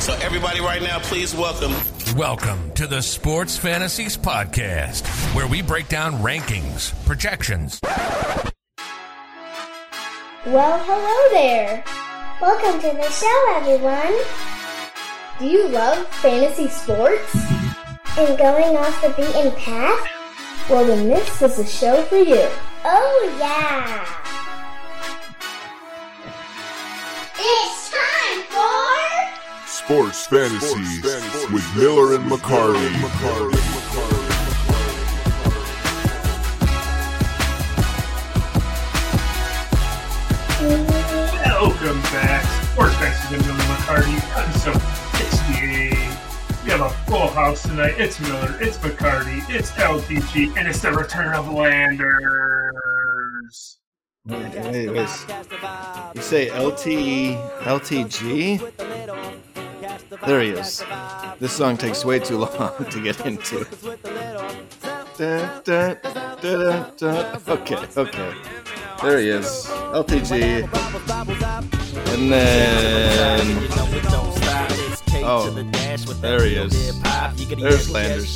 So, everybody, right now, please welcome. Welcome to the Sports Fantasies Podcast, where we break down rankings, projections. Well, hello there. Welcome to the show, everyone. Do you love fantasy sports? And going off the beaten path? Well, then this is a show for you. Oh, yeah. It's time for Sports Fantasies with Miller and McCarty. Welcome back. Sports Fans with Miller McCarty, episode 68. We have a full house tonight. It's Miller, it's McCarty, it's LTG, and it's the return of Landers. Wait, wait. You say LTE, LTG? There he is. This song takes way too long to get into. Okay, okay. There he is. LTG. And then. Oh, there he is. There's Landers.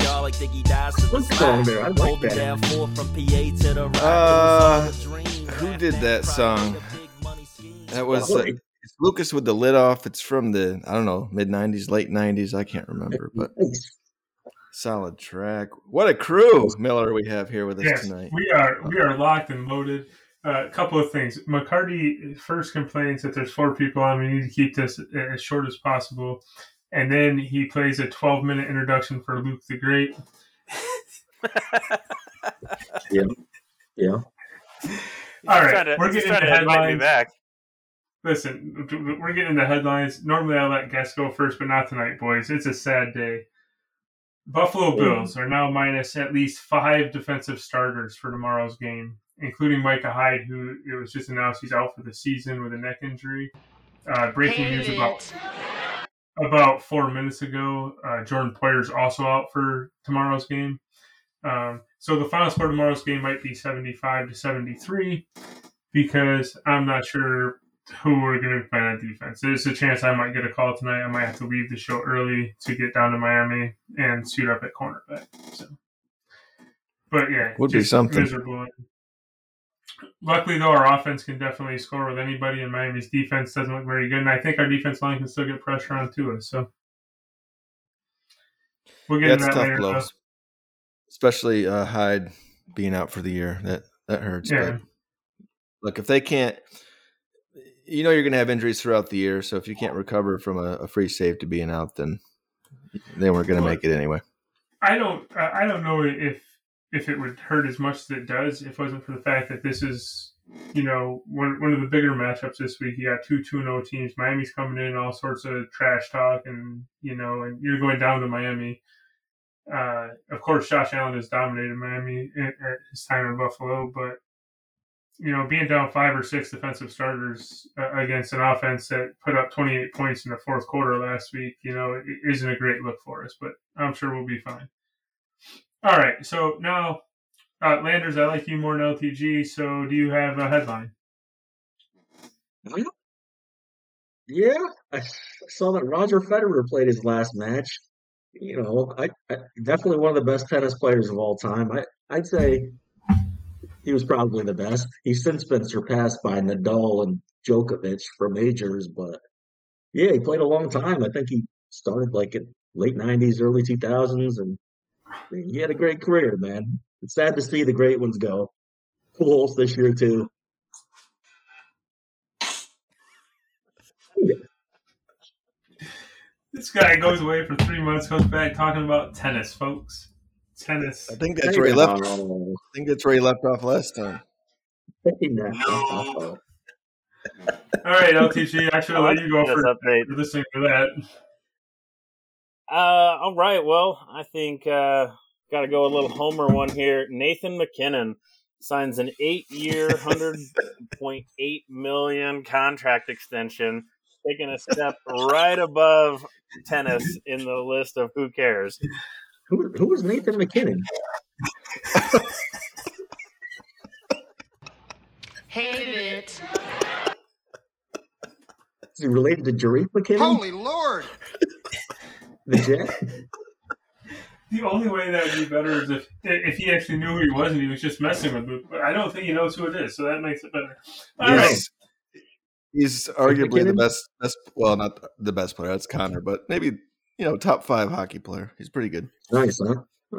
Good song there. I like that. Uh, who did that song? That was uh, it's Lucas with the lid off. It's from the I don't know mid '90s, late '90s. I can't remember, but solid track. What a crew, Miller, we have here with us Yes, tonight. we are we are locked and loaded. A couple of things. McCarty first complains that there's four people on. We need to keep this as short as possible. And then he plays a 12 minute introduction for Luke the Great. Yeah. Yeah. All right, trying to, we're he's getting trying into to invite me headlines. back. Listen, we're getting into headlines. Normally, I let guests go first, but not tonight, boys. It's a sad day. Buffalo Bills are now minus at least five defensive starters for tomorrow's game, including Micah Hyde, who it was just announced he's out for the season with a neck injury. Uh, breaking news about about four minutes ago. Uh, Jordan Poyer's also out for tomorrow's game. Um, so the final score of tomorrow's game might be 75 to 73 because I'm not sure who we're going to play on defense. There's a chance I might get a call tonight. I might have to leave the show early to get down to Miami and suit up at cornerback. So, but yeah, Would be something. Miserable. Luckily, though, our offense can definitely score with anybody, and Miami's defense doesn't look very good. And I think our defense line can still get pressure on Tua. So we'll get Yeah, into that tough later. blows, especially uh, Hyde being out for the year. That that hurts. Yeah. But look, if they can't, you know, you're going to have injuries throughout the year. So if you can't recover from a, a free safety being out, then then we're going to make it anyway. I don't. I don't know if if it would hurt as much as it does if it wasn't for the fact that this is, you know, one one of the bigger matchups this week. You got two two zero teams. Miami's coming in all sorts of trash talk, and you know, and you're going down to Miami. Uh, of course, Josh Allen has dominated Miami at his time in Buffalo, but you know, being down five or six defensive starters uh, against an offense that put up 28 points in the fourth quarter last week, you know, isn't a great look for us, but I'm sure we'll be fine. All right, so now, uh, Landers, I like you more than LTG. So, do you have a headline? Yeah. I saw that Roger Federer played his last match. You know, I, I definitely one of the best tennis players of all time. I, I'd say he was probably the best. He's since been surpassed by Nadal and Djokovic for majors, but yeah, he played a long time. I think he started like in late '90s, early 2000s, and he had a great career, man. It's sad to see the great ones go. Pools this year too. This guy goes away for three months, comes back talking about tennis, folks. Tennis. I think that's where he left. I think that's where he left off last time. no. All right, LTG. I should have let you go Yes, for, update. for listening to that. Uh, all right. Well, I think uh, got to go a little homer one here. Nathan MacKinnon signs an eight-year, hundred point eight million contract extension, taking a step right above tennis in the list of who cares. Who, who was Nathan MacKinnon? Hate it. Is he related to Jarek McKinnon? Holy Lord! The Jet. The only way that would be better is if if he actually knew who he was and he was just messing with me. But I don't think he knows who it is, so that makes it better. All right. He's, he's arguably the best, best. Well, not the best player. That's Connor, but maybe you know, top five hockey player. He's pretty good. Nice, huh? Oh,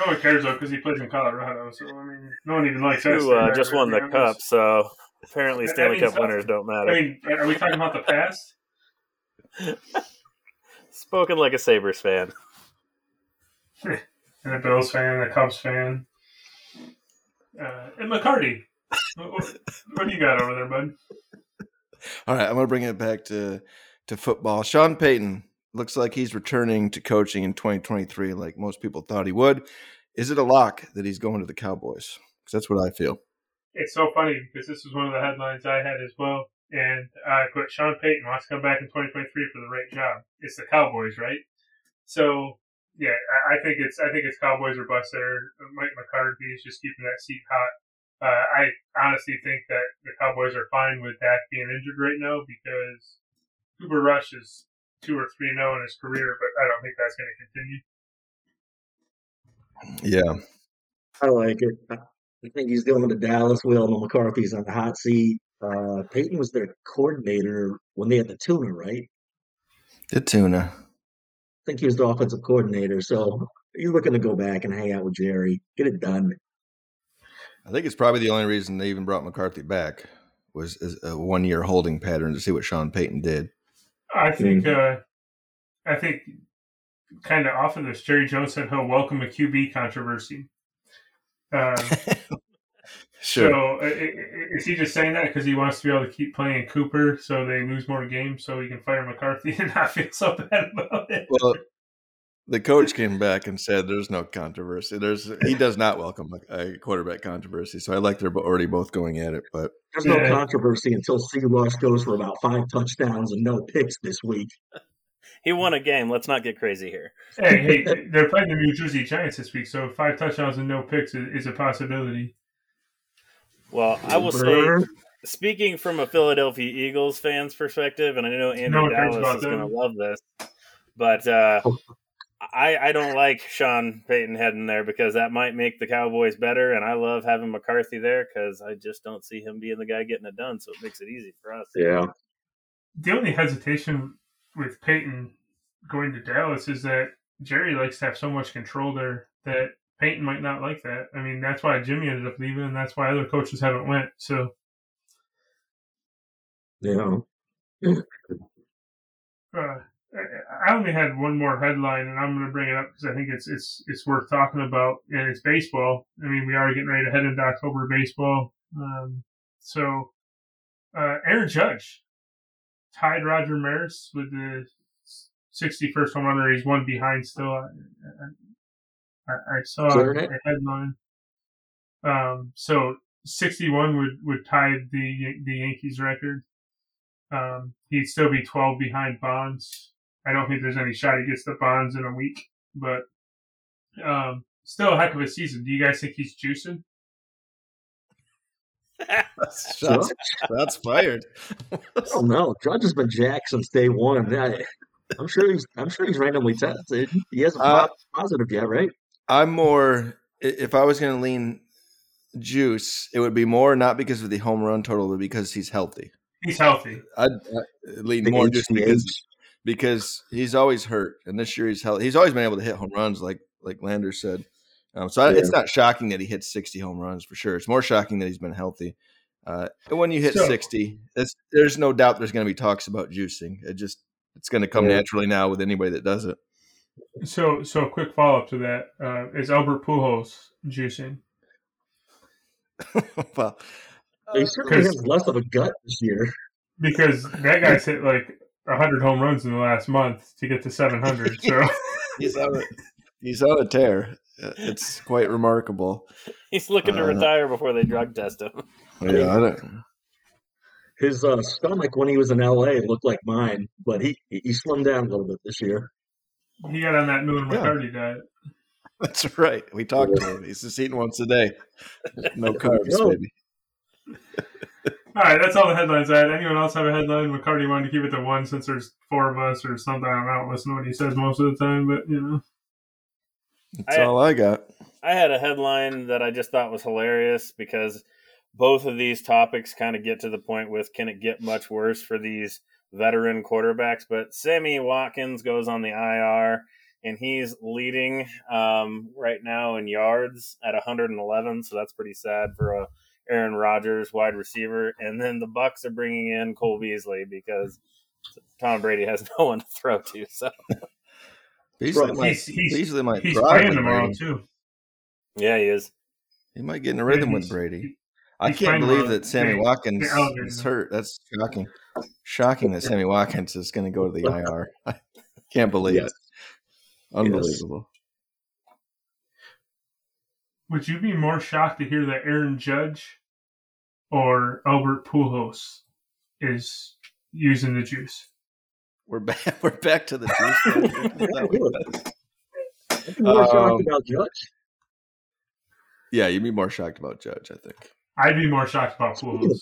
No one cares though because he plays in Colorado. So I mean, no one even likes us. Who uh, just won the cup, so apparently That Stanley means Cup winners don't I matter. mean, are we talking about the past? Spoken like a Sabres fan. And a Bills fan, a Cubs fan, uh, and McCarty. what, what- what do you got over there, bud? All right, I'm gonna bring it back to to football. Sean Payton looks like he's returning to coaching in 2023, like most people thought he would. Is it a lock that he's going to the Cowboys? Because that's what I feel. It's so funny because this was one of the headlines I had as well. And I put Sean Payton wants to come back in 2023 for the right job. It's the Cowboys, right? So yeah, I, think it's I think it's Cowboys or bust there. Mike McCarthy is just keeping that seat hot. Uh, I honestly think that the Cowboys are fine with Dak being injured right now because Cooper Rush is two or three three zero in his career, but I don't think that's going to continue. Yeah, I like it. I I think he's going to Dallas. We all McCarthy's on the hot seat. Uh, Payton was their coordinator when they had the tuna, right? the tuna. I think he was the offensive coordinator. So he's looking to go back and hang out with Jerry, get it done. I think it's probably the only reason they even brought McCarthy back was a one year holding pattern to see what Sean Payton did. I think uh, I think kind of off of this, Jerry Jones said he'll welcome a QB controversy. Um, Sure. So i- is he just saying that because he wants to be able to keep playing Cooper so they lose more games so he can fire McCarthy and not feel so bad about it? well, the coach came back and said there's no controversy. There's he does not welcome a, a quarterback controversy. So I like they're already both going at it. But There's no Yeah. controversy until C. Rush goes for about five touchdowns and no picks this week. He won a game. Let's not get crazy here. hey, hey, they're playing the New Jersey Giants this week, so five touchdowns and no picks is, is a possibility. Well, I will say, speaking from a Philadelphia Eagles fan's perspective, and I know Andy No Dallas is going to love this, but uh, I, I don't like Sean Payton heading there because that might make the Cowboys better, and I love having McCarthy there because I just don't see him being the guy getting it done, so it makes it easy for us. Yeah. The only hesitation with Payton going to Dallas is that Jerry likes to have so much control there that Payton might not like that. I mean, that's why Jimmy ended up leaving, and that's why other coaches haven't went. So Yeah. uh, I- only had one more headline, and I'm going to bring it up because I think it's it's it's worth talking about, and it's baseball. I mean, we are getting ready to head into October baseball, um, so uh, Aaron Judge tied Roger Maris with the 61st home run. He's one behind still. I, I, I saw a headline. Um, so 61 would would tie the the Yankees record. Um, he'd still be 12 behind Bonds. I don't think there's any shot he gets the Bonds in a week, but um, still a heck of a season. Do you guys think he's juicing? shots, shots fired. Oh no, Judge has been jacked since day one. I, I'm sure he's I'm sure he's randomly tested. He hasn't Uh, positive yet, right? I'm more. If I was going to lean juice, it would be more not because of the home run total, but because he's healthy. He's healthy. I'd, I'd lean The more just because because he's always hurt, and this year he's healthy. He's always been able to hit home runs, like like Lander said. Um, so I, it's not shocking that he hits 60 home runs for sure. It's more shocking that he's been healthy. Uh, and when you hit So- 60, it's, there's no doubt there's going to be talks about juicing. It just it's going to come Yeah. naturally now with anybody that does it. So, so a quick follow up to that uh, is Albert Pujols juicing? well, He certainly has less of a gut this year. Because that guy's hit like hundred home runs in the last month to get to seven hundred. So he's on a, he's on a tear. It's quite remarkable. He's looking to Uh, retire before they drug test him. Yeah, I don't, His uh, stomach when he was in LA looked like mine, but he he slimmed down a little bit this year. he got on that Miller Yeah. McCarty diet. that's right. We talked to him. He's just eating once a day. No carbs, go. baby. All right, that's all the headlines I had. Anyone else have a headline? McCarty wanted to keep it to one since there's four of us or something. I don't listen to what he says most of the time, but you know. That's I- all I got. I had a headline that I just thought was hilarious because both of these topics kind of get to the point with can it get much worse for these veteran quarterbacks? But Sammy Watkins goes on the IR and he's leading um, right now in yards at 111, so that's pretty sad for a Aaron Rodgers wide receiver. And then the Bucks are bringing in Cole Beasley because Tom Brady has no one to throw to. So Beasley Bro, might, he's- he's- Beasley might He's thrive playing tomorrow Brady. too. yeah, he is. He might get in a rhythm with Brady. I can't believe tomorrow. that Sammy They- Watkins is hurt. That's shocking. Shocking that Sammy Watkins is going to go to the IR. I can't believe Yes. it. Unbelievable. Would you be more shocked to hear that Aaron Judge or Albert Pujols is using the juice? We're back. We're back to the juice. I'm more shocked Um, about Judge. yeah, you'd be more shocked about Judge. I think. I'd be more shocked about Pujols.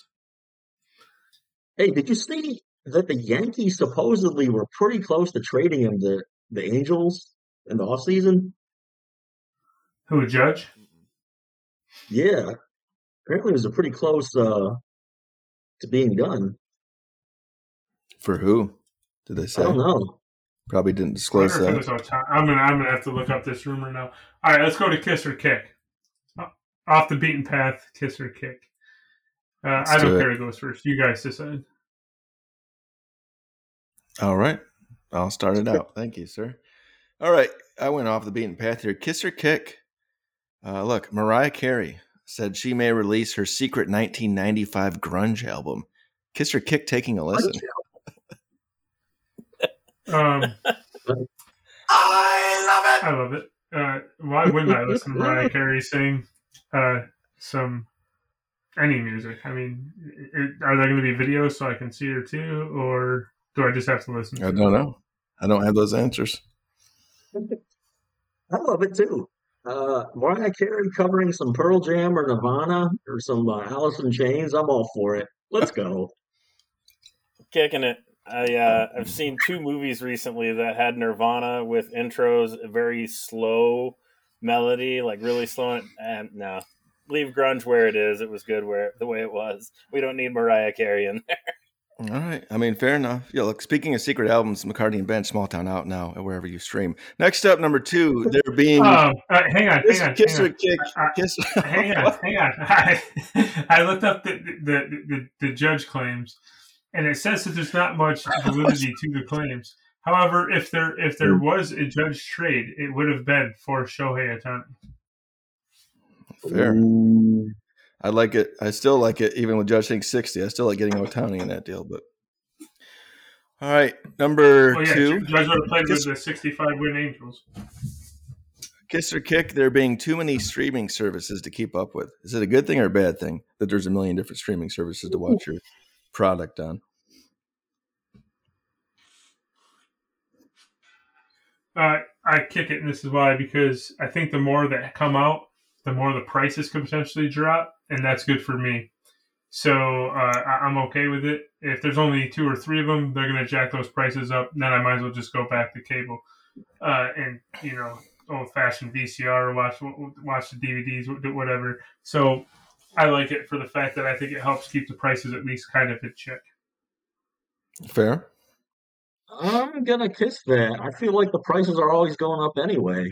Hey, did you see that the Yankees supposedly were pretty close to trading him to the Angels in the offseason? Who Judge? Yeah. Apparently it was a pretty close uh, to being done. For who? Did they say? I don't know. Probably didn't disclose wonder if it that. was Ota- I'm gonna I'm gonna have to look up this rumor now. All right, let's go to kiss or kick. Off the beaten path, kiss or kick. Uh, I don't do care who goes first. You guys decide. All right. I'll start it out. Thank you, sir. All right. I went off the beaten path here. Kiss or kick? Uh, look, Mariah Carey said she may release her secret 1995 grunge album. Kiss or kick taking a listen? Um, I love it. I love it. Uh, why wouldn't I listen to Mariah Carey sing uh, some any music? I mean, it, are there going to be videos so I can see her too, or do I just have to listen? I To don't it? know. I don't have those answers. I love it too. Uh, Mariah Carey covering some Pearl Jam or Nirvana or some uh, Alice in Chains. I'm all for it. Let's go. kicking it. I uh, I've seen two movies recently that had Nirvana with intros, very slow melody, like really slow. And no, leave grunge where it is. It was good where the way it was. We don't need Mariah Carey in there. All right. I mean, fair enough. Yeah, look, speaking of secret albums, McCartney and Bench, Small Town out now, wherever you stream. Next up, number two, there being Um, uh, hang on, Kiss, hang on, kiss hang or on. kick. I- Kiss. hang on, hang on. I, I looked up the the, the the judge claims, and it says that there's not much validity to the claims. However, if there if there was a judge trade, it would have been for Shohei Ohtani. Fair. Ooh. I like it. I still like it, even with Judge saying 60. I still like getting Ohtani in that deal. But all right, number Oh yeah, two, Judge would have played Kiss- with the 65 win Angels. kiss or kick. There being too many streaming services to keep up with. Is it a good thing or a bad thing that there's a million different streaming services to watch your product on? Uh, I kick it, and this is why because I think the more that come out, the more the prices could potentially drop, and that's good for me. So uh, I- I'm okay with it. If there's only two or three of them, they're going to jack those prices up. Then I might as well just go back to cable, uh, and you know, old fashioned VCR or watch watch the DVDs, whatever. So I like it for the fact that I think it helps keep the prices at least kind of in check. Fair. I'm gonna kiss that. I feel like the prices are always going up anyway.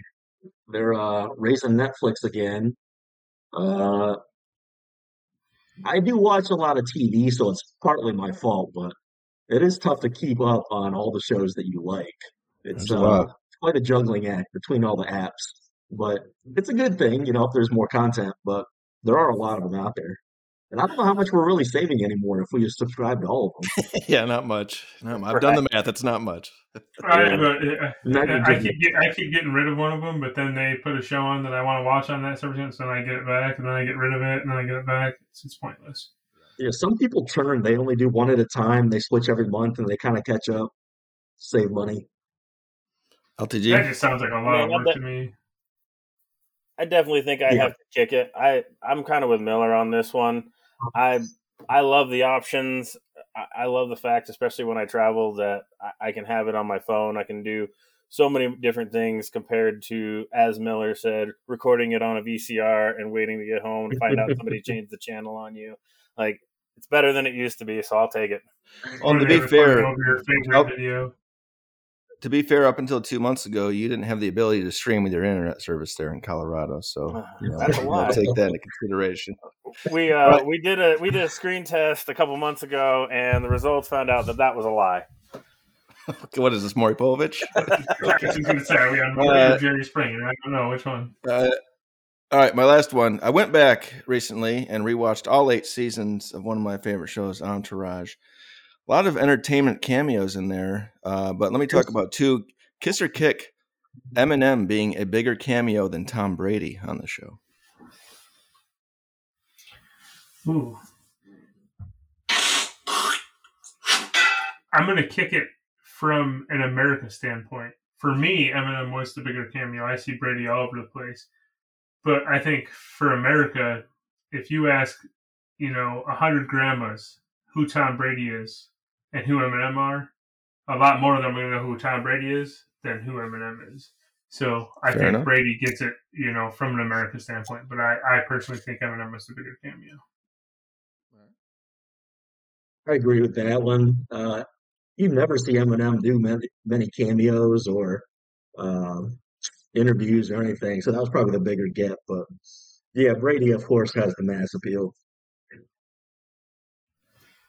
They're uh, raising Netflix again. Uh, I do watch a lot of TV, so it's partly my fault, but it is tough to keep up on all the shows that you like. It's uh, quite a juggling act between all the apps, but it's a good thing, you know, if there's more content. But there are a lot of them out there, and I don't know how much we're really saving anymore if we just subscribe to all of them. yeah, not much. Not much. I've done the math. It's not much. Right, Yeah. but uh, I, even I just- keep get, I keep getting rid of one of them, but then they put a show on that I want to watch on that service, and then I get it back, and then I get rid of it, and then I get it back. It's, it's pointless. Yeah, some people turn, they only do one at a time. They switch every month and they kind of catch up, save money. LTG. That just sounds like a lot Man, of I work bet- to me. I definitely think I Yeah. have to kick it. I I'm kind of with Miller on this one. I I love the options. I, I love the fact, especially when I travel, that I, I can have it on my phone. I can do so many different things compared to, as Miller said, recording it on a VCR and waiting to get home to find out somebody changed the channel on you. Like it's better than it used to be, so I'll take it. Well, to Or be fair, record your favorite Oh. video. To be fair, up until two months ago, you didn't have the ability to stream with your internet service there in Colorado. So you know, That's a you lie. gotta take that into consideration. We uh, we did a we did a screen test a couple months ago, and the results found out that that was a lie. What is this, Maury Povich? I was going to say, are we on Uh, Jerry Springer? I don't know which one. Uh, all right, my last one. I went back recently and rewatched all eight seasons of one of my favorite shows, Entourage. A lot of entertainment cameos in there, uh, but let me talk about two: Kiss or Kick, Eminem being a bigger cameo than Tom Brady on the show. Ooh. I'm going to kick it from an America standpoint. For me, Eminem was the bigger cameo. I see Brady all over the place. But I think for America, if you ask, you know, a hundred grandmas who Tom Brady is and who Eminem are, a lot more of them are going to know who Tom Brady is than who Eminem is. So I Fair think enough. Brady gets it, you know, from an American standpoint. But I, I personally think Eminem was the bigger cameo. I agree with that one. Uh, you never see Eminem do many, many cameos or um, interviews or anything, so that was probably the bigger get. But yeah, Brady, of course, has the mass appeal.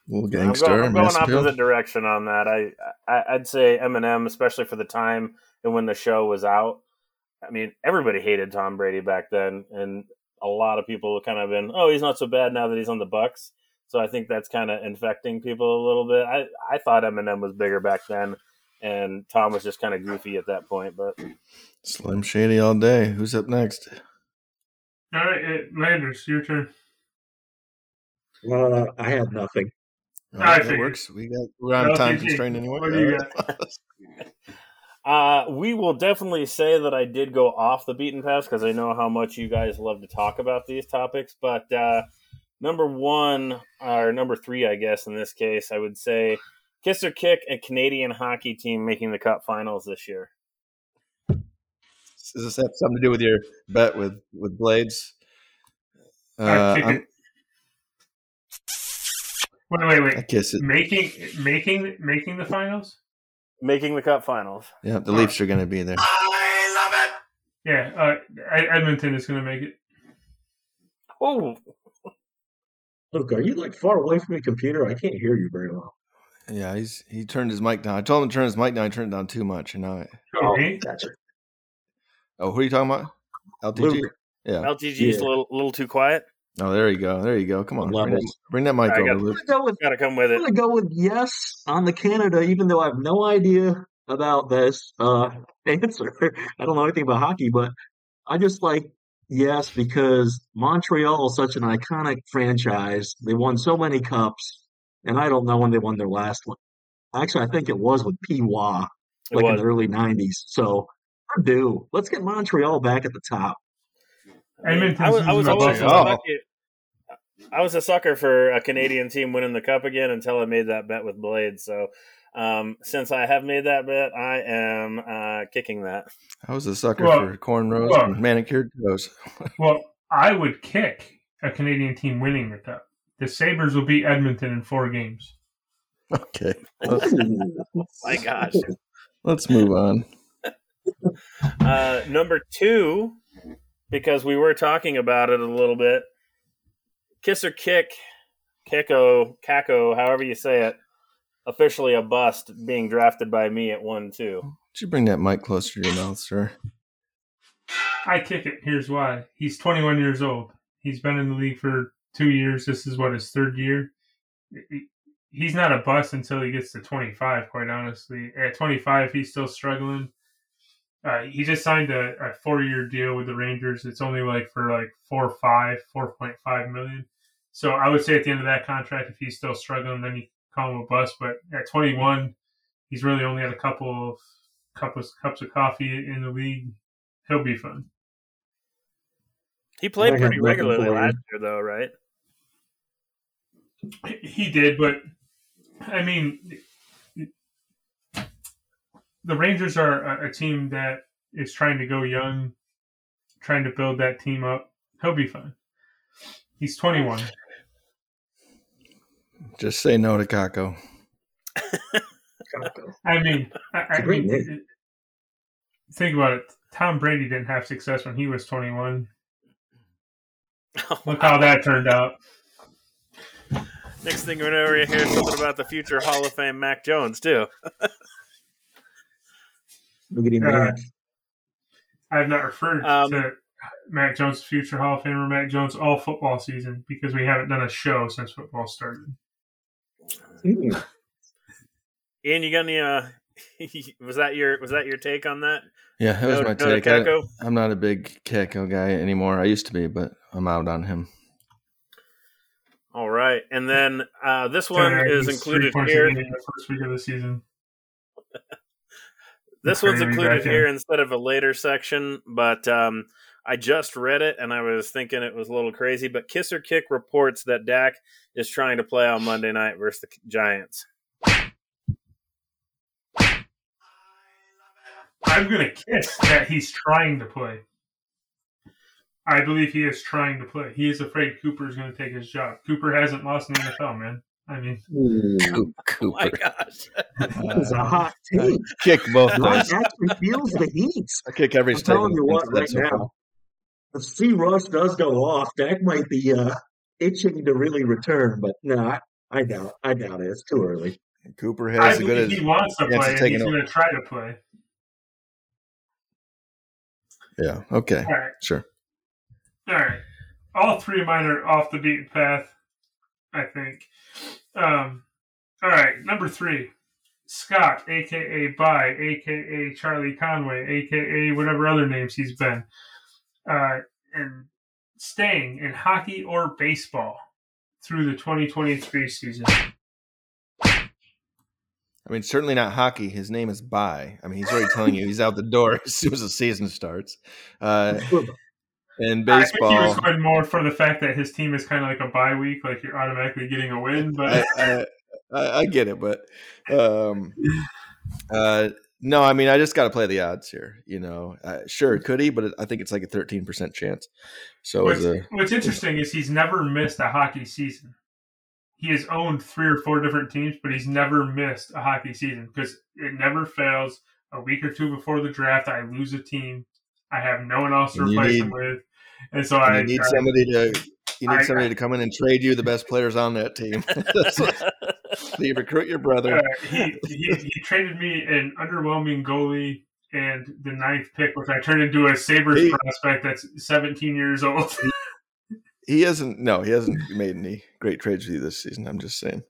Little I'm gangster, going, I'm going mass appeal. opposite direction on that. I, I I'd say Eminem, especially for the time and when the show was out. I mean, everybody hated Tom Brady back then, and a lot of people kind of been, oh, he's not so bad now that he's on the Bucks. So I think that's kind of infecting people a little bit. I I thought Eminem was bigger back then, and Tom was just kind of goofy at that point. But Slim Shady all day. Who's up next? All right, uh, Landers, your turn. Uh, I have nothing. All I right, that works. We got we're on LTG, time constraint anyway. what do you All right. Uh, we will definitely say that I did go off the beaten path because I know how much you guys love to talk about these topics. But uh, number one, or number three, I guess, in this case, I would say Kiss or Kick, a Canadian hockey team making the Cup finals this year. Does this have something to do with your bet with with Blades? Uh, I kick I'm- Wait, wait, I wait. kiss it. Making, making, making the finals. Making the Cup finals. Yeah, the Leafs are going to be there. I Yeah, uh, Ed- Edmonton is going to make it. Oh, look, are you like far away from your computer? I can't hear you very well. Yeah, he's he turned his mic down. I told him to turn his mic down. He turned it down too much, and now. I, Oh, gotcha. oh, who are you talking about? LTG. Luke. Yeah. LTG's Yeah. a little, little too quiet. Oh, there you go. There you go. Come on, bring that, Levels. bring that mic I over, got- Luke. I'm gonna go with Got to come with I'm it. gonna go with yes on the Canada, even though I have no idea about this uh, answer. I don't know anything about hockey, but I just like yes because Montreal is such an iconic franchise. They won so many cups, and I don't know when they won their last one. Actually, I think it was with Piwa, It like in the early '90s. So we're due. Let's get Montreal back at the top. Edmonton's I was, I was losing always a Montreal. sucker. I was a sucker for a Canadian team winning the cup again until I made that bet with Blade. So um, since I have made that bet, I am uh, kicking that. I was a sucker Well, for cornrows well. and manicured toes. Well, I would kick a Canadian team winning the cup. The Sabres will beat Edmonton in four games. Okay, let's, My gosh. let's move on. Uh, number two, because we were talking about it a little bit, Kiss or Kick, Kiko, Kakko, however you say it, officially a bust being drafted by me at 1 2. Did you bring that mic closer to your mouth, sir? I kick it. Here's why. He's 21 years old. He's been in the league for two years. This is what his third year. He's not a bust until he gets to 25. Quite honestly, at 25, he's still struggling. Uh, he just signed a, a four-year deal with the Rangers. It's only like for like four, five, 4.5 million. So I would say at the end of that contract, if he's still struggling, then you call him a bust. But at 21, he's really only had a couple of cups cups of coffee in the league. He'll be fun. He played pretty regularly last year, though, right? He did, but I mean, the Rangers are a, a team that is trying to go young, trying to build that team up. He'll be fine. He's 21. Just say no to Kakko. I mean, I, I mean, name. think about it. Tom Brady didn't have success when he was 21. Look how that turned out. Next thing we know, we hear something about the future Hall of Fame Mac Jones too. Look at him Uh. I have not referred Um, to Mac Jones, future Hall of Famer Mac Jones, all football season because we haven't done a show since football started. Hmm. Ian, you got any? Uh, was that your was that your take on that? Yeah, that was No- my no take. I, I'm not a big Kakko guy anymore. I used to be, but I'm out on him. All right, and then uh, this one is included three points a here. in the first week of the season. This one's included back in. here instead of a later section, but um, I just read it and I was thinking it was a little crazy. But Kiss or Kick reports that Dak is trying to play on Monday night versus the Giants. I'm going to kiss that he's trying to play. I believe he is trying to play. He is afraid Cooper is going to take his job. Cooper hasn't lost in the NFL, man. I mean, Ooh, Coop- Oh my Cooper. gosh! that was a hot take. kick both Rush ways. actually feels the heat. I kick every I'm telling you what, right sofa. now, if C. Rush does go off, Dak might be uh, itching to really return. But no, I, I doubt. I doubt it. It's too early. Cooper I has a good believe as he wants to play, it's and he's going to try to play. yeah. Okay, All right. sure. All right. All three of mine are off the beaten path, I think. Um, all right. Number three, Scott, a.k.a. By, a.k.a. Charlie Conway, a.k.a. whatever other names he's been. Uh, and staying in hockey or baseball through the 2023 season. I mean, certainly not hockey. His name is By. I mean, he's already telling you he's out the door as soon as the season starts. Uh, and I think he was baseball, going more for the fact that his team is kind of like a bye week, like you're automatically getting a win. But I, I, I, I get it, but um, uh, no, I mean, I just got to play the odds here. You know, uh, sure, could he? But I think it's like a thirteen percent chance. So What's, a what's interesting is he's never missed a hockey season. He has owned three or four different teams, but he's never missed a hockey season because it never fails. A week or two before the draft, I lose a team. I have no one else to replace need- him with, and so and I you need I- somebody to you need I- somebody to come in and trade you the best players on that team. You recruit your brother. uh, he, he he traded me an underwhelming goalie and the ninth pick, which I turned into a Sabres He- prospect that's 17 years old. He hasn't. No, he hasn't made any great trades with you this season. I'm just saying.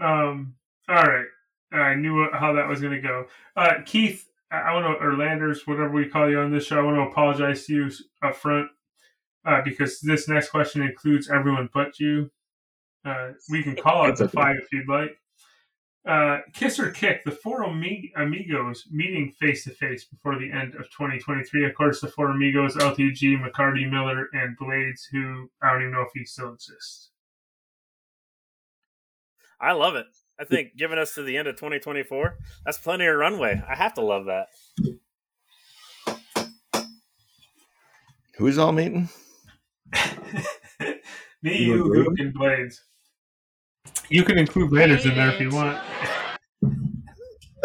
Um. All right. I knew how that was going to go. Uh, Keith, I I want to, or Landers, whatever we call you on this show, I want to apologize to you up front uh, because this next question includes everyone but you. Uh, we can call it That's the okay. five if you'd like. Uh, kiss or kick, the four ami- amigos meeting face to face before the end of 2023. Of course, the four amigos, LTG, McCarty, Miller, and Blades, who I don't even know if he still exists. I love it. I think giving us to the end of 2024, that's plenty of runway. I have to love that. Who's all meeting? Me, You you. Luke, and Blades. You can include Landers in there if you want.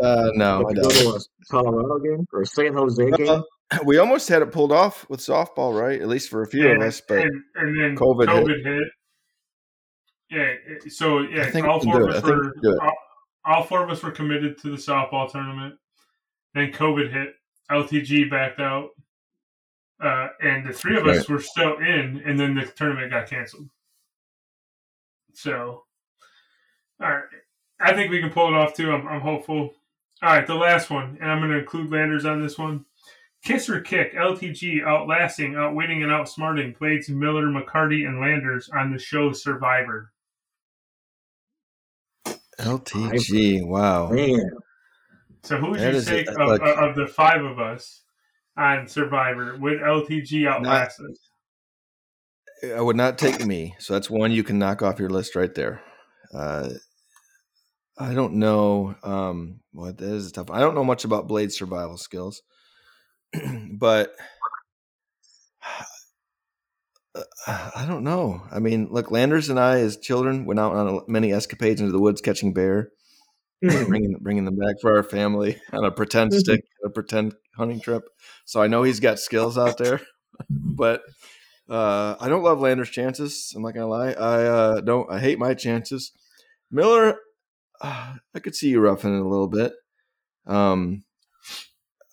Uh, no, I don't. Colorado game or San Jose game. Uh, we almost had it pulled off with softball, right? At least for a few of us. But and, and then COVID COVID, hit. hit. Yeah, so yeah, I think all four of us were we can do it. all, all four of us were committed to the softball tournament. Then COVID hit. LTG backed out, uh, and the three of us were still in, and then the tournament got canceled. So, all right, I think we can pull it off too. I'm, I'm hopeful. All right, the last one, and I'm going to include Landers on this one. Kiss or kick, LTG outlasting, outwitting, and outsmarting Blades, Miller, McCarty, and Landers on the show Survivor. LTG, wow. Man, So who would That you is take a- of, like- of the five of us on Survivor? Would LTG outlast us? I would not take me. So that's one you can knock off your list right there. Uh, I don't know. Um, what that is tough. I don't know much about Blade survival skills, but I don't know. I mean, look, Landers and I, as children, went out on many escapades into the woods catching bear, bringing bringing them back for our family on a pretend Mm-hmm. stick, a pretend hunting trip. So I know he's got skills out there, but uh, I don't love Landers' chances. I'm not gonna lie. I uh, don't. I hate my chances. Miller, uh, I could see you roughing it a little bit. Um,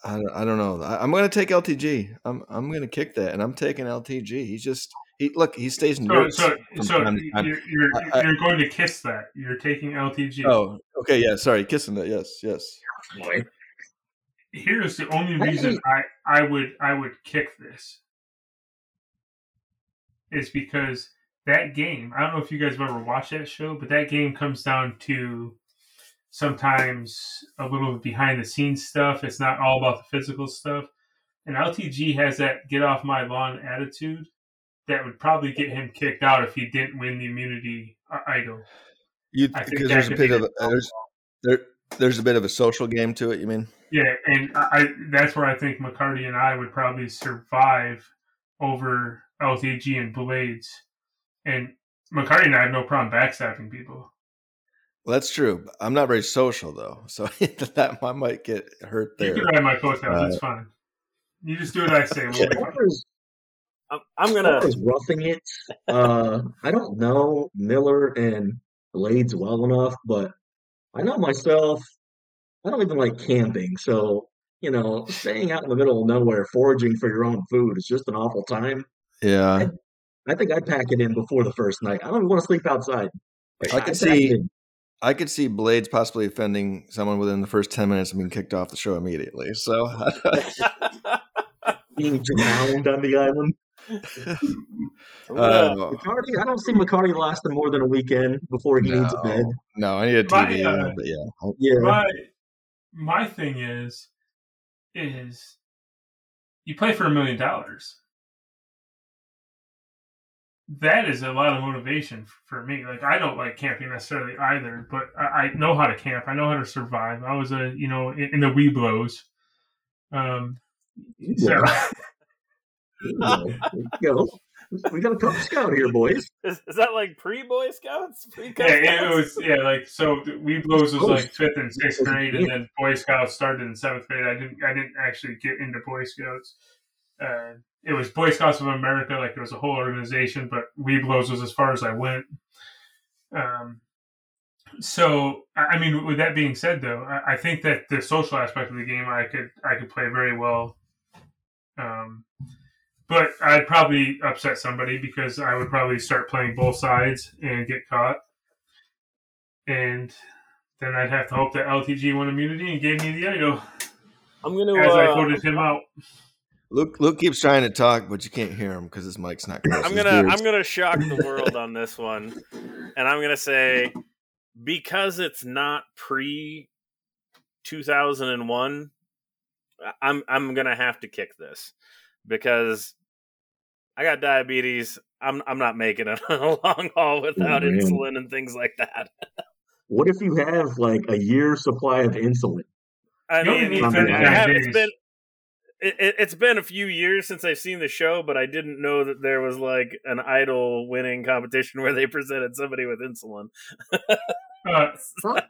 I, I don't know. I, I'm going to take LTG. I'm I'm going to kick that, and I'm taking LTG. He's just he look. He stays in So, so, so time to you're, you're, I- I- you're going to kiss that. You're taking LTG. Oh, okay, yeah. Sorry, kissing that. Yes, yes. Boy. Here's the only reason think- I, I would I would kick this is because that game. I don't know if you guys have ever watched that show, but that game comes down to sometimes a little behind the scenes stuff. It's not all about the physical stuff. And LTG has that get off my lawn attitude that would probably get him kicked out if he didn't win the immunity i- idol. You I think because there's a bit of a, there's there there's a bit of a social game to it. You mean? Yeah, and I that's where I think McCarty and I would probably survive over LTG and Blades. And McCarty and I have no problem backstabbing people. Well, that's true. I'm not very social though, so that I might get hurt there. You there. can ride my coattails; Uh, it's fine. You just do what I say. We'll As be fine. far as, I'm, I'm as gonna. far as roughing it, uh, I don't know Miller and Blades well enough, but I know myself. I don't even like camping, so you know, staying out in the middle of nowhere foraging for your own food is just an awful time. Yeah, I think I'd pack it in before the first night. I don't even want to sleep outside. Like, I could see- I could see Blades possibly offending someone within the first ten minutes and being kicked off the show immediately. So being drowned on the island. I'm uh, McCarty, I don't see McCarty lasting more than a weekend before he needs a bed. no, no, I need a My, TV. uh, but yeah, Yeah, My my thing is is you play for a million dollars. That is a lot of motivation for me. Like I don't like camping necessarily either, but I, I know how to camp. I know how to survive. I was a you know in, in the Webelos. Um, so, Yeah. Go. We got a Cub Scout here, boys. is, is that like pre Boy Scouts? Pre yeah, it was yeah like so. Webelos was like fifth and sixth grade, and then Boy Scouts started in seventh grade. I didn't I didn't actually get into Boy Scouts. Uh, it was Boy Scouts of America, like it was a whole organization, but Webelos was as far as I went. Um, so I I mean, with that being said, though, I, I think that the social aspect of the game, I could I could play very well. Um, but I'd probably upset somebody because I would probably start playing both sides and get caught, and then I'd have to hope that LTG won immunity and gave me the idol I'm gonna. as I uh, voted him out. Luke Luke keeps trying to talk, but you can't hear him because his mic's not close. I'm gonna beard's- I'm gonna shock the world on this one, and I'm gonna say because it's not pre 2001, I'm I'm gonna have to kick this because I got diabetes. I'm I'm not making it on a long haul without man. insulin and things like that. What if you have like a year's supply of insulin? I You only mean, need I 39 have, it's days. been it, it's been a few years since I've seen the show, but I didn't know that there was like an idol winning competition where they presented somebody with insulin. Uh,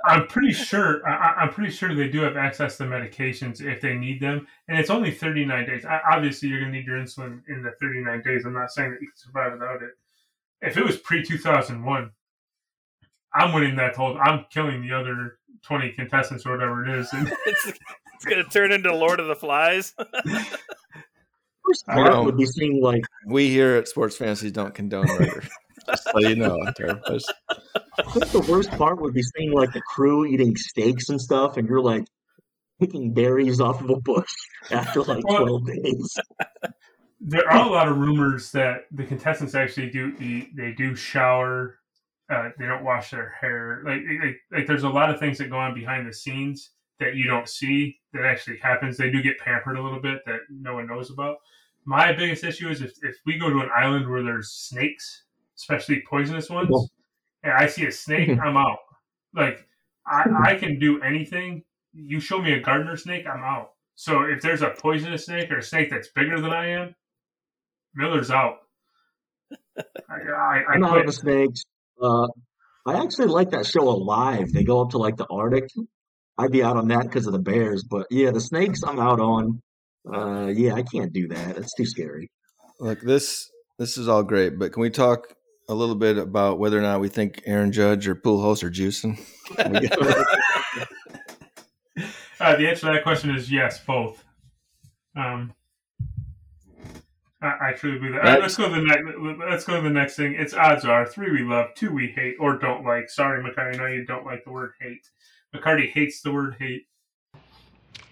I'm pretty sure. I, I'm pretty sure they do have access to medications if they need them, and it's only 39 days. I, obviously, you're going to need your insulin in the 39 days. I'm not saying that you can survive without it. If it was pre 2001, I'm winning that whole. I'm killing the other 20 contestants or whatever it is. And it's, it's gonna turn into Lord of the Flies. First I part know. would be seeing like we here at Sports Fantasy don't condone murder. Just so you know, out there. Just- I think the worst part would be seeing like the crew eating steaks and stuff, and you're like picking berries off of a bush after like Well- 12 days. there are a lot of rumors that the contestants actually do eat. They do shower. Uh, they don't wash their hair. Like, like, like, there's a lot of things that go on behind the scenes that you don't see that actually happens. They do get pampered a little bit that no one knows about. My biggest issue is if, if we go to an island where there's snakes, especially poisonous ones, Well- and I see a snake, I'm out. Like I, I can do anything. You show me a gardener snake, I'm out. So if there's a poisonous snake or a snake that's bigger than I am, Miller's out. I, I, I I'm out of the snakes. Uh, I actually like that show Alive. They go up to like the Arctic. I'd be out on that because of the bears, but yeah, the snakes I'm out on. Uh, yeah, I can't do that. It's too scary. Look, this this is all great, but can we talk a little bit about whether or not we think Aaron Judge or Pujols are juicing? Uh, the answer to that question is yes, both. Um, I, I truly believe that. All right, let's go to the next. Let's go to the next thing. It's odds are three we love, two we hate or don't like. Sorry, McCarty, I know you don't like the word hate. McCarty hates the word hate.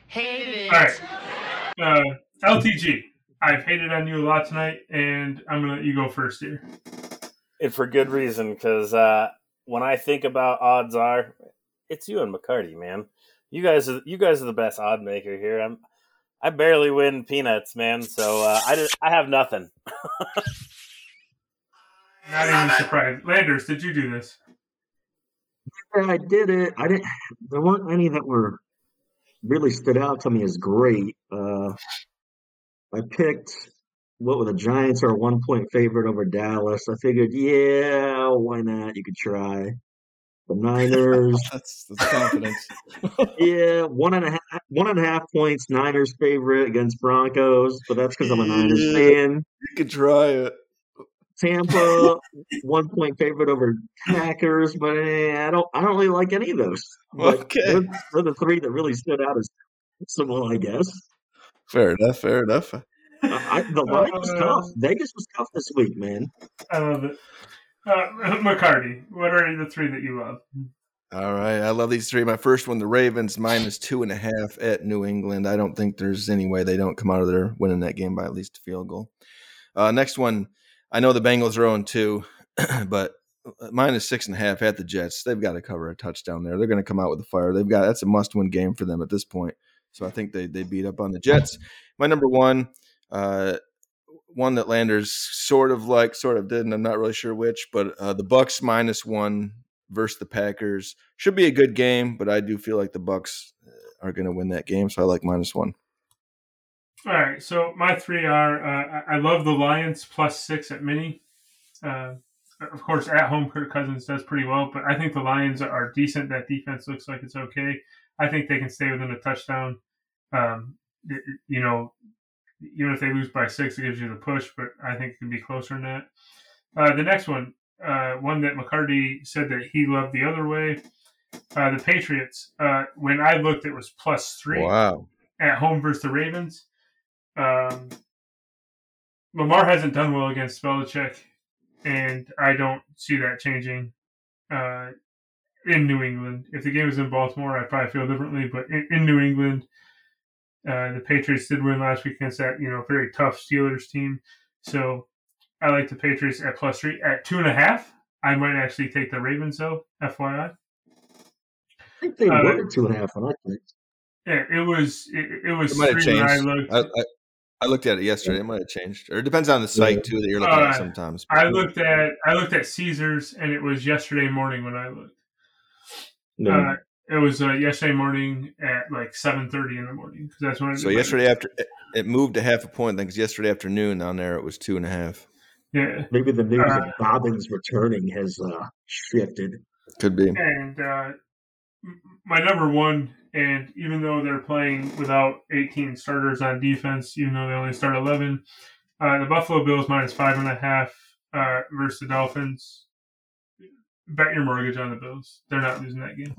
Hate All right, uh, LTG. I've hated on you a lot tonight, and I'm gonna let you go first here. and for good reason because uh, when I think about odds are, it's you and McCarty, man. You guys, are, you guys are the best odd maker here. I'm, I barely win peanuts, man. So uh, I, just, I have nothing. Not even surprised. Landers, did you do this? Yeah, I did it. I didn't. There weren't any that were really stood out to me as great. Uh, I picked what were the Giants are a one point favorite over Dallas. I figured, yeah, why not? You could try. The Niners, that's, that's confidence. yeah, one and a half, one and a half points. Niners favorite against Broncos, but that's because I'm a Niners Yeah. fan. You could try it. Tampa, one point favorite over Packers, but eh, I don't, I don't really like any of those. But Okay. they're, they're the three that really stood out as well, I guess. Fair enough. Fair enough. I, the line was Uh, tough. Vegas was tough this week, man. I love it. Uh, McCarty, what are the three that you love? All right, I love these three. My first one, the Ravens minus two and a half at New England. I don't think there's any way they don't come out of there winning that game by at least a field goal. Uh, next one, I know the Bengals are on two, but minus six and a half at the Jets. They've got to cover a touchdown there. They're going to come out with a fire. They've got that's a must-win game for them at this point. So I think they they beat up on the Jets. My number one, uh, one that Landers sort of like, sort of didn't. I'm not really sure which, but uh, the Bucks minus one versus the Packers should be a good game, but I do feel like the Bucks uh, are going to win that game, so I like minus one. All right, so my three are uh, I love the Lions plus six at mini. Uh, of course, at home, Kirk Cousins does pretty well, but I think the Lions are decent. That defense looks like it's okay. I think they can stay within a touchdown. Um, you know, even if they lose by six, it gives you the push, but I think it can be closer than that. Uh, the next one, uh, one that McCarty said that he loved the other way. Uh, the Patriots. Uh, when I looked, it was plus three Wow. at home versus the Ravens. Um, Lamar hasn't done well against Belichick, and I don't see that changing uh, in New England. If the game was in Baltimore, I'd probably feel differently, but in, in New England, uh, the Patriots did win last week against that you know very tough Steelers team. So I like the Patriots at plus three at two and a half. I might actually take the Ravens though. FYI. I think they Uh, were two and a half when I picked. Yeah, it was it, it was It might have three when I changed. looked. I, I, I looked at it yesterday. It might have changed, or it depends on the site too that you're looking Uh, at sometimes. I looked at I looked at Caesars and it was yesterday morning when I looked. No, Uh, it was uh, yesterday morning at like seven thirty in the morning because that's when. I So yesterday after it- it moved a half a point. Because yesterday afternoon on there it was two and a half. yeah, maybe the news uh, of Dobbins returning has uh, shifted. Could be. and uh, my number one, and even though they're playing without eighteen starters on defense, even though they only start eleven, uh, the Buffalo Bills minus five and a half uh, versus the Dolphins. Bet your mortgage on the Bills; they're not losing that game.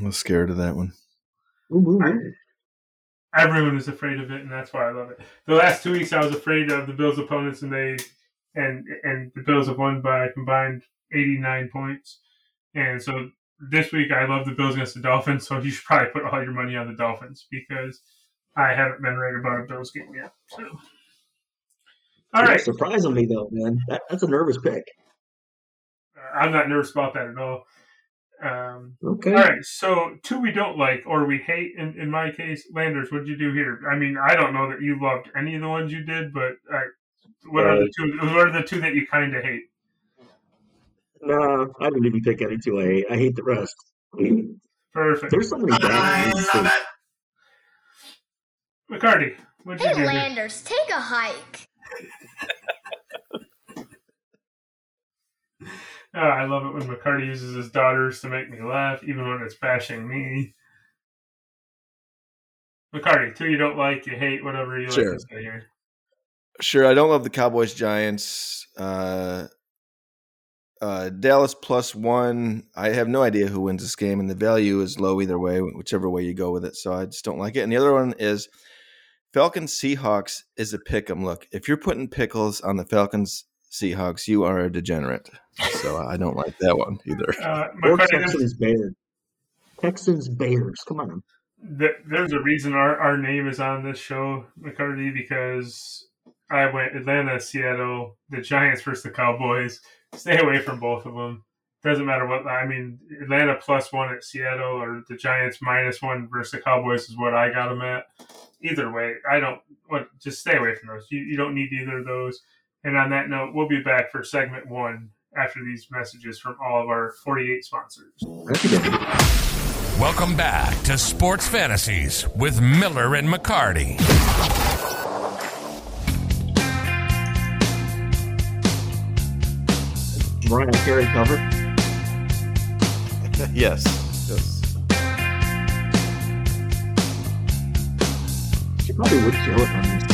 I was scared of that one. Ooh, ooh, ooh. everyone is afraid of it, and that's why I love it. The last two weeks, I was afraid of the Bills' opponents, and they and and the Bills have won by a combined eighty nine points. And so this week, I love the Bills against the Dolphins. So you should probably put all your money on the Dolphins because I haven't been right about a Bills game yet. So, all Yeah, right, Surprisingly, though, man, that, that's a nervous pick. Uh, I'm not nervous about that at all. Um, Okay. All right, so two we don't like or we hate. In, in my case, Landers, what'd you do here? I mean, I don't know that you loved any of the ones you did, but uh, what are the two? What are the two that you kind of hate? No, I didn't even pick any two I hate. I hate the rest. Perfect. There's so many bad ones. too. McCarty, what'd you Hey, do here? Landers, take a hike. Oh, I love it when McCarty uses his daughters to make me laugh, even when it's bashing me. McCarty, two you don't like, you hate, whatever you Sure. like to say here. Sure, I don't love the Cowboys Giants. Uh, uh, Dallas plus one. I have no idea who wins this game, and the value is low either way, whichever way you go with it. So I just don't like it. And the other one is Falcons Seahawks is a pick 'em. Look, if you're putting pickles on the Falcons Seahawks, you are a degenerate. So I don't like that one either. Uh, Or McCarty, there's, Texans Bears. Texans Bears. Come on. there's a reason our, our name is on this show, McCarty, because I went Atlanta, Seattle, the Giants versus the Cowboys. Stay away from both of them. Doesn't matter what I mean. Atlanta plus one at Seattle or the Giants minus one versus the Cowboys is what I got them at. Either way, I don't. What just stay away from those. You, you don't need either of those. And on that note, we'll be back for segment one after these messages from all of our 48 sponsors. That's a good one. Welcome back to Sports Fantasies with Miller and McCarty. Mariah Carey cover. yes. yes. She probably would kill it on this.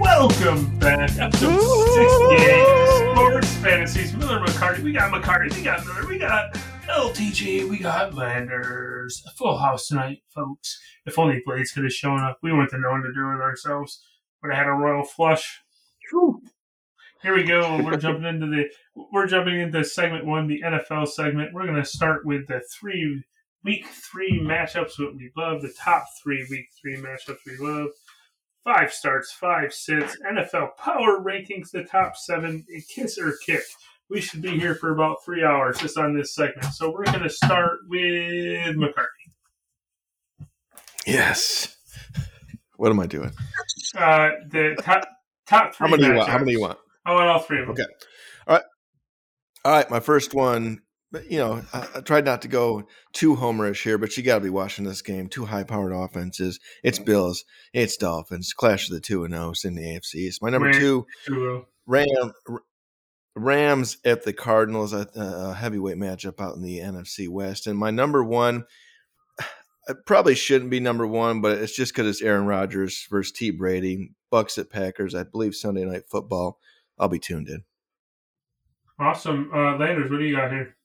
Welcome back, episode 68, Sports Fantasies. Miller McCarty. We got McCarty, we got Miller, we got LTG, we got Landers. A full house tonight, folks. If only Blades could have shown up. We wouldn't have known to do it ourselves. Would have had a royal flush. True. Here we go. We're jumping into the we're jumping into segment one, the NFL segment. We're gonna start with the three week three matchups what we love, the top three week three matchups we love. Five starts, five sits, NFL power rankings, the top seven, kiss or kick. We should be here for about three hours just on this segment. So we're gonna start with McCarthy. Yes. What am I doing? Uh, the top top three How many you want? How many you want? I want all three of them. Okay. All right. All right. My first one, but, you know, I, I tried not to go too homerish here, but you got to be watching this game. Two high powered offenses. It's Bills, it's Dolphins. Clash of the two and O's in the AFC East. My number two, Two, Ram, Rams at the Cardinals, a, uh, a heavyweight matchup out in the NFC West. And my number one, I probably shouldn't be number one, but it's just because it's Aaron Rodgers versus T. Brady, Bucks at Packers. I believe Sunday Night Football. I'll be tuned in. Awesome. Uh, Landers, what do you got here?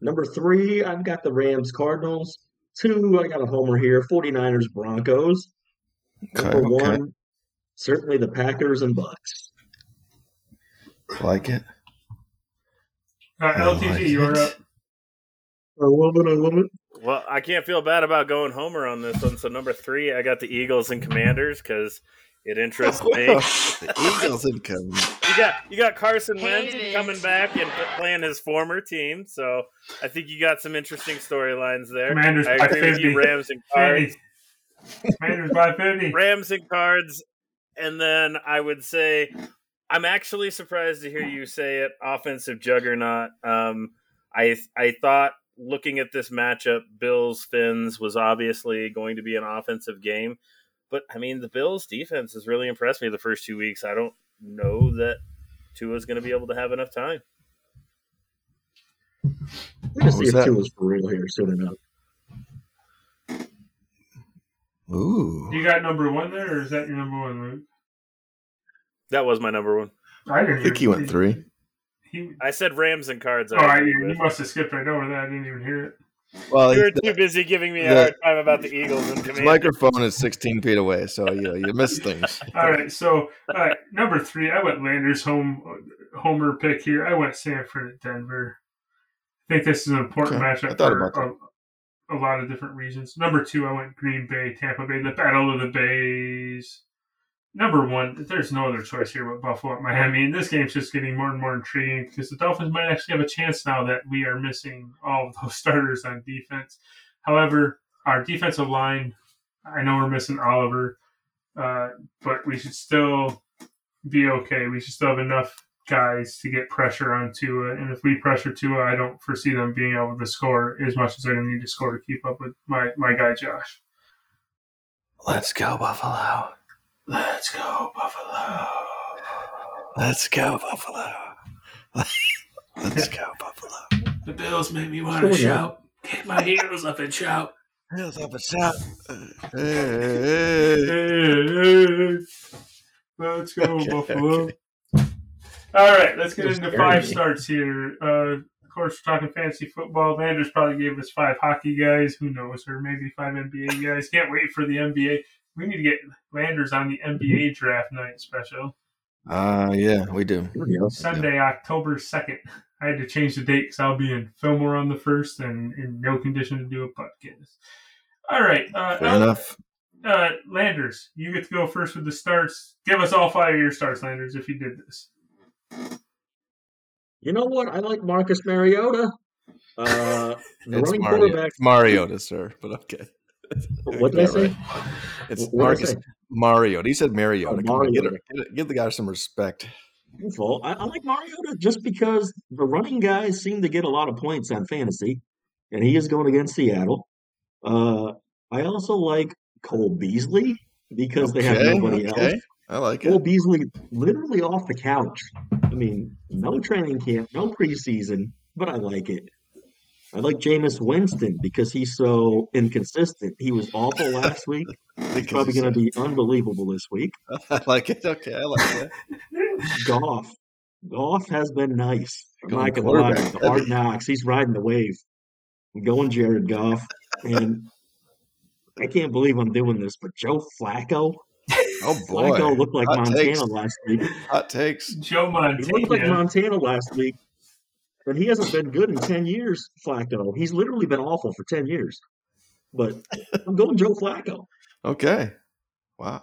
Number three, I've got the Rams Cardinals. Two, I got a homer here. 49ers Broncos. Okay, Number okay. one, certainly the Packers and Bucks. Like it. Uh, I LTG, like you're it. up. I love it. I love it. Well, I can't feel bad about going Homer on this one. So number three, I got the Eagles and Commanders because it interests me. the Eagles income. You got you got Carson Hate Wentz it. coming back and playing his former team, so I think you got some interesting storylines there. Commanders I by agree with 50. you, Rams and Cards. 50. Commanders by 50. Rams and Cards, and then I would say I'm actually surprised to hear you say it. Offensive juggernaut. Um, I I thought looking at this matchup, Bills Fins was obviously going to be an offensive game, but I mean the Bills defense has really impressed me the first two weeks. I don't know that Tua's going to be able to have enough time. We're going to see if that? Tua's for real here soon enough. Ooh. You got number one there, or is that your number one, Luke? That was my number one. I didn't I think he went three. He, I said Rams and Cards. oh, I, agree you must have skipped right over that. I didn't even hear it. Well, You were the, too busy giving me a hard time about the Eagles and his microphone is 16 feet away, so you you miss things. All right, so uh, number three, I went Landers home homer pick here. I went Sanford at Denver. I think this is an important Okay, I matchup thought for about a, a lot of different reasons. Number two, I went Green Bay, Tampa Bay, the Battle of the Bays. Number one, there's no other choice here but Buffalo at Miami. And this game's just getting more and more intriguing because the Dolphins might actually have a chance now that we are missing all of those starters on defense. However, our defensive line, I know we're missing Oliver, uh, but we should still be okay. We should still have enough guys to get pressure on Tua. And if we pressure Tua, I don't foresee them being able to score as much as they're going to need to score to keep up with my, my guy, Josh. Let's go, Buffalo. Let's go, Buffalo. Let's go, Buffalo. Let's go, Buffalo. The Bills make me want to shout. Get my heels up and shout. Heels up and shout. Hey, Hey, hey, hey. Let's go, Okay, Buffalo. All right, let's get You're into scaring five me. starts here. Uh, of course, we're talking fantasy football. Landers probably gave us five hockey guys. Who knows? Or maybe five NBA guys. Can't wait for the NBA. We need to get Landers on the NBA draft night special. Uh, yeah, we do. Here we go. Sunday, October 2nd. I had to change the date because I'll be in Fillmore on the 1st and in no condition to do a podcast. All right. Uh, Fair enough. uh, Landers, you get to go first with the starts. Give us all five of your starts, Landers, if you did this. You know what? I like Marcus Mariota. Uh, the It's running Mario. quarterback. It's Mariota, sir, but okay. What did I say? right. It's What Marcus say? Mariota. He said Mariota. Oh, Come on, get Mariota. get give the guy some respect. Well, I, I like Mariota just because the running guys seem to get a lot of points on fantasy, and he is going against Seattle. Uh, I also like Cole Beasley because they have nobody okay. else. I like Cole it. Beasley literally off the couch. I mean, no training camp, no preseason, but I like it. I like Jameis Winston because he's so inconsistent. He was awful last week. He's probably going to be unbelievable this week. I like it. Okay, I like it. Goff. Goff has been nice. I'm Going not gonna lie. quarterback The hard knocks. He's riding the wave. I'm going Jared Goff. And I can't believe I'm doing this, but Joe Flacco. Oh boy, Flacco looked like Hot Montana takes. last week. hot takes. Joe Montana. He looked like Montana. Montana last week. But he hasn't been good in 10 years, Flacco. He's literally been awful for 10 years. But I'm going Joe Flacco. Okay, wow,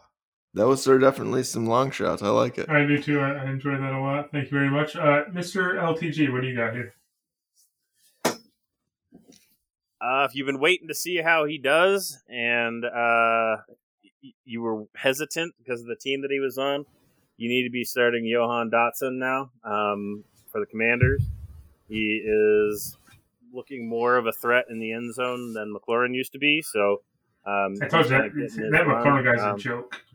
that was there definitely some long shots. I like it. I do too. I, I enjoy that a lot. Thank you very much. Uh, Mr. LTG, what do you got here? Uh, if you've been waiting to see how he does, and uh, y- you were hesitant because of the team that he was on, you need to be starting Jahan Dotson now um, for the Commanders. He is looking more of a threat in the end zone than McLaurin used to be. So um, I told you kinda that, getting his that run. Guy's Um, a joke.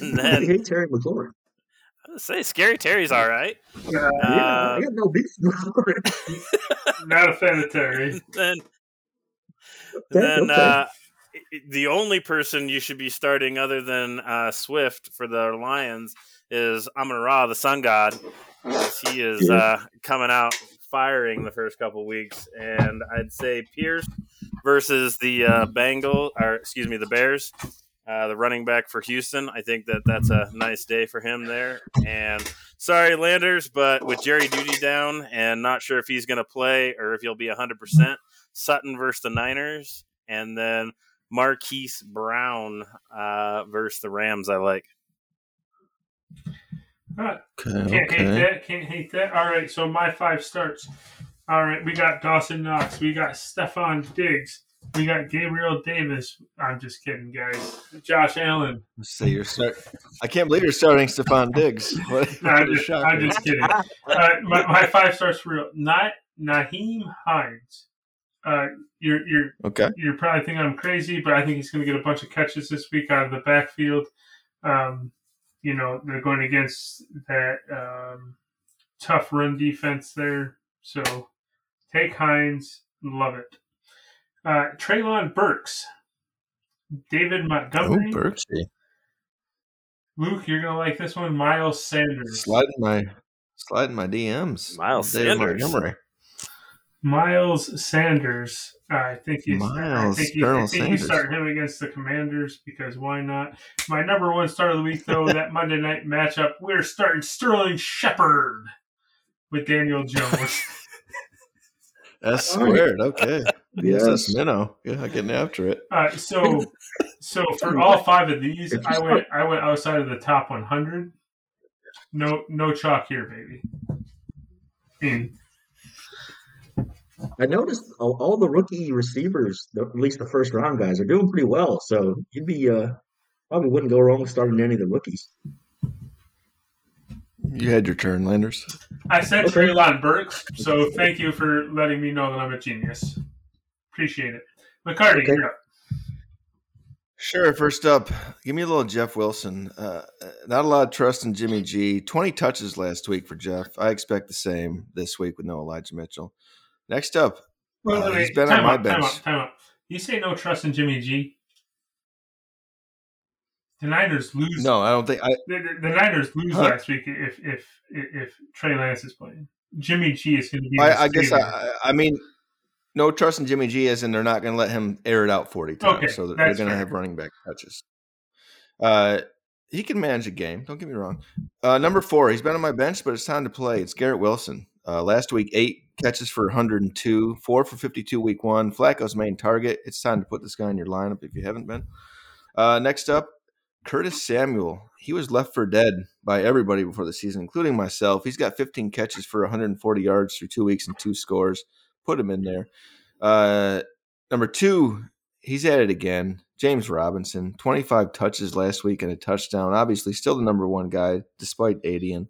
And then hate Terry McLaurin. I was say Scary Terry's all right. yeah, Uh, I got no beef with McLaurin. Not a fan of Terry. then Okay, then okay. uh, i- i- the only person you should be starting other than uh, Swift for the Lions is Amon Ra, the Sun god. He is uh, coming out firing the first couple weeks, and I'd say Pierce versus the uh, Bengal, or excuse me, the Bears. Uh, the running back for Houston. I think that that's a nice day for him there. And sorry, Landers, but with Jerry Jeudy down and not sure if he's going to play or if he'll be 100%, Sutton versus the Niners, and then Marquise Brown uh, versus the Rams. I like. Okay, Can't hate okay. that. Can't hate that. All right, so my five starts. All right, we got Dawson Knox. We got Stefon Diggs. We got Gabriel Davis. I'm just kidding, guys. Josh Allen. Let's say you're start. I can't believe you're starting Stefon Diggs. What, No, I'm, just. I'm just kidding. Uh, my, my five starts for real. Not Nyheim Hines. Uh, you're you're Okay. you're probably thinking I'm crazy, but I think he's going to get a bunch of catches this week out of the backfield. Um, you know, they're going against that um, tough run defense there. So take Hines. Love it. Uh, Treylon Burks. David Montgomery, Oh, Montgomery. Luke, you're going to like this one. Miles Sanders. Sliding my sliding my DMs. Miles David Sanders. Montgomery. Miles Sanders. I think you. I Miles think, you, I Colonel think you Sanders. start him against the Commanders because why not? My number one start of the week, though, that Monday night matchup, we're starting Sterling Shepard with Daniel Jones. S squared. Okay. Yes, Yes. Minnow. Yeah, getting after it. Uh, so, so for all five of these, I went I went outside of the top 100. No, no chalk here, baby. In I noticed all, all the rookie receivers, the- at least the first round guys, are doing pretty well. So you'd be uh, probably wouldn't go wrong starting any of the rookies. You had your turn, Landers. I said Okay. Treylon Burks, so thank you for letting me know that I'm a genius. Appreciate it. McCarty, Okay. you're up. Sure. First up, give me a little Jeff Wilson. Uh, not a lot of trust in Jimmy G. 20 touches last week for Jeff. I expect the same this week with no Elijah Mitchell. Next up, Uh, wait, he's been on Time my time bench. out, time out. You say no trust in Jimmy G. The Niners lose. no, I don't think I. The, the, Niners lose Huh? last week if if if Trey Lance is playing. Jimmy G is going to be. I, I guess. I, I mean, no trust in Jimmy G, as in they're not going to let him air it out 40 times. Okay, so they're, they're going to have running back touches. Uh, he can manage a game. Don't get me wrong. Uh, number four, he's been on my bench, but it's time to play. It's Garrett Wilson. Uh, last week, eight catches for 102, four for 52 week one. Flacco's main target. It's time to put this guy in your lineup if you haven't been. Uh, next up, Curtis Samuel. He was left for dead by everybody before the season, including myself. He's got 15 catches for 140 yards through two weeks and two scores. Put him in there. Uh, number two, he's at it again. James Robinson, 25 touches last week and a touchdown. Obviously, still the number one guy despite Etienne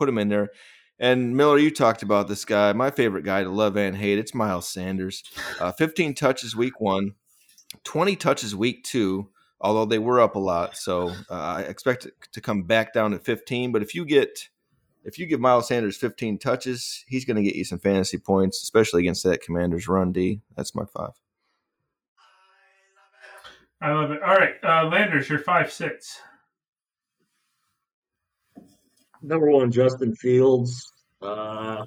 put him in there. And Miller, you talked about this guy. My favorite guy to love and hate. It's Miles Sanders. Uh, 15 touches week one, 20 touches week two. Although they were up a lot, so uh, I expect it to come back down to 15. But if you get if you give Miles Sanders 15 touches, he's going to get you some fantasy points, especially against that Commanders run D. That's my five. I love it. All right, uh, Landers, you're five six. Number one, Justin Fields. Uh,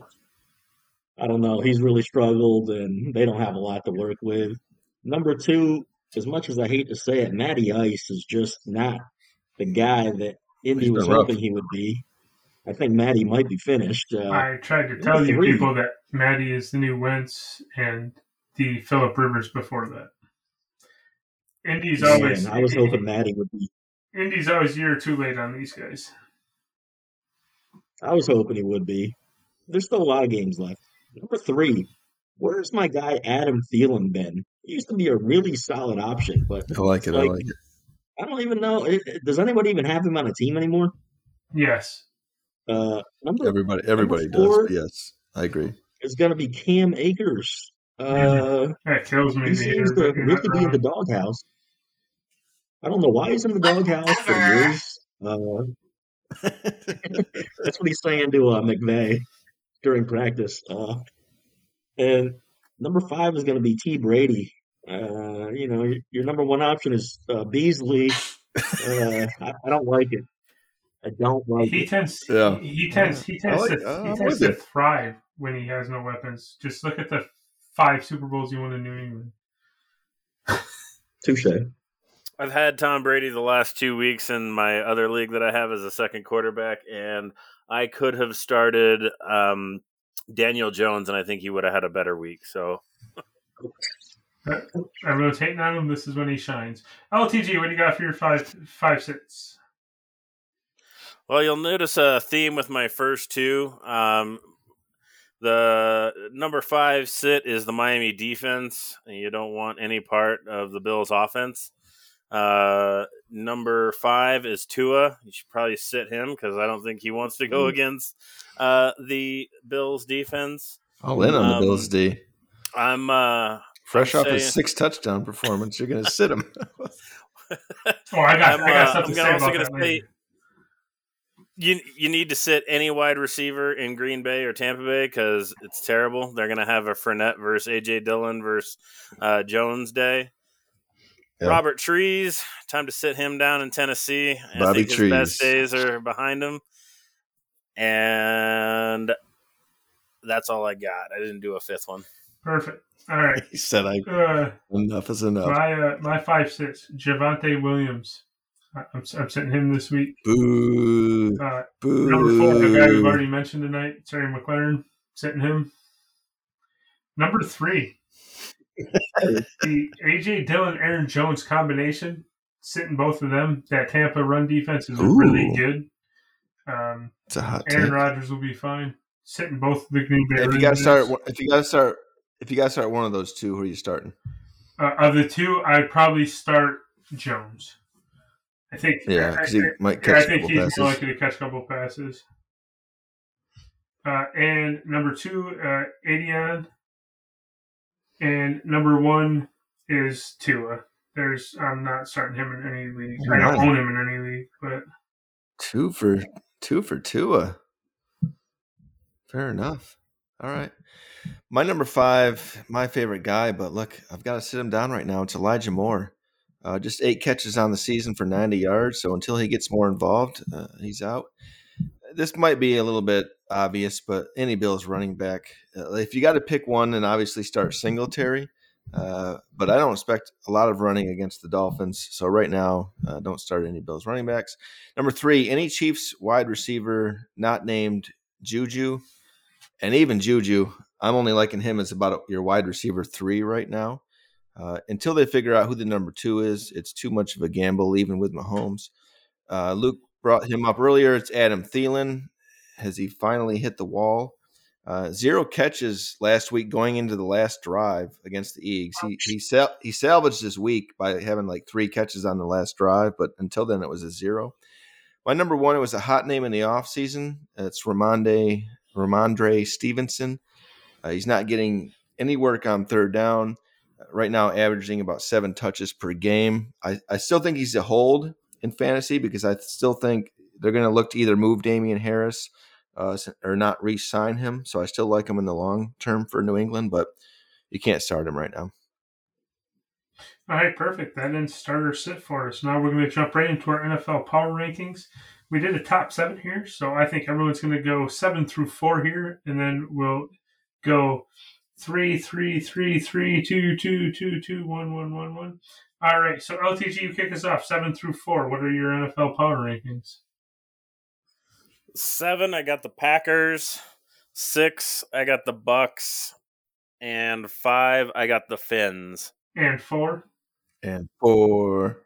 I don't know. He's really struggled, and they don't have a lot to work with. Number two, as much as I hate to say it, Matty Ice is just not the guy that Indy was rough. hoping he would be. I think Matty might be finished. Uh, I tried to tell you three. people that Matty is the new Wentz and the Philip Rivers before that. Indy's man, always I was hoping Matty would be. Indy's always a year or two late on these guys. I was hoping he would be. There's still a lot of games left. Number three, where's my guy Adam Thielen been? He used to be a really solid option, but I like it. I Like- like it. I don't even know. it- it- Does anybody even have him on a team anymore? Yes. Uh, number Everybody, everybody four- does. Yes, I agree. It's going to be Cam Akers. Uh, That kills me. he seems hear, to really be in the doghouse. I don't know why he's in the doghouse for Whatever. years. Uh, that's what he's saying to uh, McVay during practice. Uh, and number five is going to be T. Brady. Uh, you know, your, your number one option is uh, Beasley. Uh, I, I don't like it. I don't like He it. tends. Yeah. He, he tends. He tends like- to. He tends to thrive when he has no weapons. Just look at the five Super Bowls he won in New England. Touche. I've had Tom Brady the last two weeks in my other league that I have as a second quarterback, and I could have started um, Daniel Jones, and I think he would have had a better week. So I'm rotating on him. This is when he shines. LTG, what do you got for your five five six? Well, you'll notice a theme with my first two. Um, the number five sit is the Miami defense, and you don't want any part of the Bills' offense. Uh, number five is Tua. You should probably sit him because I don't think he wants to go against uh, the Bills' defense. All in on the Um, Bills D. I'm uh, Fresh I'm off his six touchdown performance, you're going to sit him. Oh, I got. I'm, I got uh, stuff I'm to gonna say also gonna say- you you need to sit any wide receiver in Green Bay or Tampa Bay because it's terrible. They're gonna have a Fournette versus AJ Dillon versus uh, Jones day. Yeah. Robert Trees, time to sit him down in Tennessee. I Bobby think his best Trees. days are behind him, and that's all I got. I didn't do a fifth one. Perfect. All right. he said, "I Uh, enough is enough." my uh, my five six. Javonte Williams. I- I'm, I'm sitting him this week. Boo, Uh, boo. number four, the guy we've already mentioned tonight, Terry McLaurin. Sitting him. Number three, the AJ Dillon Aaron Jones combination, sitting both of them, that Tampa run defense is really good. Um, It's a hot Aaron. Rodgers will be fine. Sitting both the Green Bay. If you got to start, if you got to start, if you got to start one of those two, who are you starting? uh, of the two, I'd probably start Jones. I think. Yeah, 'cause he I- might yeah, catch I a think couple he's passes. more likely to catch a couple passes. Uh, and number two, uh, Adion. And number one is Tua. There's, I'm not starting him in any league. I don't own him in any league, but Two for two for Tua. Fair enough. All right. My number five, my favorite guy, but look, I've got to sit him down right now. It's Elijah Moore. Uh, just eight catches on the season for 90 yards. So until he gets more involved, uh, he's out. This might be a little bit obvious, but any Bills running back, uh, if you got to pick one, then obviously start Singletary. Uh, but I don't expect a lot of running against the Dolphins. So right now, uh, don't start any Bills running backs. Number three, any Chiefs wide receiver not named Juju, and even Juju, I'm only liking him as about your wide receiver three right now. Uh, until they figure out who the number two is, it's too much of a gamble, even with Mahomes. Uh, Luke brought him up earlier. It's Adam Thielen. Has he finally hit the wall? Uh, zero catches last week going into the last drive against the Eagles. He he, sal- he salvaged his week by having like three catches on the last drive, but until then it was a zero. My number one, it was a hot name in the offseason. It's Ramonde, Rhamondre Stevenson. Uh, he's not getting any work on third down. Uh, right now, averaging about seven touches per game. I, I still think he's a hold in fantasy because I still think they're going to look to either move Damien Harris uh, or not re sign him. So I still like him in the long term for New England, but you can't start him right now. All right, perfect. That ends starter sit for us. Now we're going to jump right into our NFL power rankings. We did a top seven here, so I think everyone's going to go seven through four here, and then we'll go three, three, three, three, two, two, two, two, one, one, one, one. All right, so LTG, you kick us off seven through four. What are your NFL power rankings? Seven, I got the Packers. Six, I got the Bucks. And five, I got the Fins. And four? And four.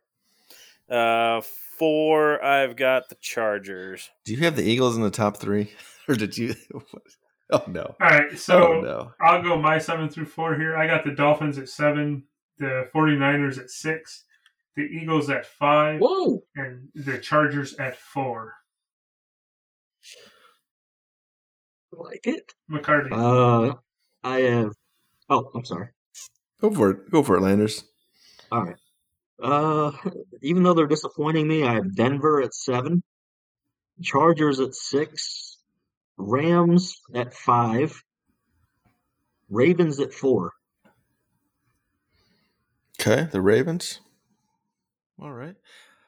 Uh, four, I've got the Chargers. Do you have the Eagles in the top three, or did you? oh no! All right, so oh no! I'll go my seven through four here. I got the Dolphins at seven, the 49ers at six, the Eagles at five, Whoa! and the Chargers at four. Like it. McCarty. Uh, I have. Oh, I'm sorry. Go for it. Go for it, Landers. All right. Uh, even though they're disappointing me, I have Denver at seven, Chargers at six, Rams at five, Ravens at four. Okay, the Ravens. All right.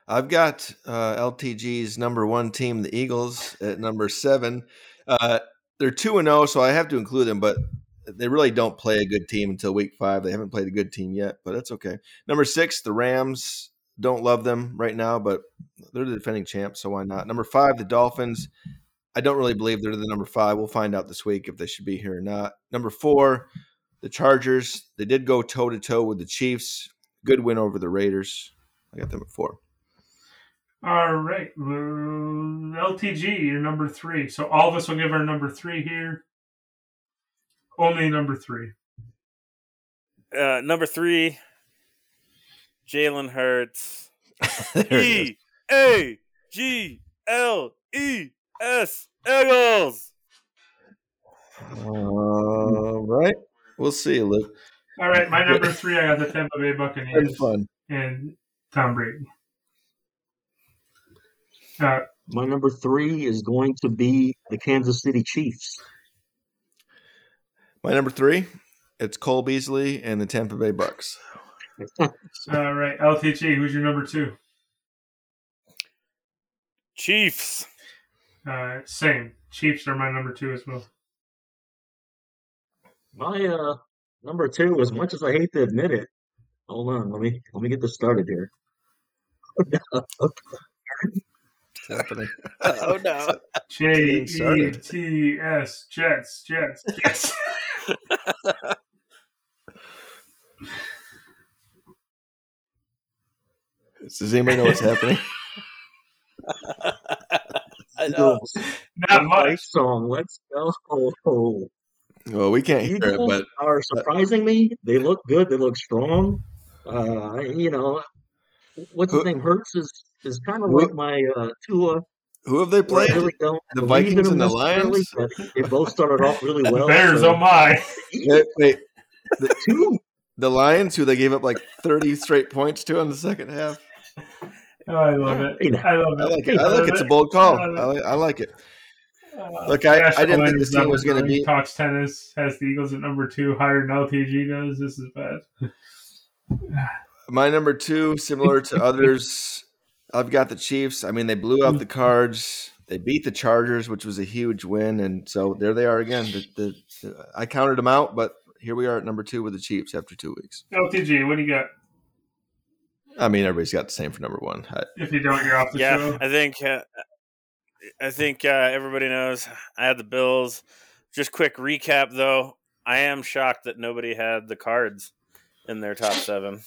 I've got uh, LTG's number one team, the Eagles, at number seven. Uh, they're two and zero, so I have to include them, but they really don't play a good team until week five. They haven't played a good team yet, but that's okay. Number six, the Rams. Don't love them right now, but they're the defending champs, so why not? Number five, the Dolphins. I don't really believe they're the number five. We'll find out this week if they should be here or not. Number four, the Chargers. They did go toe to toe with the Chiefs. Good win over the Raiders. I got them at four. All right. LTG, you're number three. So all of us will give our number three here. Only number three. Uh, number three, Jalen Hurts. There it is. E A G L E S Eagles. All right. We'll see, Luke. All right, my number three, I got the Tampa Bay Buccaneers fun. and Tom Brady. Uh, My number three is going to be the Kansas City Chiefs. My number three, it's Cole Beasley and the Tampa Bay Bucks. all right, LTG, who's your number two? Chiefs. Uh, same. Chiefs are my number two as well. My uh number two, as much as I hate to admit it, hold on, let me let me get this started here. Happening. Oh no. J E Getting. T S Jets Jets Jets. Does anybody know what's happening? I know. Not much. song. Let's go. Well, we can't hear it, but are surprising me. They look good. They look strong. Uh, you know, what's his Who- name? Hurts is is kind of Who- like my uh, Tua. who have they played? really The Vikings and the Lions? but They both started off really well. Bears, so- oh my. Wait, wait, the two. the Lions, who they gave up like thirty straight points to in the second half. Oh, I love it. I love it. I like it. I like it. it's a bold call. I like, I like it. Uh, Look, I- Josh I didn't think this team was gonna be- Talks tennis has the Eagles at number two, higher than LTG does. This is bad. My number two, similar to others, I've got the Chiefs. I mean, they blew out the Cards. They beat the Chargers, which was a huge win, and so there they are again. The, the, the- I counted them out, but here we are at number two with the Chiefs after two weeks. LTG, what do you got? I mean, everybody's got the same for number one. I, If you don't, you're off the yeah, show. I think uh, I think uh, everybody knows I had the Bills. Just quick recap though, I am shocked that nobody had the Cards in their top seven.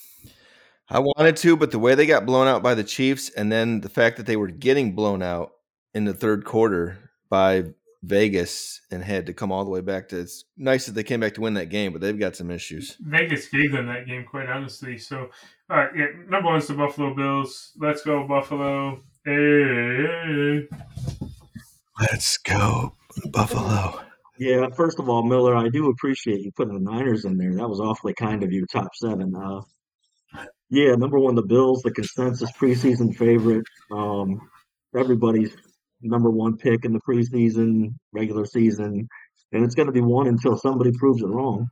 I wanted to, but the way they got blown out by the Chiefs, and then the fact that they were getting blown out in the third quarter by Vegas and had to come all the way back to. It's nice that they came back to win that game, but they've got some issues. Vegas gave them that game, quite honestly. So, all right, yeah, number one's the Buffalo Bills. Let's go, Buffalo. Hey. Let's go, Buffalo. Yeah, first of all, Miller, I do appreciate you putting the Niners in there. That was awfully kind of you, top seven. Uh, yeah, number one, the Bills, the consensus preseason favorite. Um, everybody's number one pick in the preseason, regular season, and it's going to be one until somebody proves it wrong.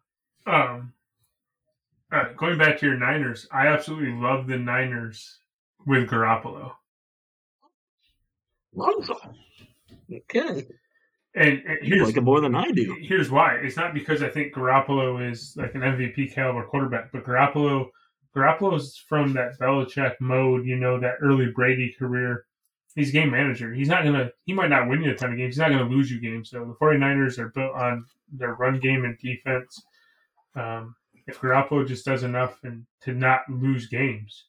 Um, all right, going back to your Niners, I absolutely love the Niners with Garoppolo. Lonzo. Okay, And, and here's like it more than I do. here's why. It's not because I think Garoppolo is like an MVP caliber quarterback, but Garoppolo Garoppolo's from that Belichick mode, you know, that early Brady career. He's game manager. He's not gonna he might not win you a ton of games. He's not gonna lose you games. So the 49ers are built on their run game and defense. Um, if Garoppolo just does enough and to not lose games,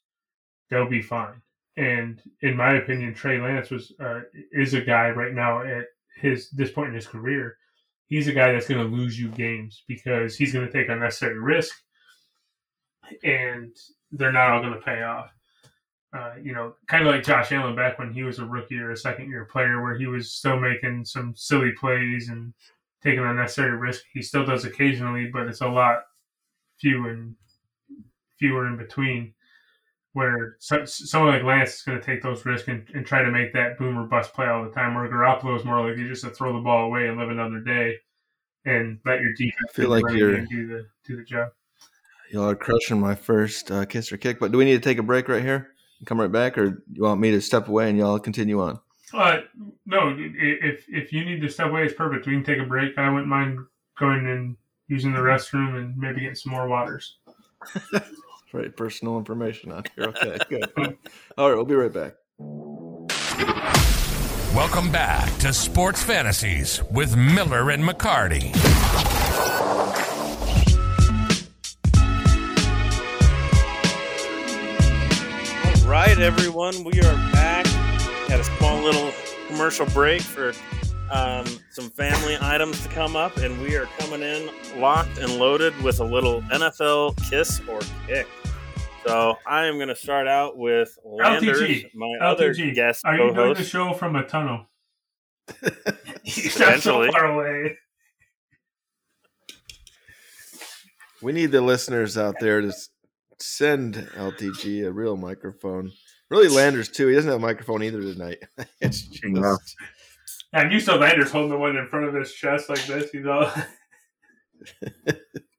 they'll be fine. And in my opinion, Trey Lance was uh, is a guy right now at his this point in his career. He's a guy that's going to lose you games because he's going to take unnecessary risk, and they're not all going to pay off. Uh, you know, kind of like Josh Allen back when he was a rookie or a second year player, where he was still making some silly plays and taking unnecessary risk. He still does occasionally, but it's a lot few and fewer in between. Where so, someone like Lance is going to take those risks and, and try to make that boom or bust play all the time. Where Garoppolo is more likely just to throw the ball away and live another day and let your defense I feel do the like you're- do the do the job. Y'all are crushing my first uh, kiss or kick, but do we need to take a break right here and come right back, or you want me to step away and y'all continue on? Uh, no, if if you need to step away, it's perfect. We can take a break. I wouldn't mind going and using the restroom and maybe getting some more waters. Very personal information on here. Okay, good. All right, we'll be right back. Welcome back to Sports Fantasies with Miller and McCarty. All right, everyone, we are back. Had a small little commercial break for um, some family items to come up, and we are coming in locked and loaded with a little NFL kiss or kick. So I am going to start out with Landers, LTG, my other LTG, guest are you doing the show from a tunnel? you sound so far away. We need the listeners out there to send LTG a real microphone. Really, Landers too. He doesn't have a microphone either tonight. it's just Yeah. And you saw Landers holding the one in front of his chest like this. He's all.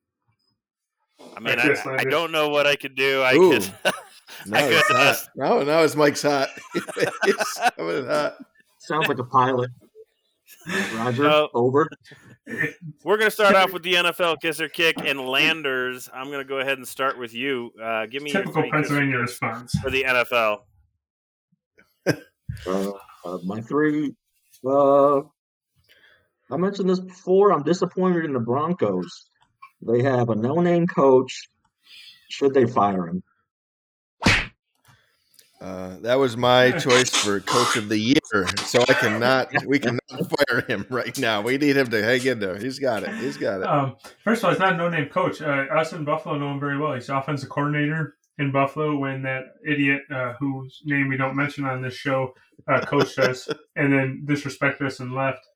I mean, Chris I, I Landers. don't know what I could do. I Ooh. could. now I could, uh, hot. Now, now his mic's hot. it's coming hot. Sounds like a pilot. Roger, No. over. We're going to start off with the NFL kiss or kick and Landers. I'm going to go ahead and start with you. Uh, give me Typical three Pennsylvania response. for the NFL. Uh, uh, my three. Uh, I mentioned this before. I'm disappointed in the Broncos. They have a no-name coach. should they fire him? Uh, that was my choice for coach of the year. So I cannot, we cannot fire him right now. We need him to hang in there. He's got it. He's got it. Um, first of all, he's not a no-name coach. Uh, us in Buffalo know him very well. He's offensive coordinator in Buffalo when that idiot uh, whose name we don't mention on this show uh, coached us and then disrespected us and left.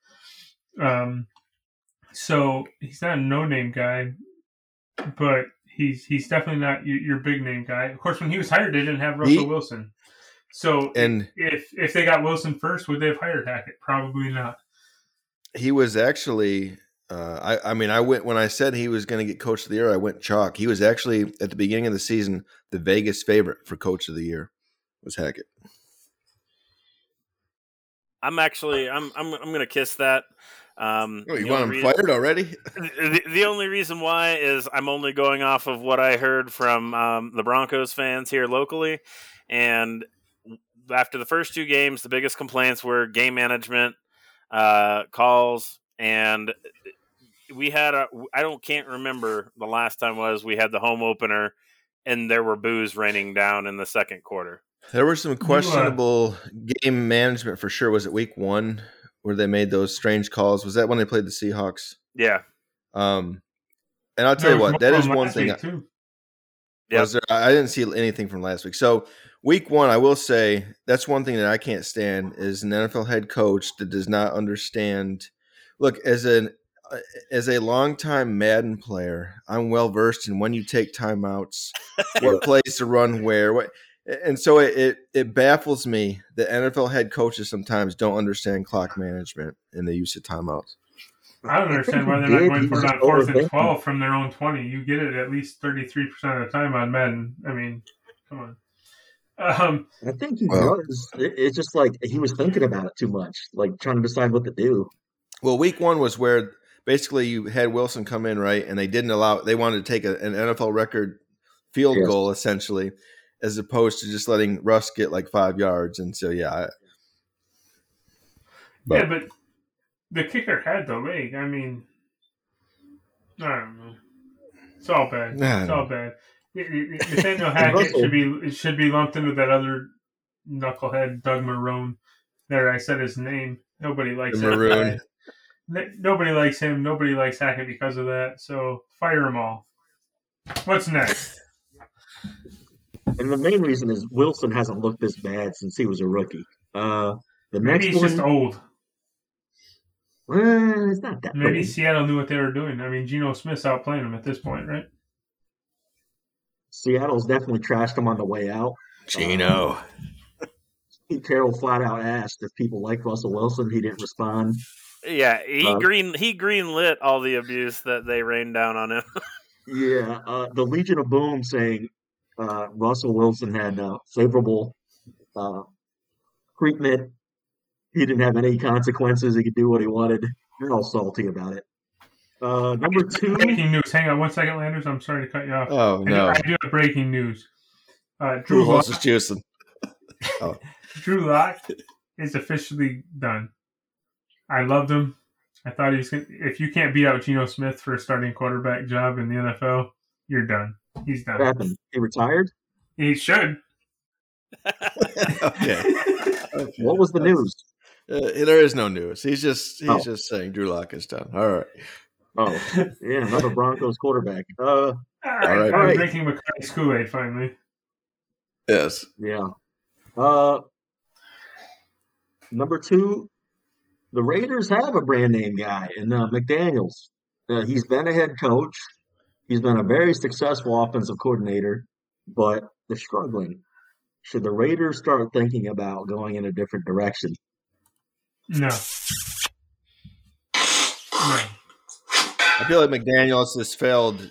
Um, so he's not a no-name guy, but he's he's definitely not your, your big name guy. Of course, when he was hired, they didn't have Russell He- Wilson. So And if if they got Wilson first, would they have hired Hackett? Probably not. he was actually, uh, I, I mean, I went, when I said he was going to get coach of the year, I went chalk. He was actually, at the beginning of the season, the Vegas favorite for coach of the year was Hackett. I'm actually I'm I'm I'm gonna kiss that. Um, Oh, you want only him rea- fired already? the, the only reason why is I'm only going off of what I heard from um, the Broncos fans here locally, and after the first two games, the biggest complaints were game management, uh, calls, and we had a I don't can't remember the last time was we had the home opener, and there were boos raining down in the second quarter. There were some questionable game management for sure. Was it week one where they made those strange calls? Was that when they played the Seahawks? Yeah, Um, and I'll tell you There was what, that more is from one thing. week, too. Yep. There, I I didn't see anything from last week. So week one, I will say that's one thing that I can't stand is an NFL head coach that does not understand. Look, as an uh, as a longtime Madden player, I'm well versed in when you take timeouts, what plays to run where, what, and so it, it it baffles me that NFL head coaches sometimes don't understand clock management and the use of timeouts. I don't understand why they're not going for it was on fourth and twelve from their own twenty. You get it at least thirty three percent of the time on Madden. I mean, come on. Um, I think he Well- does. It, it's just like he was thinking about it too much, like trying to decide what to do. Well, week one was where basically you had Wilson come in right, and they didn't allow. They wanted to take a, an NFL record field Yes. goal essentially, as opposed to just letting Russ get like five yards. And so yeah, I, yeah, but the kicker had the leg. I mean, I don't know. It's all bad. Nah, It's all bad. Nathaniel Hackett should be it should be lumped into that other knucklehead, Doug Marrone. There, I said his name. Nobody likes The that Maroon. N- Nobody likes him. Nobody likes Hackett because of that. So fire them all. What's next? And the main reason is Wilson hasn't looked this bad since he was a rookie. Uh, the next Maybe he's one, just old. well, it's not that Maybe old. Seattle knew what they were doing. I mean, Geno Smith's outplaying him at this point, right? Seattle's definitely trashed him on the way out. Geno. Pete Carroll flat out asked if people like Russell Wilson. He didn't respond. yeah. He Uh, green he green lit all the abuse that they rained down on him. Yeah, uh, the Legion of Boom saying uh, Russell Wilson had uh, favorable uh, treatment. He didn't have any consequences. He could do what he wanted. They're all salty about it. Uh, number two, Breaking news. Hang on one second, Landers. I'm sorry to cut you off. Oh I no, I do have breaking news. Uh, Drew who Lock, else is juicing? Drew Lock is officially done. I loved him. I thought he was. Gonna, if you can't beat out Geno Smith for a starting quarterback job in the NFL, you're done. He's what done. happened? He retired. He should. okay. okay. What was the news? Uh, there is no news. He's just he's Oh. just saying Drew Lock is done. All right. Oh, yeah, another Broncos quarterback. Uh, All right, right. I'm Right. drinking McCarthy's Kool Aid finally. Yes. yeah. Uh, number two, the Raiders have a brand name guy in uh, McDaniels. Uh, he's been a head coach. He's been a very successful offensive coordinator, but they're struggling. Should the Raiders start thinking about going in a different direction? No. No. I feel like McDaniels has failed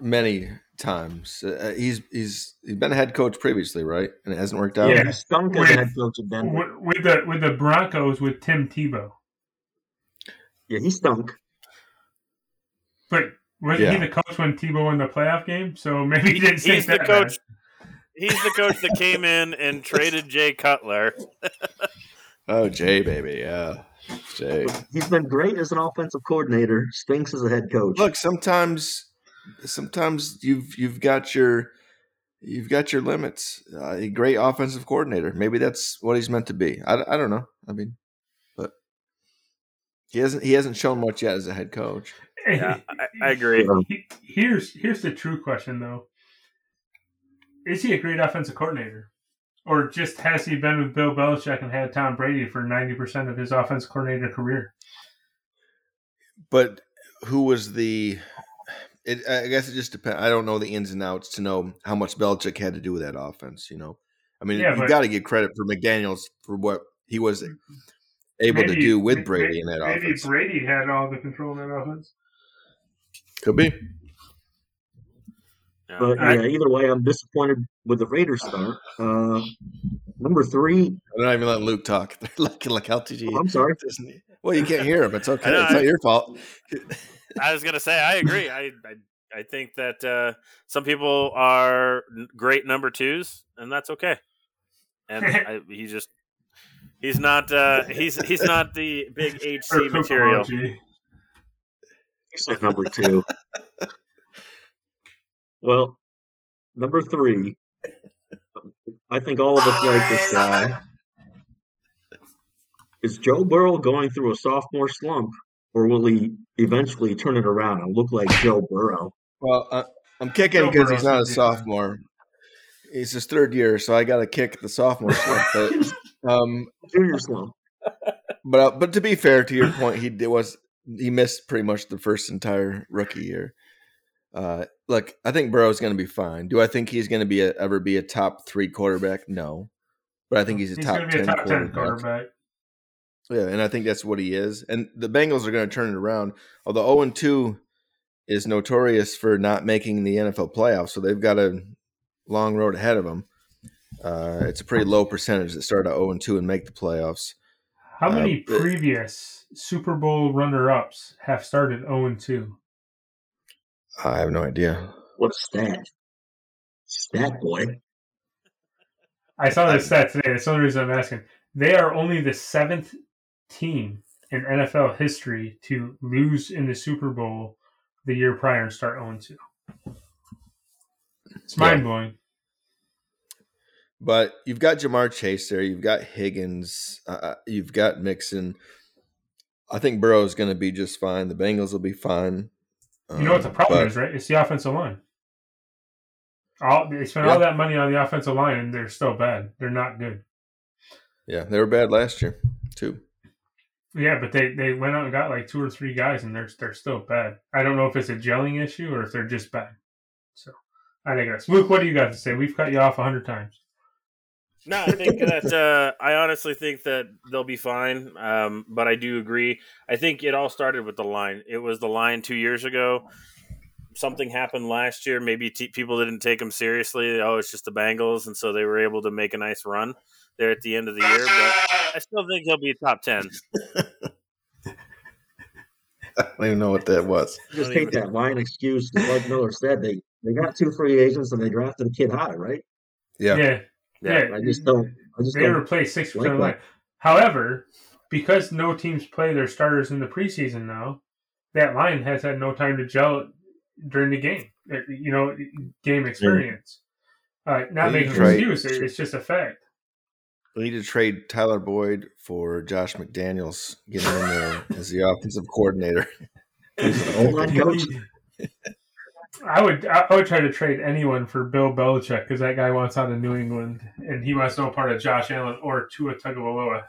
many times. Uh, he's he's he's been a head coach previously, right? And it hasn't worked out. Yeah. He stunk as a head coach at Denver. With, with the with the Broncos with Tim Tebow, Yeah, he stunk. But wasn't he the coach when Tebow won the playoff game? So maybe he didn't stink He's the coach. bad. He's the coach that came in and traded Jay Cutler. Oh, Jay, baby, yeah, Jay. He's been great as an offensive coordinator, stinks as a head coach. Look, sometimes sometimes you've you've got your you've got your limits. Uh, a great offensive coordinator. Maybe that's what he's meant to be. I, I don't know. I mean, but he hasn't he hasn't shown much yet as a head coach. Yeah, I, I agree. Um, here's here's the true question though: Is he a great offensive coordinator, or just has he been with Bill Belichick and had Tom Brady for ninety percent of his offensive coordinator career? But who was the? It, I guess it just depends. I don't know the ins and outs to know how much Belichick had to do with that offense. You know, I mean, Yeah, you but- got to give credit for McDaniels for what he was able to do with may- Brady in that maybe offense. Brady had all the control in that offense. Could be. Yeah. But I- yeah, either way, I'm disappointed with the Raiders start. Uh, number three, I'm not even letting Luke talk. like like LTG. I'm sorry. Well, you can't hear him. It's okay. I know, it's not your fault. I was gonna say I agree. I I, I think that uh, some people are great number twos, and that's okay. And I, he just he's not uh, he's he's not the big HC material. Kokomoji. Number two. well, number three, I think all of us like this guy. Is Joe Burrow going through a sophomore slump, or will he eventually turn it around and look like Joe Burrow? Well, uh, I'm kicking because he's not a gonna be fine. sophomore. He's his third year, so I got to kick the sophomore slump. But, um, Junior slump. but uh, but to be fair to your point, he did, was he missed pretty much the first entire rookie year. Uh, look, I think Burrow's going to be fine. Do I think he's going to be a, ever be a top three quarterback? No, but I think he's a He's top be ten a top quarterback. quarterback. Yeah, and I think that's what he is. And the Bengals are going to turn it around. Although 0 and 2 is notorious for not making the NFL playoffs, so they've got a long road ahead of them. Uh, it's a pretty low percentage that start at 0 and 2 and make the playoffs. How Uh, many but- previous Super Bowl runner-ups have started zero and two? I have no idea. What's that? stat. Stat boy. I saw this stat today. That's the only reason I'm asking. They are only the seventh team in NFL history to lose in the Super Bowl the year prior and start 0 2. It's mind blowing. But you've got Ja'Marr Chase there. You've got Higgins. Uh, you've got Mixon. I think Burrow is going to be just fine. The Bengals will be fine. You know what the Um, problem but- is, right? It's the offensive line. All they spent all that money on the offensive line, and they're still bad. They're not good. Yeah, they were bad last year too. Yeah, but they, they went out and got like two or three guys, and they're they're still bad. I don't know if it's a gelling issue or if they're just bad. So I think that's Luke. What do you got to say? We've cut you off a hundred times. No, I think that uh, I honestly think that they'll be fine. Um, but I do agree. I think it all started with the line. It was the line two years ago. Something happened last year. Maybe t- people didn't take them seriously. Oh, it's just the Bengals, and so they were able to make a nice run there at the end of the year. But I still think he'll be top ten. I don't even know what that was. Just take that line excuse. Like Miller said, they, they got two free agents and they drafted a kid high, right? Yeah. Yeah, yeah. I just don't. I just they don't. replaced six like percent of the line. However, because no teams play their starters in the preseason now, that line has had no time to gel during the game. Uh, You know, game experience. Uh, not making an excuse. It's just a fact. We need to trade Tyler Boyd for Josh McDaniels, get him in there as the offensive coordinator. O-line coach. I would I would try to trade anyone for Bill Belichick because that guy wants out of New England and he wants no part of Josh Allen or Tua Tagovailoa.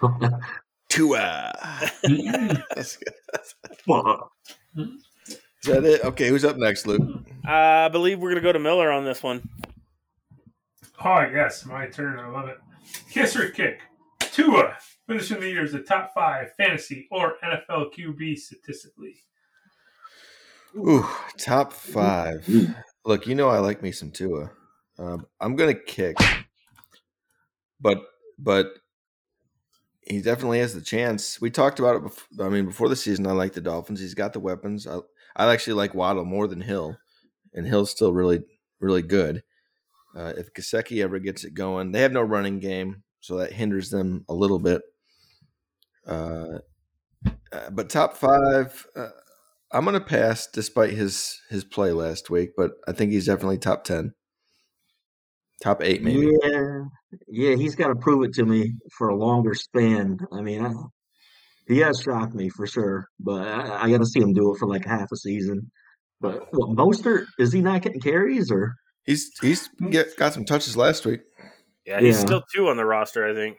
Tua. That's good. Is that it? Okay, who's up next, Luke? Uh, I believe we're gonna go to Miller on this one. Oh yes, my turn. I love it. Kiss or kick. Tua finishing the year as a top five fantasy or NFL QB statistically. Ooh, top five. Look, you know I like me some Tua. Um, I'm gonna kick, but but he definitely has the chance. We talked about it. Before, I mean, before the season, I like the Dolphins. He's got the weapons. I I actually like Waddle more than Hill, and Hill's still really really good. Uh, if Kaseki ever gets it going, they have no running game, so that hinders them a little bit. Uh, uh, but top five, uh, I'm gonna pass despite his his play last week, but I think he's definitely top ten, top eight maybe. Yeah, yeah, he's got to prove it to me for a longer span. I mean, I, he has shocked me for sure, but I, I got to see him do it for like half a season. But what Mostert is he not getting carries or? He's he's get, got some touches last week. Yeah, he's Yeah. still two on the roster, I think.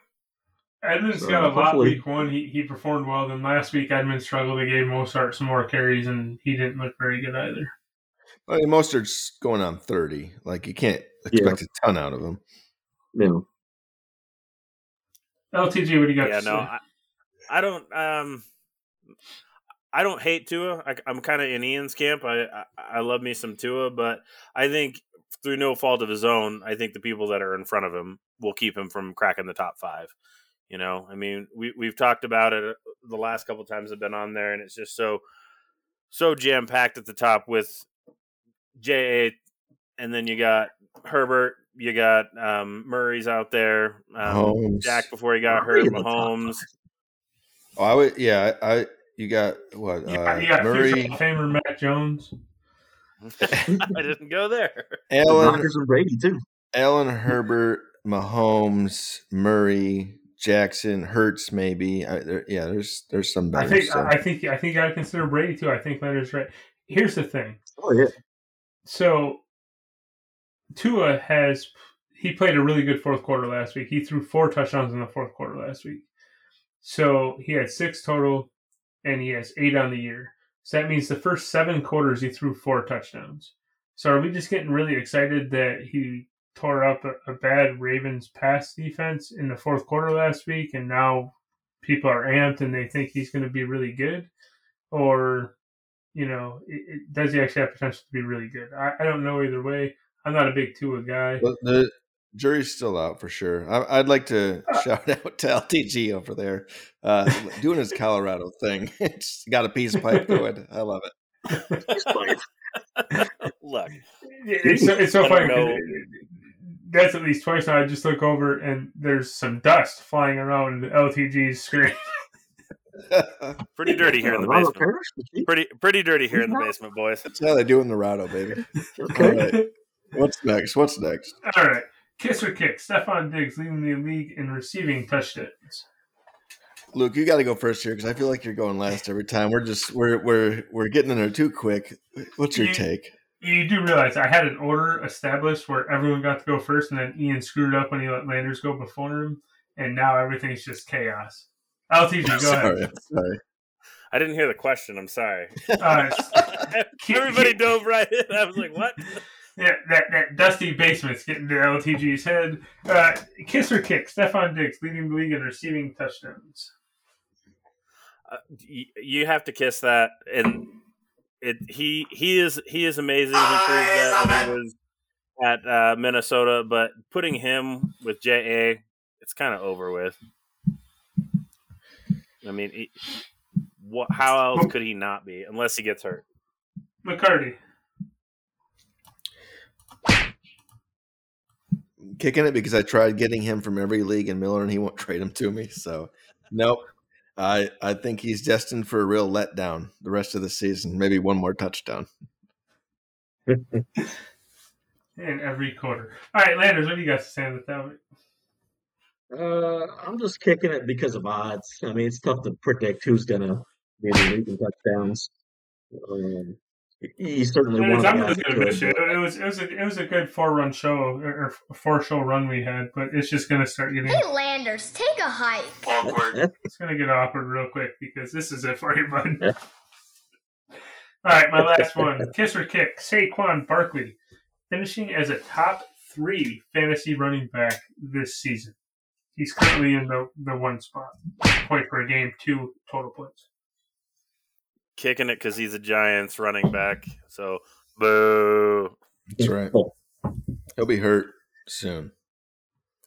Edmonds So, got a lot hopefully- week one. He, he performed well. Then last week, Edmonds struggled. They gave Mostert some more carries, and he didn't look very good either. I mean, Mostert's going on thirty. Like you can't expect a ton out of him. No. LTG, what do you got Yeah, to no, say? I, I don't. Um, I don't hate Tua. I, I'm kind of in Ian's camp. I, I I love me some Tua, but I think through no fault of his own, I think the people that are in front of him will keep him from cracking the top five. You know, I mean, we we've talked about it the last couple times I've been on there, and it's just so so jam packed at the top with J. and then you got Herbert, you got um, Murray's out there, um, Mahomes. Jack before he got Murray hurt, in the top Mahomes. Oh, I would. Yeah, I. I you got what? You, Uh, you got Murray, future Hall of Famer Matt Jones. I didn't go there. Allen, Rodgers and Brady too. Allen Herbert, Mahomes, Murray, Jackson, Hurts. Maybe. I, there, yeah, there's there's some I think stuff. I think I think I would consider Brady too. I think Leonard's right. Here's the thing. Oh yeah. So Tua has he played a really good fourth quarter last week. He threw four touchdowns in the fourth quarter last week. So he had six total and he has eight on the year. So that means the first seven quarters he threw four touchdowns. So are we just getting really excited that he tore up a, a bad Ravens pass defense in the fourth quarter last week and now people are amped and they think he's going to be really good? Or you know, it, it, does he actually have potential to be really good? I, I don't know either way. I'm not a big Tua guy. But the jury's still out for sure. I, I'd like to shout out to LTG over there, uh, doing his Colorado thing. it's got a piece of pipe going. I love it. Look, It's so, it's so I don't funny. 'cause know. it- it- That's at least twice now. I just look over and there's some dust flying around the LTG's screen. pretty dirty here in the basement. Parrish, the Chiefs. Pretty pretty dirty here in the basement, boys. That's how they do it in the Rado, baby. All right. What's next? What's next? All right. Kiss or kick. Stefon Diggs leading the league in receiving touchdowns. Luke, you got to go first here because I feel like you're going last every time. We're just we're we're we're getting in there too quick. What's your You- take? You do realize I had an order established where everyone got to go first, and then Ian screwed up when he let Landers go before him, and now everything's just chaos. LTG, go sorry, ahead. I'm sorry. I didn't hear the question. I'm sorry. Uh, Everybody dove right in. I was like, "What?" yeah, that, that dusty basement's getting to LTG's head. Uh, kiss or kick? Stefon Diggs leading the league in receiving touchdowns. Uh, y- you have to kiss that, and it. He he is he is amazing. He proved that when he was at uh, Minnesota, but putting him with Ja, it's kind of over with. I mean, he, what? How else could he not be unless he gets hurt? McCarty. Kicking it because I tried getting him from every league in Miller and he won't trade him to me. So, nope. I I think he's destined for a real letdown the rest of the season. Maybe one more touchdown. in every quarter. All right, Landers, what do you got to say on that? one? Uh, I'm just kicking it because of odds. I mean, it's tough to predict who's gonna be in the league in touchdowns. Um, he's certainly one of the I'm guys gonna miss could, you. It was it was a it was a good four run show or, or four show run we had, but it's just gonna start getting Hey, Landers, take a hike. but- it's gonna get awkward real quick because this is it for you, bud. All right, my last one. Kiss or kick. Saquon Barkley finishing as a top three fantasy running back this season. He's currently in the, the one spot. Point per game, two total points. Kicking it because he's a Giants running back. So, boo. That's right. He'll be hurt soon.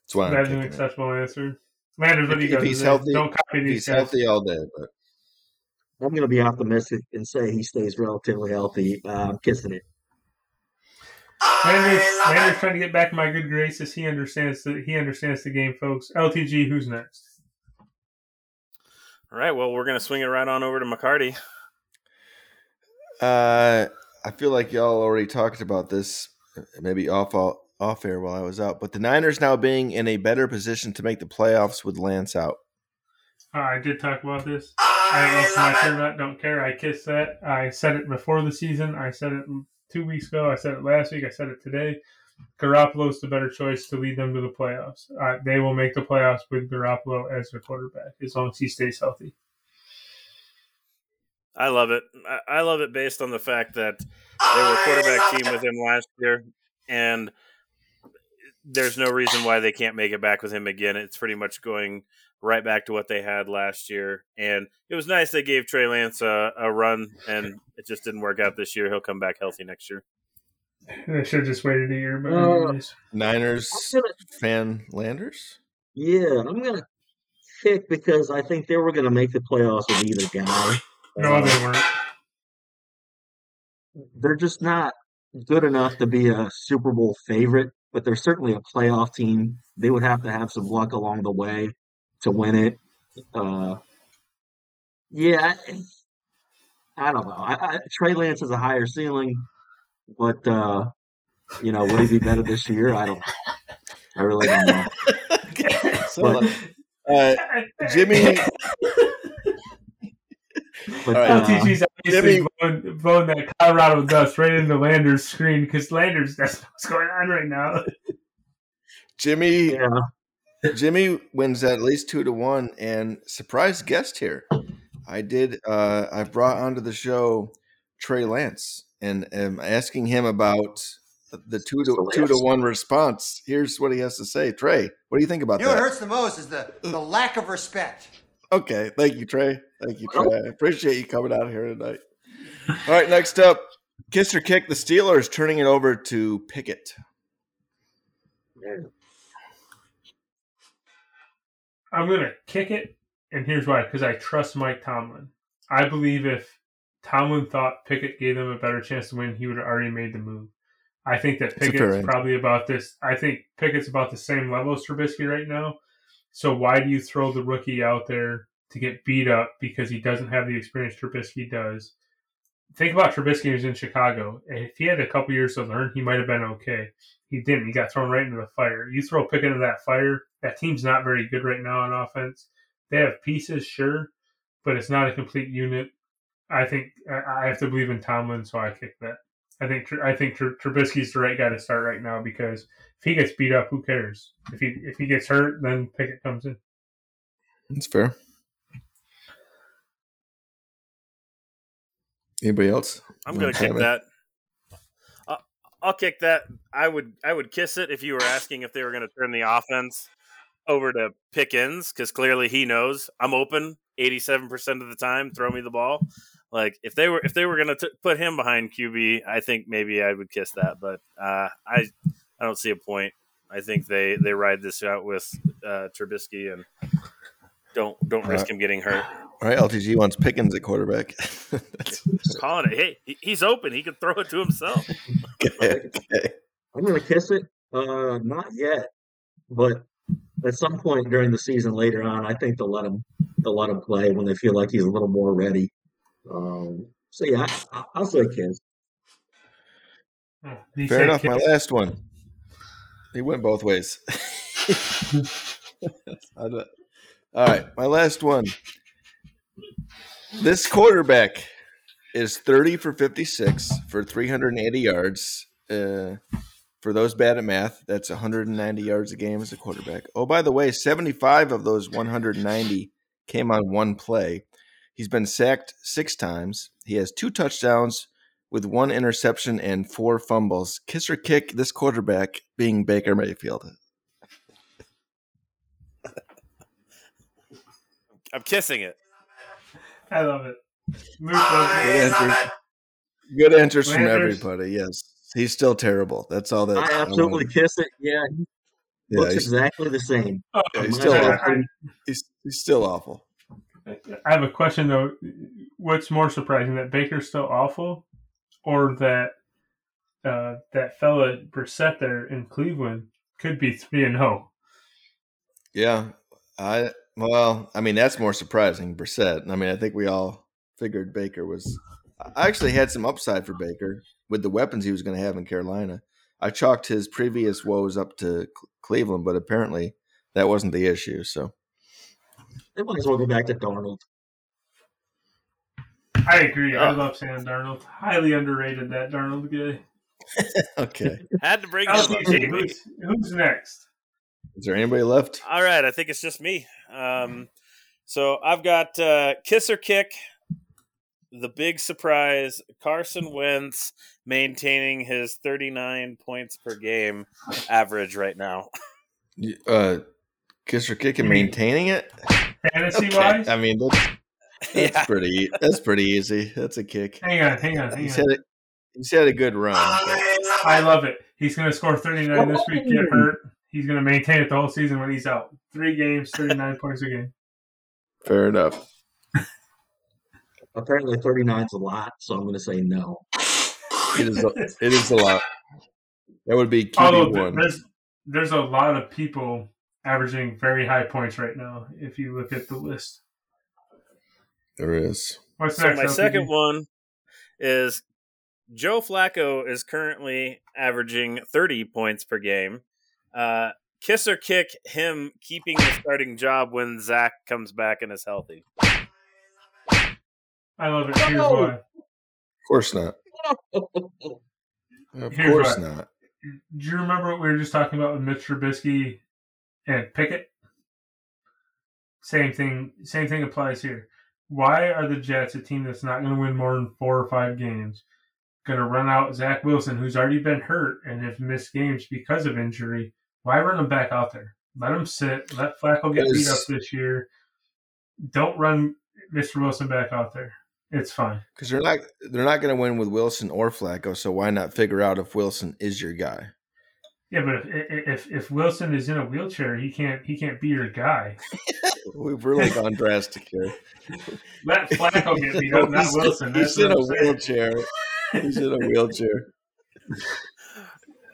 That's why I'm That's an kicking it. acceptable answer. Landers, what do you If got? he's healthy- Don't copy He's these guys. healthy all day, but I'm gonna be optimistic and say he stays relatively healthy. Uh, I'm kissing it. Landers, Landers trying to get back in my good graces. He understands the he understands the game, folks. LTG, who's next? All right. Well, we're gonna swing it right on over to McCarty. Uh, I feel like y'all already talked about this, maybe off off air while I was out. But the Niners now being in a better position to make the playoffs with Lance out. Uh, I did talk about this. I don't know if turn not don't care. I kissed that. I said it before the season. I said it two weeks ago. I said it last week. I said it today. Garoppolo's the better choice to lead them to the playoffs. Uh, they will make the playoffs with Garoppolo as their quarterback as long as he stays healthy. I love it. I love it based on the fact that they were a quarterback team with him last year, and there's no reason why they can't make it back with him again. It's pretty much going right back to what they had last year. And it was nice they gave Trey Lance a, a run, and it just didn't work out this year. He'll come back healthy next year. They should have just waited a year. But Uh, Niners I'm gonna- fan Landers. Yeah, I'm gonna pick because I think they were gonna make the playoffs with either guy. No, they weren't. They're just not good enough to be a Super Bowl favorite, but they're certainly a playoff team. They would have to have some luck along the way to win it. Uh, yeah, I, I don't know. I, I, Trey Lance has a higher ceiling, but uh, you know, would he be better this year? I don't. I really don't know. So, uh, Jimmy, But All right. LTG's obviously Jimmy- blowing, blowing that Colorado dust right into Landers' screen because Landers that's what's going on right now. Jimmy, yeah, Jimmy wins at least two to one, and surprise guest here. I did. Uh, I brought onto the show Trey Lance, and am asking him about the two to two to one response. Here's what he has to say. Trey, what do you think about You know what hurts the most is the, the lack of respect. Okay, thank you, Trey. Thank you, Trey. I appreciate you coming out here tonight. All right, next up, kiss or kick. The Steelers turning it over to Pickett. I'm gonna kick it, and here's why: because I trust Mike Tomlin. I believe if Tomlin thought Pickett gave them a better chance to win, he would have already made the move. I think that That's a fair Pickett's probably about this. I think Pickett's about the same level as Trubisky right now. So why do you throw the rookie out there to get beat up because he doesn't have the experience Trubisky does? Think about Trubisky who was in Chicago. If he had a couple years to learn, he might have been okay. He didn't. He got thrown right into the fire. You throw Pickett into that fire, that team's not very good right now on offense. They have pieces, sure, but it's not a complete unit. I think I have to believe in Tomlin, so I kick that. I think I think Tr- Trubisky's the right guy to start right now because if he gets beat up, who cares? If he if he gets hurt, then Pickett comes in. That's fair. Anybody else? I'm going Wanna kick chime in? that. Uh, I'll kick that. I would I would kiss it if you were asking if they were going to turn the offense over to Pickens because clearly he knows I'm open 87 percent of the time. Throw me the ball. Like if they were if they were going to put him behind QB, I think maybe I would kiss that. But uh, I I don't see a point. I think they they ride this out with uh, Trubisky and don't don't risk him getting hurt. All right, LTG wants Pickens at quarterback. Calling it. Hey, he's open. He can throw it to himself. okay. okay. I'm gonna kiss it. Uh, not yet, but at some point during the season later on, I think they'll let him they'll let him play when they feel like he's a little more ready. Um, so yeah, I, I'll say kiss. Fair said enough. My last one. He went both ways. All right, my last one. This quarterback is 30 for 56 for 380 yards. Uh, for those bad at math, that's 190 yards a game as a quarterback. Oh, by the way, 75 of those 190 came on one play. He's been sacked six times. He has two touchdowns with one interception and four fumbles. Kiss or kick this quarterback being Baker Mayfield. I'm kissing it. I love it. Luke Good loves answers, good answers from everybody. Yes, he's still terrible. That's all that. I absolutely kiss it. Yeah, he Yeah, looks exactly the same. Oh, yeah, he's still God. awful. He's, he's still awful. I have a question though. What's more surprising, that Baker's still awful, or that uh, that fella Brissett there in Cleveland could be three and oh? zero? Yeah, I well, I mean that's more surprising. Brissett. I mean, I think we all figured Baker was I actually had some upside for Baker with the weapons he was going to have in Carolina. I chalked his previous woes up to Cleveland, but apparently that wasn't the issue. So they might as well go back to Darnold. I agree. I love Sam Darnold. Highly underrated that Darnold guy. okay. Had to bring him LTG, who's, who's next? Is there anybody left? All right, I think it's just me. Um, so I've got uh, Kiss or Kick, the big surprise Carson Wentz maintaining his 39 points per game average right now. Uh, kiss or kick and maintaining it? Fantasy okay. wise? I mean, that's, that's yeah. pretty. That's pretty easy. That's a kick. Hang on, hang on, hang he's on. Had a, he's had a good run. I love it. He's going to score 39 this week. Get hurt. He's going to maintain it the whole season when he's out. Three games, 39 points a game. Fair enough. Apparently, 39 is a lot, so I'm going to say no. It is. A, it is a lot. That would be QB one. There's there's a lot of people averaging very high points right now. If you look at the list, there is. What's so next? my second one is Joe Flacco is currently averaging 30 points per game. Uh, kiss or kick him keeping the starting job when Zach comes back and is healthy. I love it. Here's why. Of course not. of Here's course why. not. Do you remember what we were just talking about with Mitch Trubisky and Pickett? Same thing. Same thing applies here. Why are the Jets a team that's not going to win more than four or five games? Going to run out Zach Wilson, who's already been hurt and has missed games because of injury. Why run him back out there? Let him sit. Let Flacco get beat up this year. Don't run Mr. Wilson back out there. It's fine because they're not they're not going to win with Wilson or Flacco. So why not figure out if Wilson is your guy? Yeah, but if if if Wilson is in a wheelchair, he can't he can't be your guy. We've really gone drastic here. Let Flacco get beat up, not Wilson. He's in a wheelchair. He's in a wheelchair.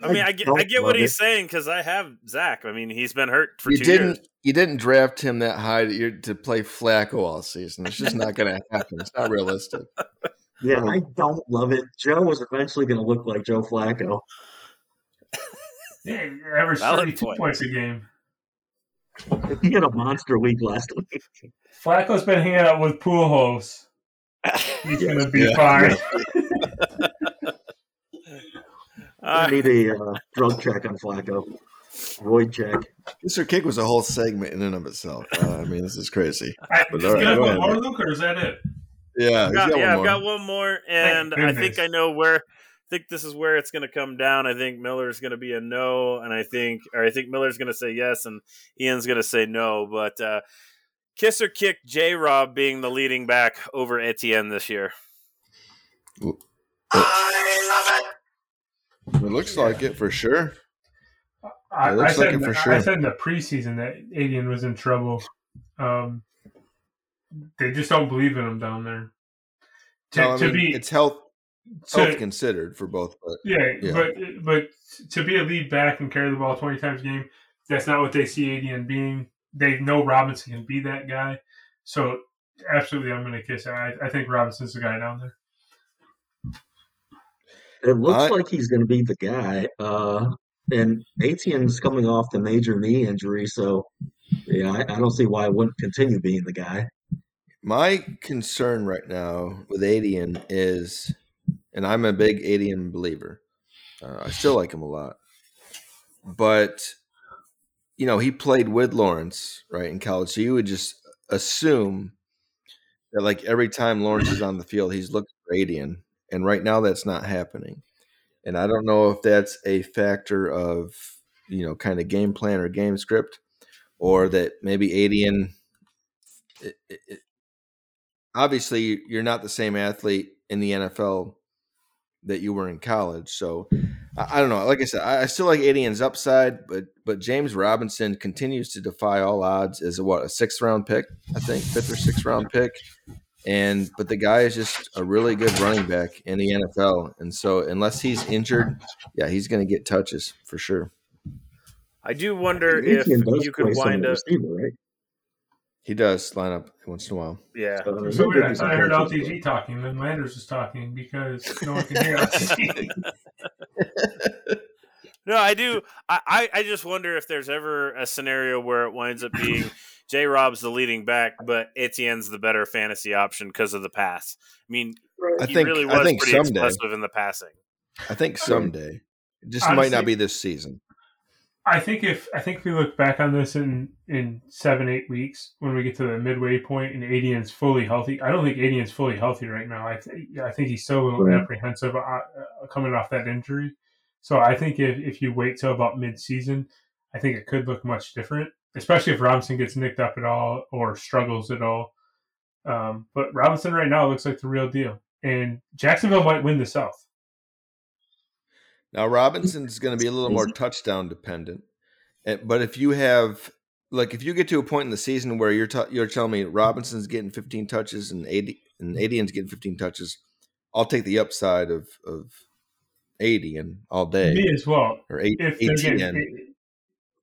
I mean, I get, I get what he's it. saying because I have Zach. I mean, he's been hurt for you 2 didn't, years. You didn't draft him that high to, to play Flacco all season. It's just not going to happen. It's not realistic. Yeah, I don't love it. Joe was eventually going to look like Joe Flacco. Yeah, averaged thirty-two point. points a game. He had a monster week last week. Flacco's been hanging out with pool Pujols. He's going to be yeah. fine. I need a uh, drug check on Flacco. Void check. Mr. Kick was a whole segment in and of itself. Uh, I mean, this is crazy. I, but, all right, one more, Luke, or is that it? Yeah, I've got, yeah, I've got one more, and I think I know where. I think this is where it's going to come down. I think Miller's going to be a no, and I think, or I think Miller's going to say yes, and Ian's going to say no. But uh, kiss or kick, J. Rob being the leading back over Etienne this year. I love It It looks like it for sure. I, I, said, like for sure. I said in the preseason that Etienne was in trouble. Um, they just don't believe in him down there. To, no, to mean, be, it's health, to, health considered for both. But, yeah, yeah, but but to be a lead back and carry the ball twenty times a game, that's not what they see Etienne being. They know Robinson can be that guy. So absolutely, I'm going to kiss. I, I think Robinson's the guy down there. It looks I, like he's going to be the guy. Uh, and Etienne's coming off the major knee injury, so yeah, I, I, don't see why I wouldn't continue being the guy. My concern right now with Etienne is, and I'm a big Etienne believer. Uh, I still like him a lot, but you know he played with Lawrence right in college, so you would just assume that like every time Lawrence is on the field, he's looking for Etienne, and right now that's not happening. And I don't know if that's a factor of, you know, kind of game plan or game script, or that maybe Etienne. It, it, obviously, you're not the same athlete in the NFL that you were in college. So I, I don't know. Like I said, I, I, still like Etienne's upside, but but James Robinson continues to defy all odds as a what a sixth round pick, I think, fifth or sixth round pick. And but the guy is just a really good running back in the NFL, and so unless he's injured, yeah, he's going to get touches for sure. I do wonder if you could wind up. Receiver, right? He does line up once in a while. Yeah. So So weird. I thought I heard LTG talking, then Landers was talking because no one can hear us. No, I do. I, I, I just wonder if there's ever a scenario where it winds up being J. Rob's the leading back, but Etienne's the better fantasy option because of the pass. I mean, I he think really I was think pretty someday. explosive in the passing. I think someday. It just might not be this season. I think if I think if we look back on this in in seven eight weeks when we get to the midway point and Etienne's fully healthy, I don't think Etienne's fully healthy right now. I th- I think he's still a little Right. apprehensive uh, uh, coming off that injury. So I think if if you wait till about mid season, I think it could look much different, especially if Robinson gets nicked up at all or struggles at all. Um, but Robinson right now looks like the real deal, and Jacksonville might win the South. Now Robinson's going to be a little more touchdown dependent, Eh, but if you have like if you get to a point in the season where you're t- you're telling me Robinson's getting 15 touches and 80 and Etienne's getting 15 touches, I'll take the upside of of 80 and all day Me as well. or eight, If they're getting,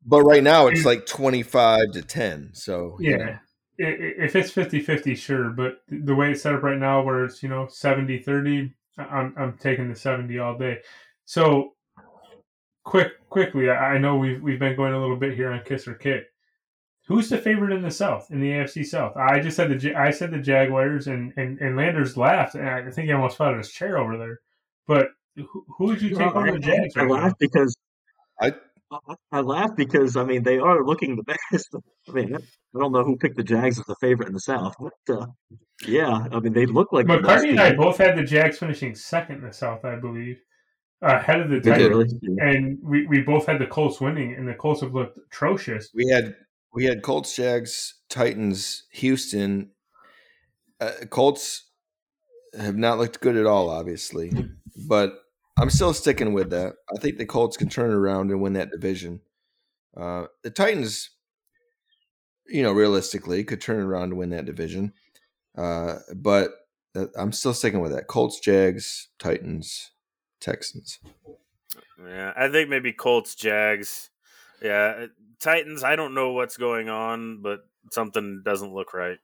But right now it's like 25 to 10. So you Yeah. know. I- i- If it's 50 50, sure. But the way it's set up right now, where it's, you know, 70 30, I'm, I'm taking the 70 all day. So, quick, quickly, I I know we've, we've been going a little bit here on Kiss or kick. Who's the favorite in the South, in the AFC South? I just said the I said the Jaguars, and, and, and Landers laughed, and I think he almost fell out of his chair over there. But who, who would you take No, over I, the Jags I right now? laugh because I I, I laugh because I mean they are looking the best. I mean I don't know who picked the Jags as the favorite in the South, but uh, yeah, I mean they look like the best McCarty and I both had the Jags finishing second in the South, I believe, ahead of the They. Titans, Really? and we, we both had the Colts winning, and the Colts have looked atrocious. we had we had Colts, Jags, Titans, Houston. Uh, Colts have not looked good at all, obviously, but I'm still sticking with that. I think the Colts can turn around and win that division. Uh, the Titans, you know, realistically, could turn around and win that division, uh, but uh, I'm still sticking with that. Colts, Jags, Titans, Texans. Yeah, I think maybe Colts, Jags. Yeah, uh, Titans. I don't know what's going on, but something doesn't look right,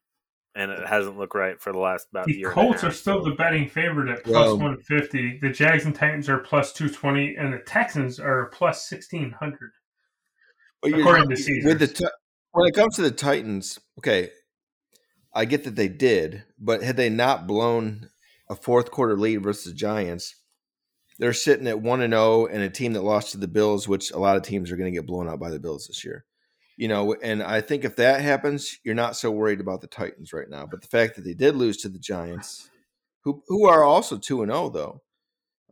and it hasn't looked right for the last about The year. Colts are still the betting favorite at plus Well- 150. The Jags and Titans are plus 220, and the Texans are plus 1600. But you're- According to Caesars. with the Ti- when it comes to the Titans, okay, I get that they did, but had they not blown a fourth quarter lead versus the Giants, they're sitting at one and zero, and a team that lost to the Bills, which a lot of teams are going to get blown out by the Bills this year. You know, and I think if that happens, you're not so worried about the Titans right now. But the fact that they did lose to the Giants, who who are also two and zero though,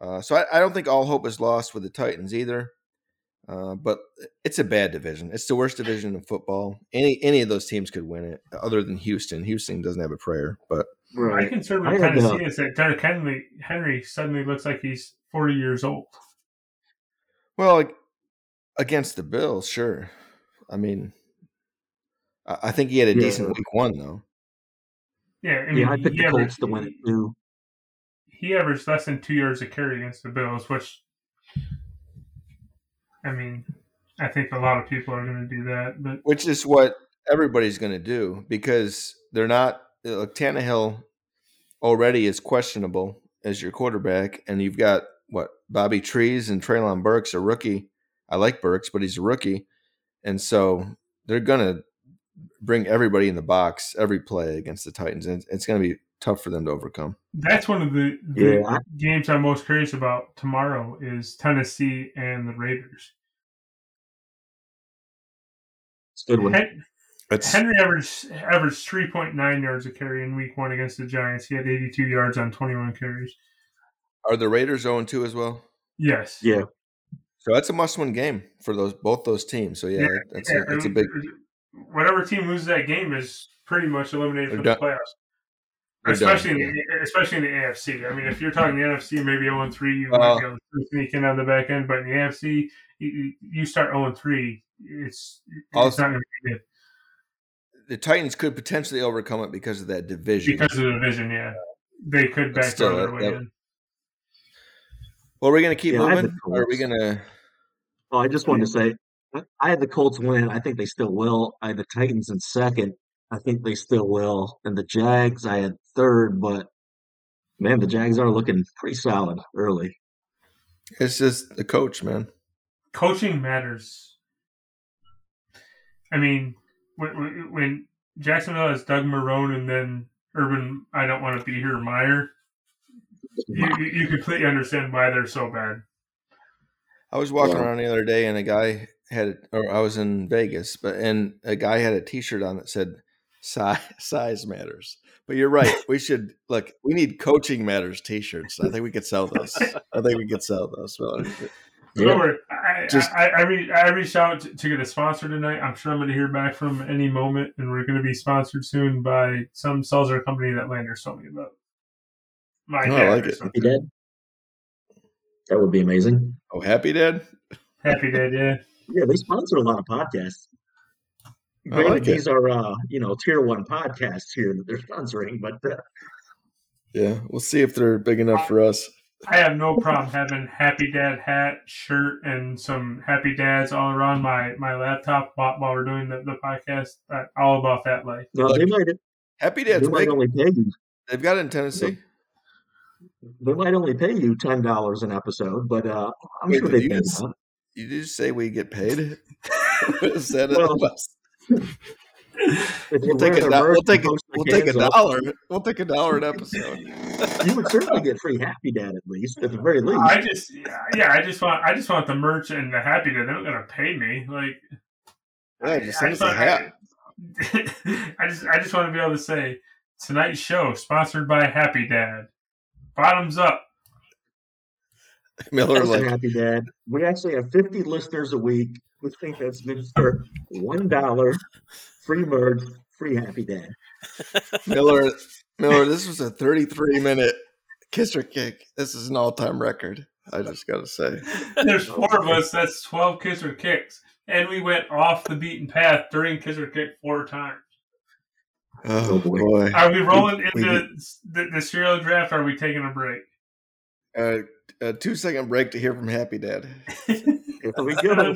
uh, so I, I don't think all hope is lost with the Titans either. Uh, but it's a bad division. It's the worst division in football. Any any of those teams could win it, other than Houston. Houston doesn't have a prayer, but My Right. concern I with had, Tennessee is that Derrick Henry, Henry suddenly looks like he's 40 years old. well, like, against the Bills, sure. I mean, I, I think he had a Yeah. decent week one though. Yeah, I mean, Yeah, I picked he the Colts averaged, to win it too. he averaged less than two yards a carry against the Bills, which, I mean, I think a lot of people are going to do that. But which is what everybody's going to do because they're not. Like Tannehill already is questionable as your quarterback, and you've got what Bobby Trees and Treylon Burks, a rookie. I like Burks, but he's a rookie, and so they're going to bring everybody in the box every play against the Titans, and it's going to be tough for them to overcome. that's one of the, the Yeah, games I'm most curious about tomorrow is Tennessee and the Raiders. It's a good one. Hen- It's Henry averaged averaged 3.9 yards a carry in Week One against the Giants. He had 82 yards on 21 carries. Are the Raiders zero two as well. Yes. Yeah, So that's a must-win game for those both those teams. So yeah, Yeah, that's Yeah, a, that's a big. Whatever team loses that game is pretty much eliminated They're from the playoffs. They're especially done, in the, especially in the AFC. I mean, if you're talking the NFC, maybe 0 3, you Uh, might be able to sneak in on the back end. But in the AFC, you, you start 0 3, it's it's Also- not going to be good The Titans could potentially overcome it because of that division. because of the division. Yeah, they could But back still, their that- way that- in. Well, we're we going to keep Yeah, moving, or are we going to? Oh, I just wanted to say, I- I had the Colts win. I think they still will. I had the Titans in second. I think they still will. And the Jags, I had third, but man, the Jags are looking pretty solid early. It's just the coach, man. Coaching matters. I mean, when, when- when Jacksonville has Doug Marrone and then Urban, I don't want to be here, Meyer, you, you, you completely understand why they're so bad. I was walking Yeah. around the other day and a guy had, or I was in Vegas, but and a guy had a T-shirt on that said "size size matters." But you're right. We should look. We need coaching matters T-shirts. I think we could sell those. I think we could sell those. Well, Don't worry. I, Just- I, I, re- I reached out to, to get a sponsor tonight. I'm sure I'm going to hear back from any moment, and we're going to be sponsored soon by some seltzer company that Landers told me about. My Oh, I like it. Happy Dad? That would be amazing. oh, happy dad. Happy Dad, yeah. Yeah, they sponsor a lot of podcasts. I Granted, like it. these are uh, you know tier one podcasts here that they're sponsoring, but uh, Yeah, we'll see if they're big enough for us. I have no problem having Happy Dad hat, shirt, and some Happy Dads all around my, my laptop while, while we're doing the, the podcast. Uh, all about that life. no, they might Happy they Dad's might big. only pay you They've got it in Tennessee. They might only pay you ten dollars an episode, but uh, I'm Wait, sure did they you pay just- enough. You did say we get paid? Is that? Well, If We'll take a do- we'll take a- we'll take a cans up, dollar. We'll take a dollar an episode. You would certainly get free Happy Dad at least, at the very least. I just yeah, yeah, I just want I just want the merch and the Happy Dad. They're not going to pay me. Like Yeah, just I send us just, a want, hat. I, I just I just want to be able to say tonight's show sponsored by Happy Dad. Bottoms up. Miller Listen, like Happy Dad. We actually have 50 listeners a week. We think that's good for one dollar, free merch, free Happy Dad. Miller. Miller, this was a 33 minute kiss or kick. This is an all time record. I just got to say. There's four of us. That's twelve kiss or kicks, and we went off the beaten path during kiss or kick four times. Oh, boy. boy. Are we rolling We- into the, the cereal draft? Or are we taking a break? Uh, a two second break to hear from Happy Dad. Here we go.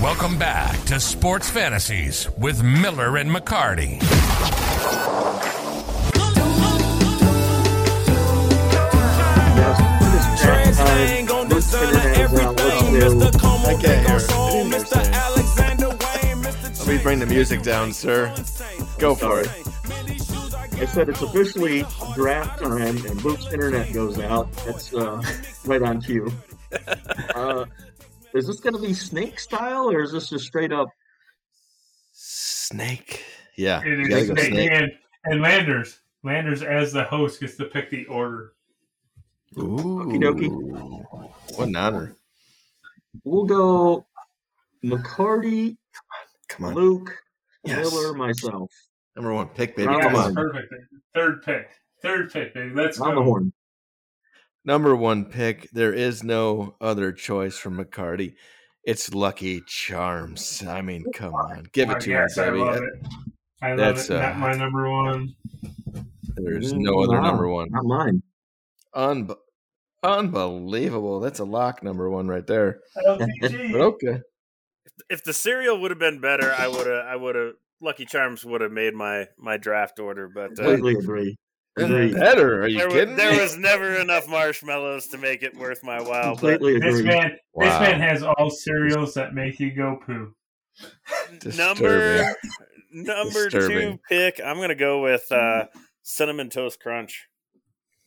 Welcome back to Sports Fantasies with Miller and McCarty. Trans gon' design everything, Mr. Como, I can't hear it. I didn't hear it. Let me bring the music down, sir. Go for it. I said it's officially draft time and Luke's internet goes out. That's uh, right on cue. Uh, is this going to be snake style or is this just straight up? Snake. Yeah. It you is gotta go snake. snake. And, and Landers. Landers, as the host, gets to pick the order. Ooh. dokie. What an honor. We'll go McCarty, Come on. Luke, Yes. Miller, myself. Number one pick, baby. Round Come on. perfect. Third pick. Third pick, baby. Let's On the go. horn. Number one pick. There is no other choice from McCarty. It's Lucky Charms. I mean, come on. Give I it to guess him, I baby. love it. I love That's, it. Not uh, my number one. There's no other Wow, number one. Not mine. Unbe- unbelievable. That's a lock number one right there. LTG. Okay. If the cereal would have been better, I would have. I would have. Lucky Charms would have made my my draft order, but uh, Completely agree. Agree. Better? Are you there, was, kidding there was never enough marshmallows to make it worth my while. But Completely This agree. man, this man has all cereals that make you go poo. number number Disturbing. two pick, I'm gonna go with uh, cinnamon toast crunch.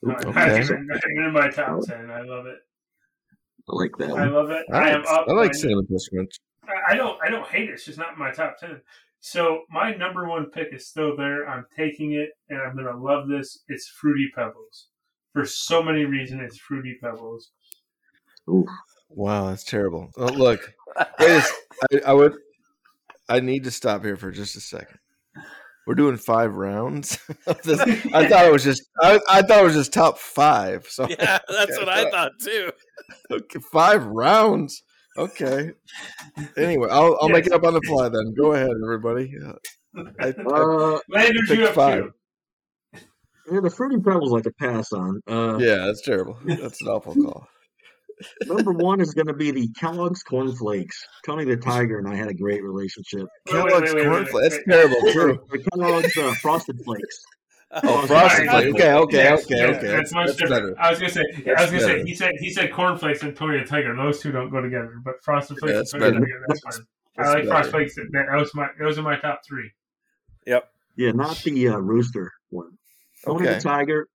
Okay. in my top ten. I love it. I like that I love it. I I am up. I like cinnamon toast crunch. I- I don't. I don't hate it. It's just not in my top ten. So my number one pick is still there. I'm taking it, and I'm gonna love this. It's Fruity Pebbles. For so many reasons, it's Fruity Pebbles. Ooh. Wow, that's terrible. Oh, look, I a s- I, I would. I need to stop here for just a second. We're doing five rounds. of this. I thought it was just. I, I thought it was just top five. So Yeah, that's what I thought too. okay, five rounds. Okay. Anyway, I'll I'll make it up on the fly then. Go ahead, everybody. Uh, I, I, Uh, Landers, picked you five. yeah, the fruity pebbles like a pass on. Uh, yeah, that's terrible. That's an awful call. number one is going to be the Kellogg's Corn Flakes. Tony the Tiger and I had a great relationship. Wait, wait, Kellogg's Corn Flakes. That's terrible, too. The Kellogg's uh, Frosted Flakes. Oh, frosted flakes. Okay, okay, yes, okay, yes, okay. That's That's, much that's different. better. I was gonna say. I was gonna say. He said. He said cornflakes and Tony the Tiger. Those two don't go together. But frosted flakes Yeah, and that's Tony the better. Tiger. That's fine. That's I like better. frosted flakes. That, that was my. Those are my top three. Yep. Yeah, not the uh, Rooster one. Tony Okay. the Tiger.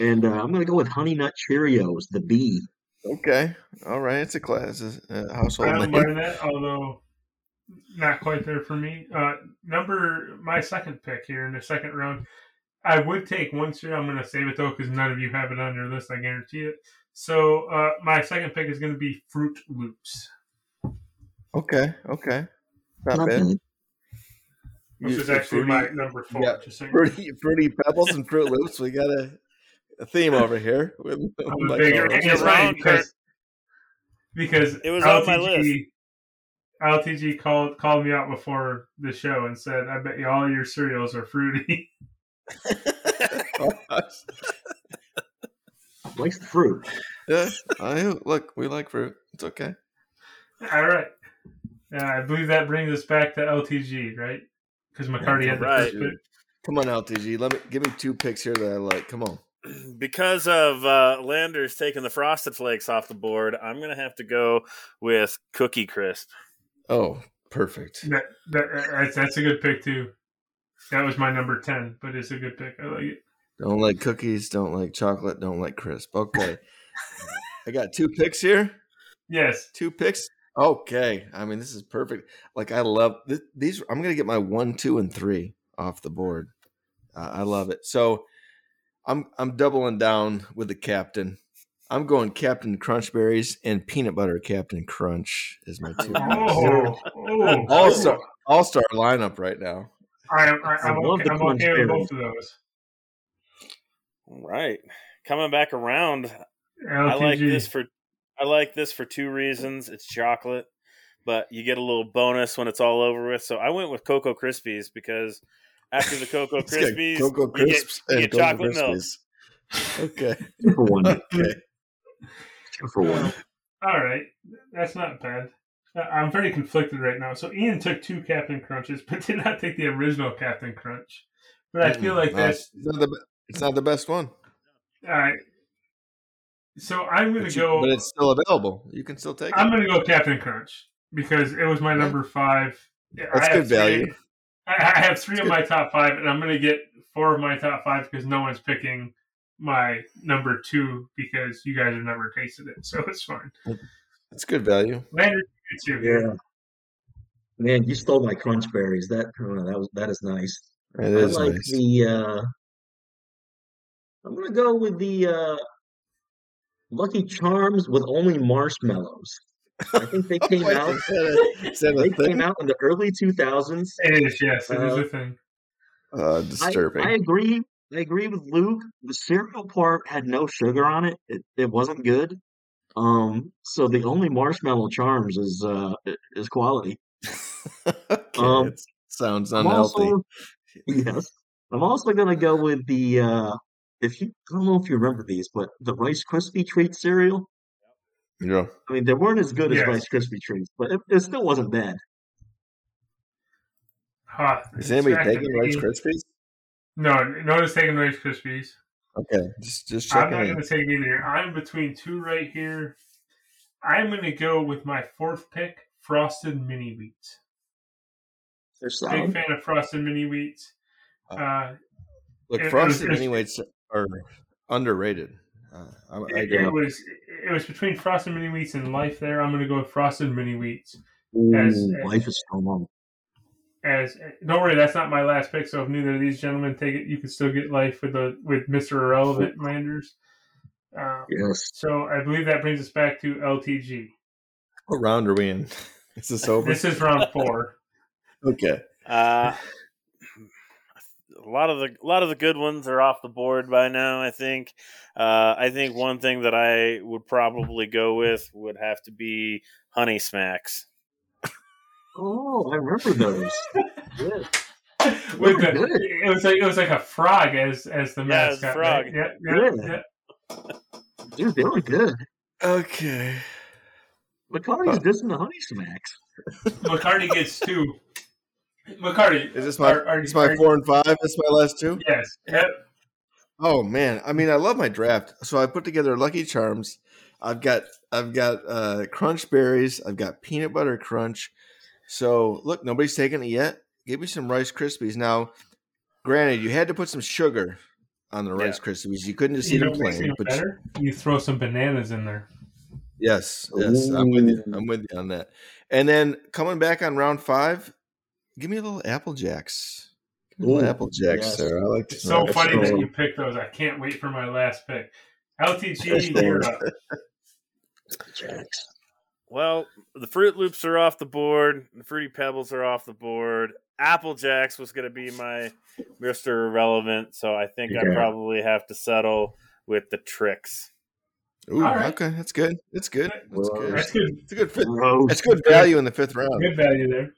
And uh, I'm going to go with Honey Nut Cheerios, the B. Okay. All right. It's a class, it's a I household don't name. that, although not quite there for me. Uh, number my second pick here in the second round. I would take one cereal. I'm going to save it though because none of you have it on your list. I guarantee it. So uh, my second pick is going to be Fruit Loops, Okay. Okay. Not Not bad. bad. which You- is actually my number four. yeah, just so. Fruity, fruity pebbles and Fruit Loops. We got a, a theme over here. With, I'm like, bigger, You're it's wrong, because because It was on my LTG LTG called called me out before the show and said, "I bet you all your cereals are fruity." Likes the fruit. yeah. I look. We like fruit. It's okay. all right, uh, I believe that brings us back to LTG, right? Because McCarty had the Right. first pick. Come on, LTG. Let me give me two picks here that I like. Come on. because of uh, Landers taking the Frosted Flakes off the board, I'm going to have to go with Cookie Crisp. Oh, perfect. That, that that's, that's a good pick too. That was my number ten, but it's a good pick. I like it. Don't like cookies. Don't like chocolate. Don't like crisp. Okay. I got two picks here. Yes, Two picks. Okay. I mean, this is perfect. Like I love th- these. I'm gonna get my one, two, and three off the board. Uh, I love it. So I'm I'm doubling down with the captain. I'm going Captain Crunchberries and peanut butter Captain Crunch is my two. Oh, oh, All star all star lineup right now. I, I, I I'm love okay, the I'm okay with Crunch both of those. All right. Coming back around, I like this for I like this for two reasons. It's chocolate, but you get a little bonus when it's all over with. So I went with Cocoa Krispies because after the Cocoa Let's Krispies, Cocoa you get, Crisps you and get Cocoa chocolate milk. Okay. Two for one. Okay. Two for one. All right, that's not bad. Uh, I'm very conflicted right now. So Ian took two Captain Crunches, but did not take the original Captain Crunch. But I feel like Mm, that's it's not the, it's not the best one. all right. So I'm going to go. but it's still available. You can still take it. I'm going to go Captain Crunch because it was my number five. That's good value. Three, I I have three of my top five, and I'm going to get four of my top five because no one's picking my number two because you guys have never tasted it, so it's fine. It's good value. Too. Yeah. Man, you stole my crunch berries. That oh, that was that is nice. It I is like nice. the uh I'm gonna go with the uh Lucky Charms with only marshmallows. I think they came Wait, out is that a, is that a they thing? came out in the early two thousands. It is, yes, it is Uh, a thing. Uh, I, disturbing. I agree. I agree with Luke. The cereal part had no sugar on it. It it wasn't good. Um, so the only marshmallow charms is uh is quality. okay, um, it sounds I'm unhealthy. also yes. I'm also gonna go with the uh if you I don't know if you remember these, but the Rice Krispie treat cereal. yeah. I mean, they weren't as good as Rice Krispie treats, but it, it still wasn't bad. Huh. Is anybody taking Rice me. Krispies? No, no one's taking Rice Krispies. Okay, just just I'm not going to take either. I'm between two right here. I'm going to go with my fourth pick, Frosted Mini Wheats. They're Big fan of Frosted Mini Wheats. Uh, Look, it- it frosted was- mini wheats are underrated. Uh, I, I it, it was it was between Frosted Mini Wheats and Life. There, I'm going to go with Frosted Mini Wheats. Ooh, as- life is strong. As don't worry, that's not my last pick. So if neither of these gentlemen take it, you can still get Life with the with Mister Irrelevant Landers. Uh, Yes. so I believe that brings us back to LTG. What round are we in? Is this over? This is round four. okay. Uh, a lot of the a lot of the good ones are off the board by now. I think. Uh, I think one thing that I would probably go with would have to be Honey Smacks. Oh, I remember those. yeah. with the, Good. it was like it was like a frog as as the Yeah, it was a mascot. frog. right? Yeah, yeah, Yeah. yeah. Dude, they were good. Okay. McCarty's dissing the Honey Smacks. McCarty gets two. McCarty, Is this my are, are, is my are- four and five? This is my last two? Yes. Yep. Oh man, I mean, I love my draft. So I put together Lucky Charms. I've got I've got uh, Crunch Berries. I've got Peanut Butter Crunch. So look, nobody's taken it yet. Give me some Rice Krispies. Now, granted, you had to put some sugar on the Rice Krispies. You couldn't just You eat them it plain. But better? You throw some bananas in there. yes, yes, I'm with you. I'm with you on that. And then coming back on round five, give me a little Apple Jacks. Give me a little Ooh, Apple Jacks yes. there. I like It's so That's funny that cool. you picked those. I can't wait for my last pick. That's LTG, cool. you're up. Jacks. Well, the Fruit Loops are off the board. The Fruity Pebbles are off the board. Apple Jacks was going to be my Mr. Irrelevant, so I think I probably have to settle with the Trix. Ooh, All right. okay, that's good. That's good. That's good. That's good. It's a good fit. Gross. That's good value in the fifth round. Good value there.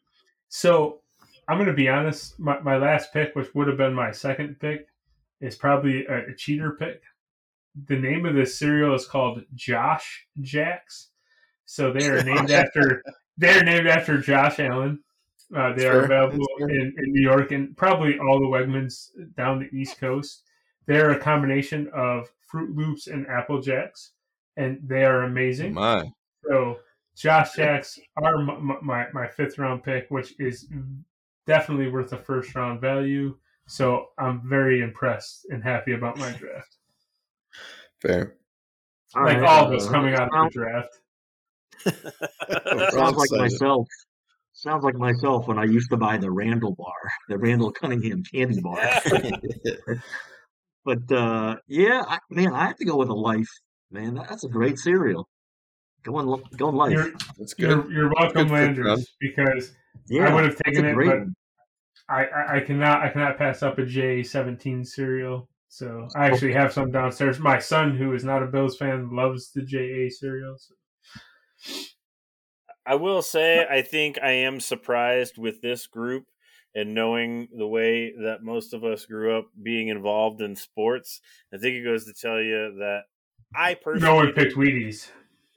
So I'm going to be honest. My, my last pick, which would have been my second pick, is probably a, a cheater pick. The name of this cereal is called Josh Jacks. So they are named after they are named after Josh Allen. Uh, they are Fair. available in, in New York and probably all the Wegmans down the East Coast. They're a combination of Fruit Loops and Apple Jacks, and they are amazing. My. So Josh Jacks are my, my, my fifth round pick, which is definitely worth a first round value. So I'm very impressed and happy about my draft. Fair. All like right, all of us coming out of the draft. Sounds like excited. myself. Sounds like myself when I used to buy the Randall bar, the Randall Cunningham candy bar. but uh, yeah, I, man, I have to go with a life. Man, that's a great cereal. Going, going life. You're, That's good. you're, you're welcome, Good fifth round. Landers, because yeah, I would have taken it, great but. I, I, I cannot I cannot pass up a J17 cereal. So I actually have some downstairs. My son, who is not a Bills fan, loves the JA cereal. So. I will say, I think I am surprised with this group and knowing the way that most of us grew up being involved in sports. I think it goes to tell you that I personally, No one picked Wheaties.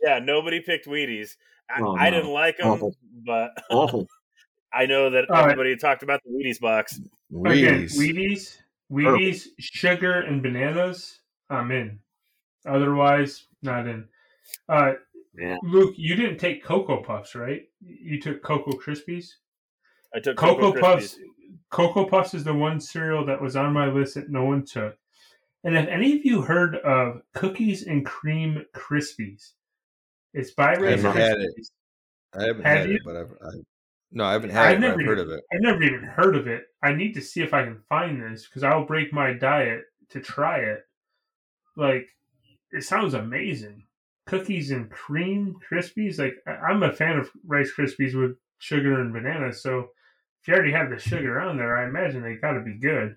yeah, nobody picked Wheaties. I, Oh, I didn't like them, Awful. but Awful. I know that All right. everybody talked about the Wheaties box. Again, Wheaties. Wheaties, Wheaties, sugar, and bananas. I'm in. Otherwise, not in. Uh, Yeah. Luke, you didn't take Cocoa Puffs, right? You took Cocoa Krispies. I took Cocoa, Cocoa, Puffs. Cocoa Puffs is the one cereal that was on my list that no one took. And if any of you heard of Cookies and Cream Krispies, it's by I haven't had it. I haven't Have had you? it, but I've, I, no, I haven't had I've it. But never I've heard even- of it. I've never even heard of it. I need to see if I can find this because I'll break my diet to try it. Like, it sounds amazing. Cookies and cream Krispies. Like, I- I'm a fan of Rice Krispies with sugar and bananas. So, if you already have the sugar on there, I imagine they got to be good.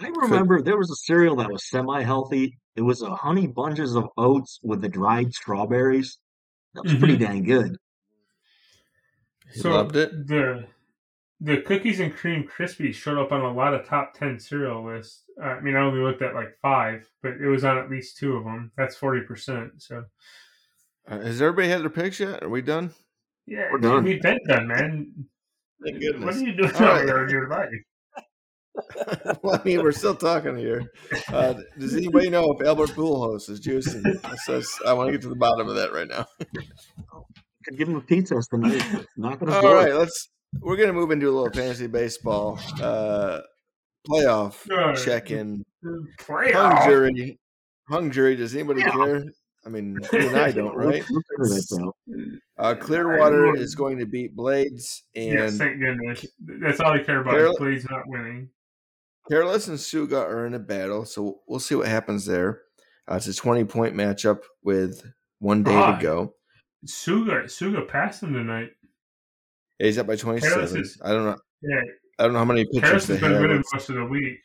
I remember there was a cereal that was semi-healthy. It was a honey bunches of oats with the dried strawberries. That was pretty Mhm. dang good. He so loved it. The the cookies and cream Krispies showed up on a lot of top ten cereal lists. Uh, I mean, I only looked at like five, but it was on at least two of them. That's forty percent. So Uh, has everybody had their picks yet? Are we done? yeah, We're dude, done. we've been done, man. Thank What goodness. are you doing All right. over in your life? well, I mean, we're still talking here. Uh, does anybody know if Albert Pujols is juicing? Says, I want to get to the bottom of that right now. Could give him a pizza tonight. Not gonna All right, let's. We're gonna move into a little fantasy baseball uh, playoff Sure. check-in. Hung jury, hung jury. Does anybody care? I mean, you and I don't, right? Uh, Clearwater is going to beat Blades, and Yes, thank goodness. That's all I care about. Carol- is Please not winning. Careless and Suga are in a battle, so we'll see what happens there. Uh, it's a 20 point matchup with one day Ah. to go. Suga Suga passed him tonight. He's up by 27. is- I don't know. Yeah, I don't know how many pitchers Harris they has been have. winning most of the week.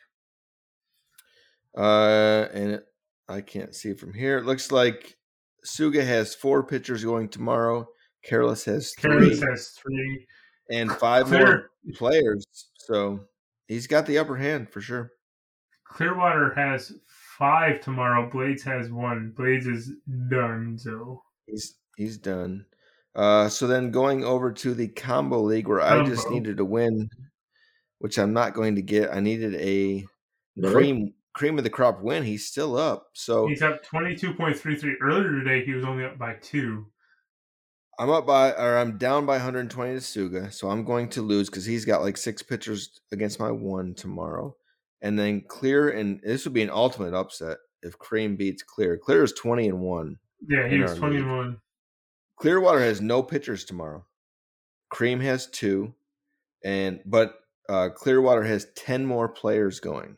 Uh, and it, I can't see from here. It looks like Suga has four pitchers going tomorrow. Careless has three, Careless has three. and five Clear- more players. So he's got the upper hand for sure. Clearwater has five tomorrow. Blades has one. Blades is done. So He's he's done. Uh, so then going over to the combo league where I just needed a win, which I'm not going to get. I needed a Really? cream cream of the crop win. He's still up. So he's up twenty two point three three. Earlier today, he was only up by two. I'm up by or I'm down by 120 to Suga, so I'm going to lose because he's got like six pitchers against my one tomorrow. And then clear and this would be an ultimate upset if Cream beats Clear. Clear is 20 and 1. Yeah, he was our twenty league. and one. Clearwater has no pitchers tomorrow. Cream has two, and but uh, Clearwater has ten more players going.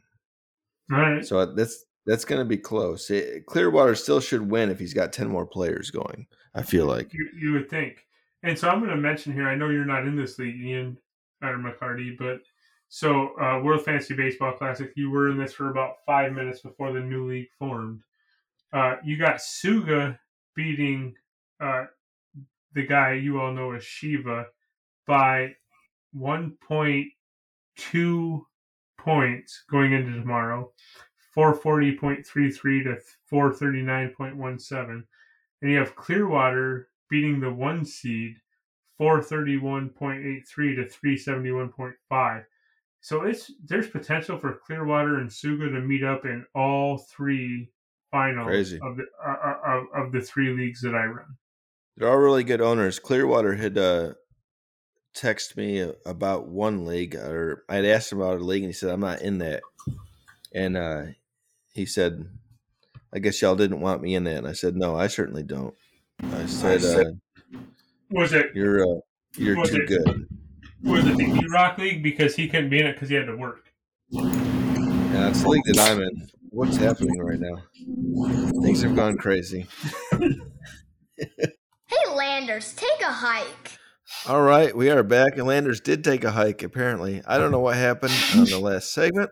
All right. So that's that's going to be close. It- Clearwater still should win if he's got ten more players going. I feel like. You, you would think. And so I'm going to mention here. I know you're not in this league, Ian or McCarty, but so uh, World Fantasy Baseball Classic, you were in this for about five minutes before the new league formed. Uh, you got Suga beating uh, the guy you all know as Shiva by 1.2 points going into tomorrow, 440.33 to 439.17. And you have Clearwater beating the one seed, 431.83 to 371.5. So it's there's potential for Clearwater and Suga to meet up in all three finals Crazy. of the uh, uh, of, of the three leagues that I run. They're all really good owners. Clearwater had uh, texted me about one league, or I'd asked him about a league, and he said, I'm not in that. And uh, he said, I guess y'all didn't want me in that. And I said, No, I certainly don't. I said, said- uh, Was it You're uh, you're too it- good. was it the E Rock League because he couldn't be in it because he had to work? Yeah, it's the league that I'm in. What's happening right now? Things have gone crazy. Hey, Landers, take a hike. All right, we are back, and Landers did take a hike. Apparently, I don't know what happened on the last segment,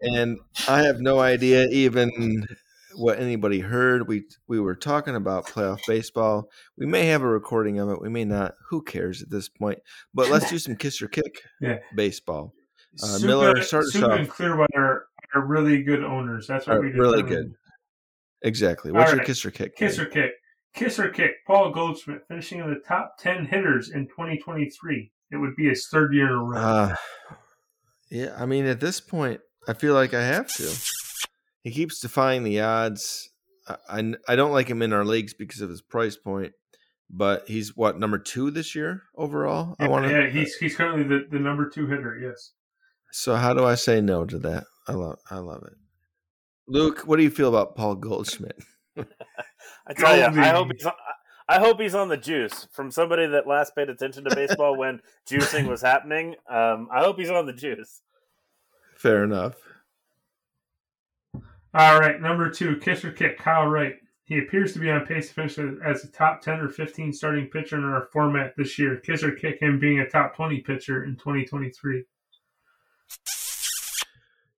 and I have no idea even what anybody heard. We we were talking about playoff baseball. We may have a recording of it. We may not. Who cares at this point? But let's do some kiss or kick Yeah. baseball. Uh, Suga, Miller, start us Suga off. and Clearwater are really good owners. That's what Are we really determined. good. Exactly. What's All your right. kiss or kick? Kiss or kick. Kiss or kick. Paul Goldschmidt finishing in the top 10 hitters in 2023. It would be his third year in a row. Uh, yeah, I mean, at this point, I feel like I have to. He keeps defying the odds. I, I, I don't like him in our leagues because of his price point, but he's what number two this year overall. I want yeah, he's he's currently the, the number two hitter. Yes. So how do I say no to that? I love I love it. Luke, what do you feel about Paul Goldschmidt? I tell you, I hope he's on, I hope he's on the juice. From somebody that last paid attention to baseball when juicing was happening, um, I hope he's on the juice. Fair enough. All right, number two, kiss or kick, Kyle Wright. He appears to be on pace to finish as a top 10 or 15 starting pitcher in our format this year. Kiss or kick him being a top 20 pitcher in 2023.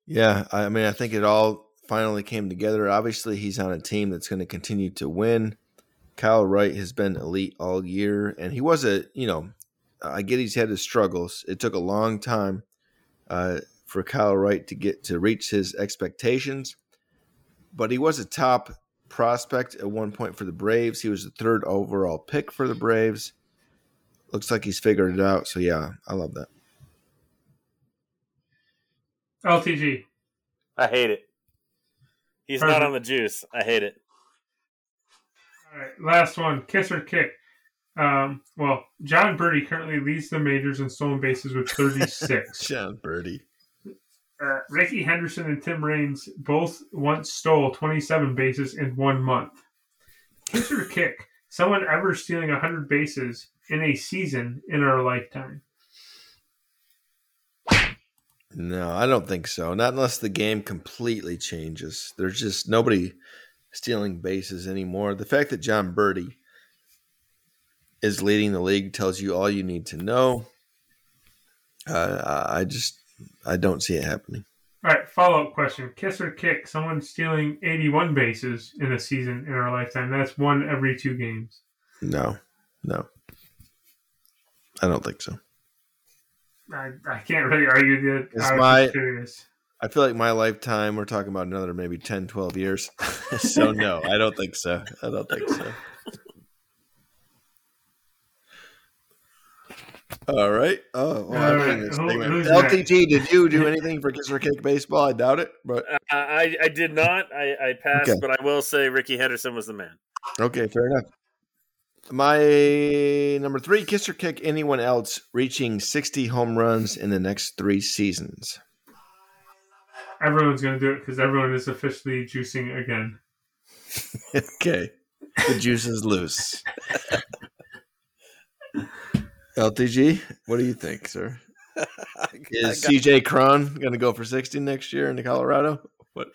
Yeah, I mean, I think it all finally came together. Obviously, he's on a team that's going to continue to win. Kyle Wright has been elite all year, and he was a, you know, I get he's had his struggles. It took a long time uh, for Kyle Wright to get to reach his expectations, but he was a top prospect at one point for the Braves. He was the third overall pick for the Braves. Looks like he's figured it out. So yeah, I love that. LTG. I hate it. He's not on the juice. I hate it. All right, last one, kiss or kick. Um, well, Jon Berti currently leads the majors in stolen bases with 36. Jon Berti. uh, Rickey Henderson and Tim Raines both once stole 27 bases in one month. Kiss or kick? Someone ever stealing 100 bases in a season in our lifetime? No, I don't think so. Not unless the game completely changes. There's just nobody stealing bases anymore. The fact that Jon Berti is leading the league tells you all you need to know. Uh, I just I don't see it happening. All right, follow up question. Kiss or kick? Someone stealing 81 bases in a season in our lifetime. That's one every two games. No, no, I don't think so. I, I can't really argue that. It's I was my- curious. I feel like my lifetime, we're talking about another maybe 10, 12 years. so, no, I don't think so. I don't think so. All right. Oh, well, All I'm right. in this Who- LTT, did you do anything for Kiss or Kick baseball? I doubt it, but Uh, I, I did not. I, I passed, Okay. but I will say Rickey Henderson was the man. okay, fair enough. My number three, Kiss or Kick anyone else reaching 60 home runs in the next three seasons. Everyone's going to do it because everyone is officially juicing again. okay. The juice is loose. LTG, what do you think, sir? Is CJ Cron going to go for 60 next year in Colorado? What?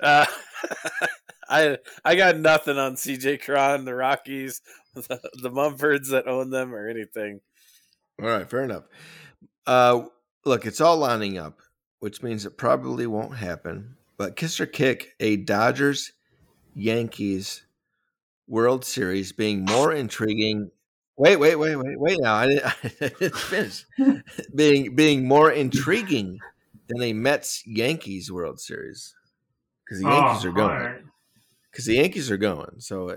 Uh, I I got nothing on CJ Cron, the Rockies, the, the Monforts that own them, or anything. All right, fair enough. Uh, look, it's all lining up, which means it probably won't happen. But kiss or kick, a Dodgers Yankees World Series being more intriguing. Wait, wait, wait, wait, wait! Now I didn't, I didn't finish. being being more intriguing than a Mets Yankees World Series because the Yankees Oh, are going. all right. Because the Yankees are going. So, uh,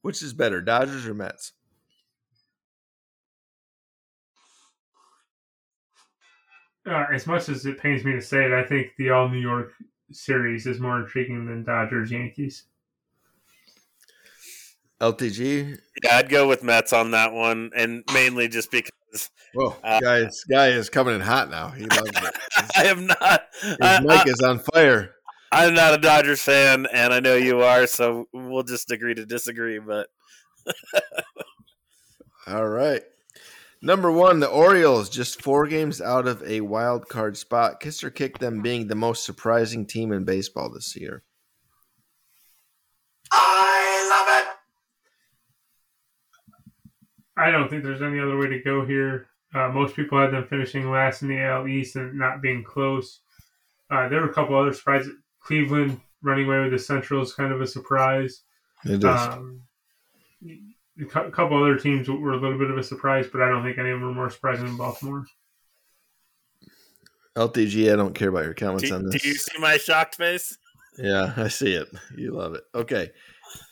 which is better, Dodgers or Mets? Uh, as much as it pains me to say it, I think the All New York series is more intriguing than Dodgers Yankees. LTG. Yeah, I'd go with Mets on that one, and mainly just because Whoa, Uh, guys, guy is coming in hot now. He loves it. I am not. His I, mic is on fire. Am not a Dodgers fan, and I know you are, so we'll just agree to disagree. But All right. Number one, the Orioles just four games out of a wild card spot. Kiss or kick them being the most surprising team in baseball this year. I love it. I don't think there's any other way to go here. Uh, most people had them finishing last in the AL East and not being close. Uh, there were a couple other surprises. Cleveland running away with the Central is kind of a surprise. It is. Um, a couple other teams were a little bit of a surprise, but I don't think any of them were more surprising than Baltimore. LTG, I don't care about your comments do, on this. do you see my shocked face? Yeah, I see it. You love it. Okay.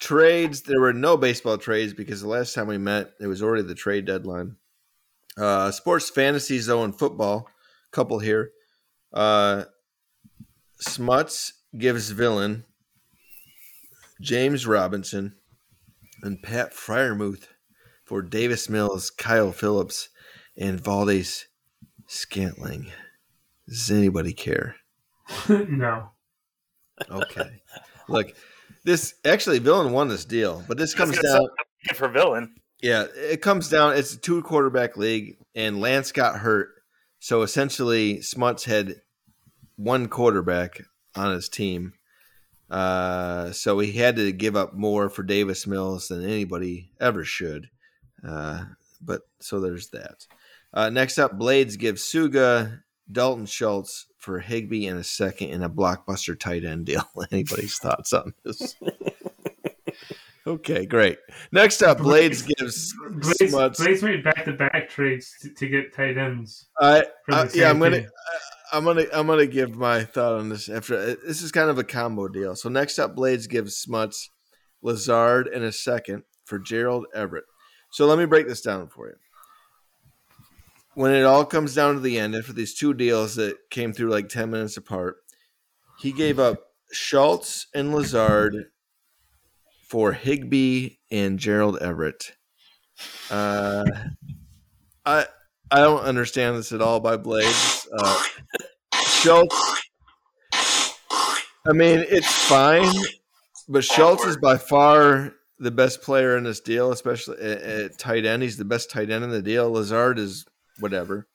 Trades. There were no baseball trades because the last time we met, it was already the trade deadline. Uh, sports fantasies, though, in football, couple here. Uh, Smuts gives Villain, James Robinson, and Pat Freiermuth for Davis Mills, Kyle Phillips, and Valdes Scantling. Does anybody care? no. Okay. Look, this actually villain won this deal, but this comes down. For villain. Yeah, it comes down. It's a two quarterback league, and Lance got hurt, so essentially Smuts had one quarterback on his team. Uh, so he had to give up more for Davis Mills than anybody ever should. Uh, but so there's that. Uh, next up, Blades gives Suga Dalton Schultz for Higbee and a second in a blockbuster tight end deal. Anybody's thoughts on this? okay, great. Next up, Blades gives Blades. Blades made back to back trades to, to get tight ends. I, I yeah, I'm gonna. I'm gonna I'm gonna give my thought on this after this is kind of a combo deal. So next up, Blades gives Smuts Lazard in a second for Gerald Everett. So let me break this down for you. When it all comes down to the end, after these two deals that came through like ten minutes apart, he gave up Schultz and Lazard for Higbee and Gerald Everett. Uh, I I don't understand this at all by Blades. Uh, Schultz, I mean, it's fine, but Schultz is by far the best player in this deal, especially at, at tight end. He's the best tight end in the deal. Lazard is whatever.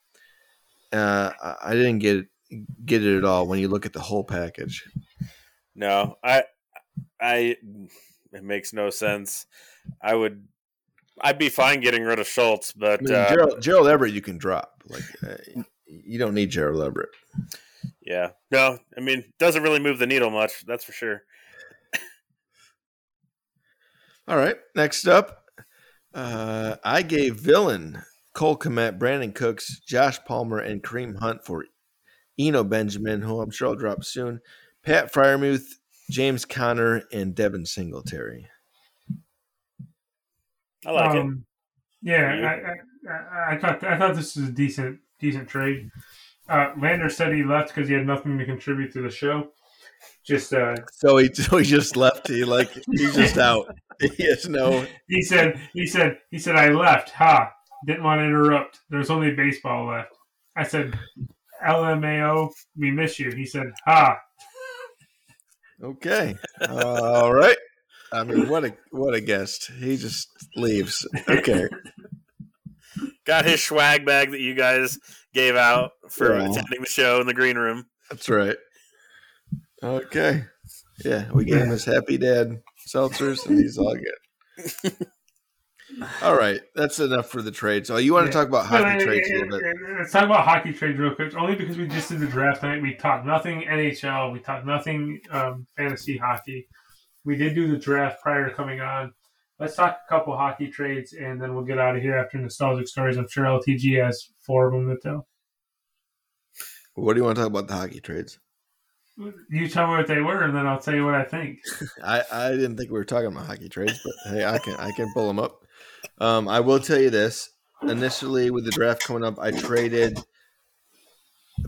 Uh, I, didn't get it, get it at all when you look at the whole package. No, I, I, it makes no sense. I would, I'd be fine getting rid of Schultz, I but mean, uh, Gerald, Gerald Everett, you can drop. Like uh, you don't need Gerald Everett. yeah, no, I mean, doesn't really move the needle much. That's for sure. All right. Next up, uh, I gave Villain, Cole Kmet, Brandin Cooks, Josh Palmer, and Kareem Hunt for Eno Benjamin, who I'm sure I'll drop soon, Pat Freiermuth, James Conner, and Devin Singletary. I like Um, Yeah, I, I, I, I thought I thought this was a decent decent trade. Uh, Lander said he left because he had nothing to contribute to the show. Just uh, So he, so he just left. He like he's just out. He has no. he said he said he said I left. Ha! Didn't want to interrupt. There's only baseball left. I said, LMAO, we miss you. He said, Ha! Okay, all right. I mean, what a what a guest. He just leaves. Okay, Got his swag bag that you guys gave out for Yeah. attending the show in the green room. that's right. Okay, yeah, we gave him his happy dad seltzers, and he's all good. All right, that's enough for the trade. So you want to talk about hockey uh, trades a little bit? Let's talk about hockey trades real quick. Only because we just did the draft night. We talked nothing NHL. We talked nothing um, fantasy hockey. We did do the draft prior to coming on. Let's talk a couple hockey trades, and then we'll get out of here after nostalgic stories. I'm sure LTG has four of them to tell. What do you want to talk about the hockey trades? You tell me what they were, and then I'll tell you what I think. I, I didn't think we were talking about hockey trades, but hey, I can I can pull them up. Um, I will tell you this: initially, with the draft coming up, I traded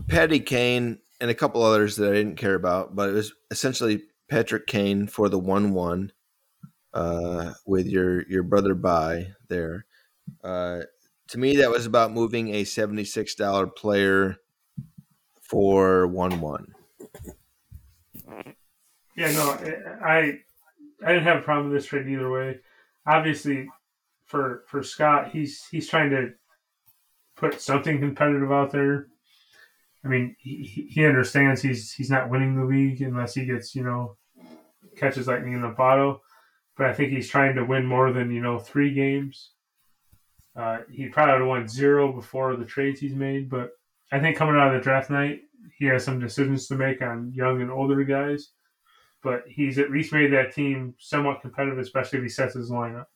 Patty Kane and a couple others that I didn't care about, but it was essentially Patrick Kane for the one-one uh, with your your brother by there. Uh, to me, that was about moving a seventy-six dollar player for one-one. Yeah, no, I I didn't have a problem with this trade either way. Obviously, for for Scott, he's he's trying to put something competitive out there. I mean, he, he understands he's he's not winning the league unless he gets you know catches lightning in the bottle. But I think he's trying to win more than you know three games. Uh, he probably would have won zero before the trades he's made, but I think coming out of the draft night, he has some decisions to make on young and older guys but he's at least made that team somewhat competitive, especially if he sets his lineup.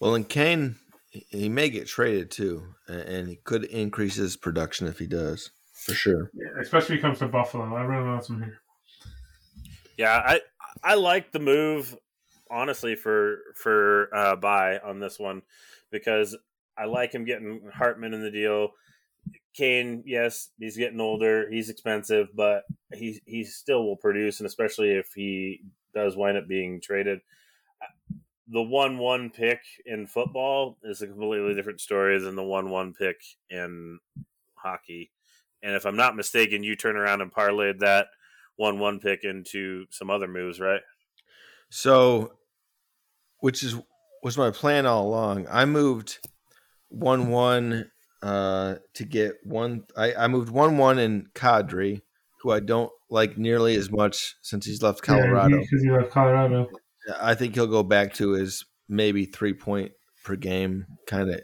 Well, and Kane, he may get traded too, and- and he could increase his production if he does, for sure. Yeah, especially when it comes to Buffalo. I really want him here. Yeah, I I like the move honestly for for uh buy on this one because I like him getting Hartman in the deal. Kane, yes, he's getting older, he's expensive, but he he still will produce, and especially if he does wind up being traded. The one one pick in football is a completely different story than the one one pick in hockey. And if I'm not mistaken, you turn around and parlayed that one one pick into some other moves, right? So, which is was my plan all along. I moved one one uh, to get one. I, I moved one one in Kadri, who I don't like nearly as much since he's left Colorado. because he left Colorado. I think he'll go back to his maybe three point per game kind of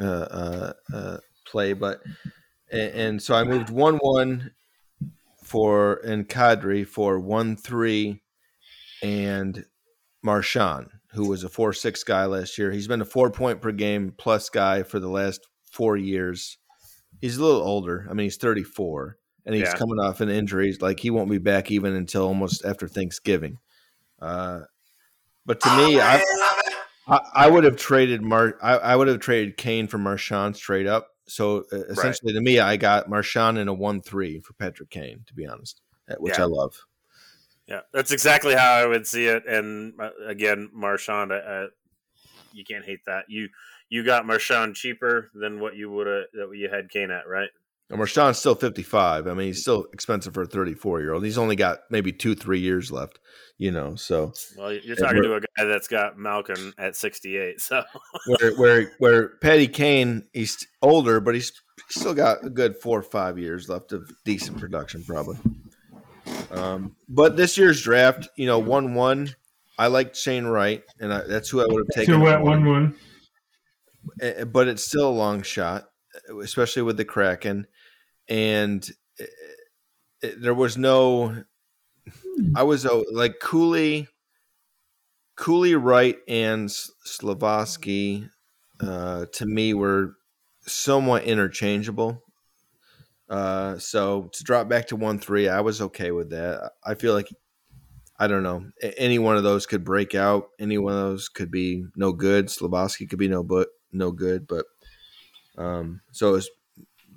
uh, uh, uh, play, but and, and so I moved one one for in Kadri for one three and Marchand, who was a four six guy last year. He's been a four point per game plus guy for the last four years. He's a little older. I mean, he's thirty four, and he's Yeah. coming off an injury. Like he won't be back even until almost after Thanksgiving. Uh, but to me, I, I I would have traded Mar. I, I would have traded Kane for Marchand straight up. So uh, essentially, to me, I got Marchand in a one three for Patrick Kane. To be honest, which Yeah. I love. Yeah, that's exactly how I would see it. And uh, again, Marchand, uh, you can't hate that. You you got Marchand cheaper than what you would have that you had Kane at, right? And Marchand's still 55. I mean, he's still expensive for a 34 year old. He's only got maybe two, three years left, you know. So Well, you're talking to a guy that's got Malkin at 68. So where where where Patty Kane, he's older, but he's still got a good four or five years left of decent production, probably. Um, but this year's draft, you know, one one. I like Shane Wright, and I, that's who I would have taken. Two at at one one. Uh, but it's still a long shot, especially with the Kraken. And uh, it, there was no, I was uh, like Cooley, Cooley, Wright, and S- Slavoski uh, to me were somewhat interchangeable. Uh, so to drop back to one three, I was okay with that. I feel like I don't know any one of those could break out. Any one of those could be no good. Slabowski could be no but no good. But um, so it was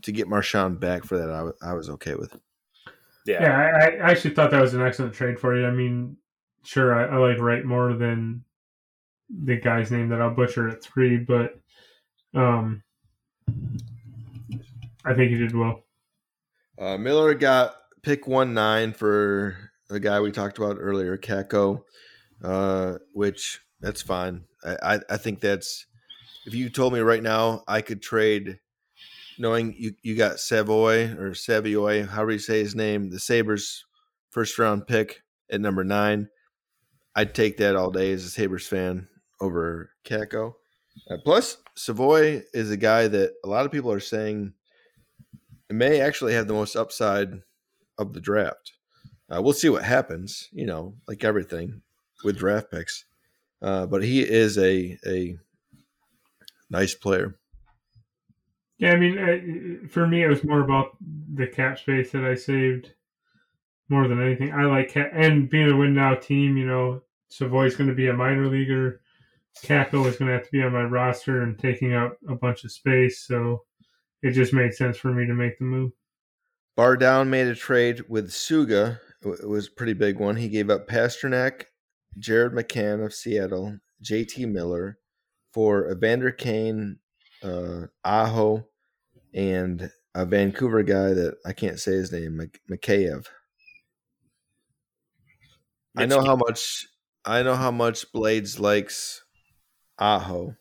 to get Marshawn back for that. I, w- I was okay with. Yeah, yeah I, I, actually thought that was an excellent trade for you. I mean, sure, I, I like Wright more than the guy's name that I'll butcher at three, but um, I think he did well. Uh, Miller got pick one nine for the guy we talked about earlier, Kakko, uh, which that's fine. I, I, I think that's if you told me right now I could trade, knowing you, you got Savoie or Savoie, however you say his name, the Sabres first round pick at number nine. I'd take that all day as a Sabres fan over Kakko. Uh, plus, Savoie is a guy that a lot of people are saying may actually have the most upside of the draft. Uh, we'll see what happens, you know, like everything with draft picks. Uh, but he is a a nice player. Yeah, I mean, uh, for me, it was more about the cap space that I saved more than anything. I like cap- and being a win now team. You know, Savoie's going to be a minor leaguer. Kakko is going to have to be on my roster and taking up a bunch of space. So it just made sense for me to make the move. Bar down made a trade with Suga. It was a pretty big one. He gave up Pastrnak, Jared McCann of Seattle, JT Miller for Evander Kane, uh, Aho, and a Vancouver guy that I can't say his name, Mikheyev. I know how much I know how much Blades likes Aho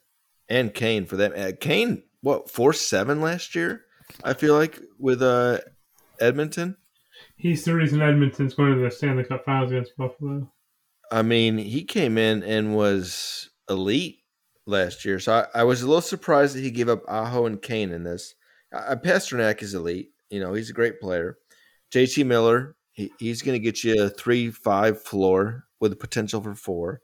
and Kane for that. Uh, Kane, what four seven last year? I feel like with uh Edmonton. He's the reason Edmonton's going to the Stanley Cup Finals against Buffalo. I mean, he came in and was elite last year, so I, I was a little surprised that he gave up Aho and Kane in this. Uh, Pastrnak is elite. You know, he's a great player. JT Miller, he, he's going to get you a three five floor with the potential for four.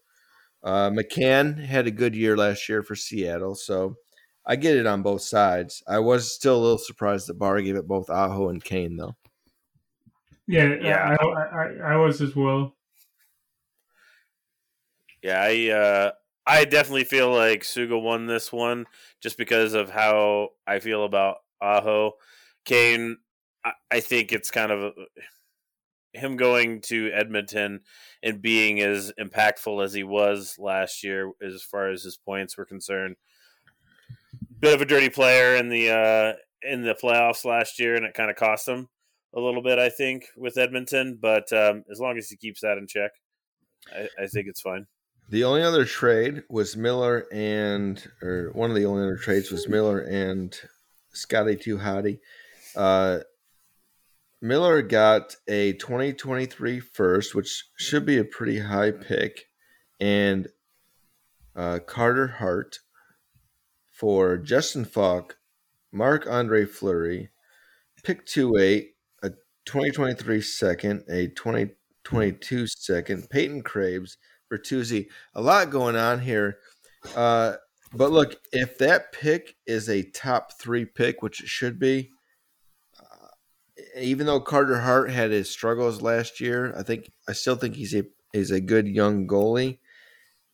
Uh, McCann had a good year last year for Seattle, so I get it on both sides. I was still a little surprised that Barr gave it both Aho and Kane, though. Yeah, yeah, I, I, I was as well. Yeah, I uh, I definitely feel like Suga won this one just because of how I feel about Aho. Kane, I, think it's kind of him going to Edmonton and being as impactful as he was last year, as far as his points were concerned. Bit of a dirty player in the uh, in the playoffs last year, and it kind of cost him a little bit, I think, with Edmonton. But um, as long as he keeps that in check, I, I think it's fine. The only other trade was Miller and, or one of the only other trades was Miller and Scotty Tuhati. Uh, Miller got a 2023 first, which should be a pretty high pick, and uh, Carter Hart for Justin Faulk, Marc Andre Fleury, pick 2 8, a 2023 second, a 2022 second, Peyton Krebs, Bertuzzi. A lot going on here. Uh, but look, if that pick is a top three pick, which it should be, even though Carter Hart had his struggles last year, I think I still think he's a he's a good young goalie.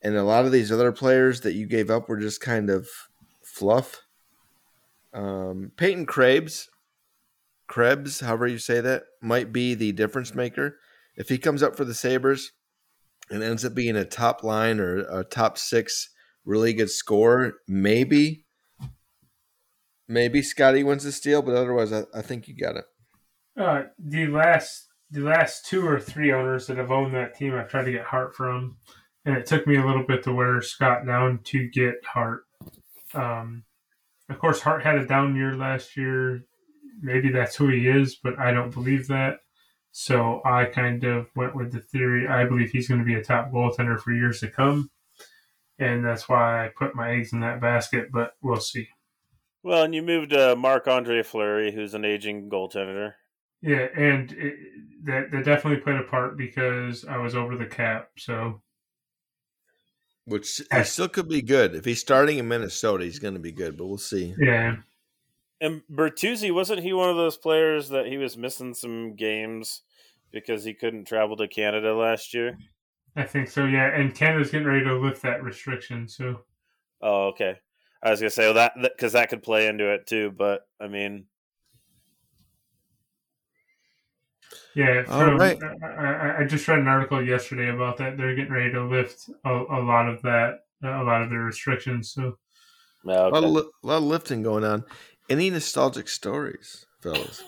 And a lot of these other players that you gave up were just kind of fluff. Um, Peyton Krebs, Krebs, however you say that, might be the difference maker. If he comes up for the Sabres and ends up being a top line or a top six really good scorer, maybe, maybe Scotty wins the steal, but otherwise, I, I think you got it. Uh, the last the last two or three owners that have owned that team, I've tried to get Hart from, and it took me a little bit to wear Scott down to get Hart. Um, of course, Hart had a down year last year. Maybe that's who he is, but I don't believe that. So I kind of went with the theory. I believe he's going to be a top goaltender for years to come, and that's why I put my eggs in that basket. But we'll see. Well, and you moved uh, Marc Andre Fleury, who's an aging goaltender. Yeah, and it, that that definitely played a part because I was over the cap. So, which he still could be good if he's starting in Minnesota. He's going to be good, but we'll see. Yeah. And Bertuzzi wasn't he one of those players that he was missing some games because he couldn't travel to Canada last year? I think so. Yeah, and Canada's getting ready to lift that restriction. So. Oh, okay. I was gonna say well, that because that could play into it too, but I mean, Yeah, All from, right. I, I, I just read an article yesterday about that. They're getting ready to lift a, a lot of that, a lot of their restrictions. So oh, A, lot of, li- a lot of lifting going on. Any nostalgic stories, fellas?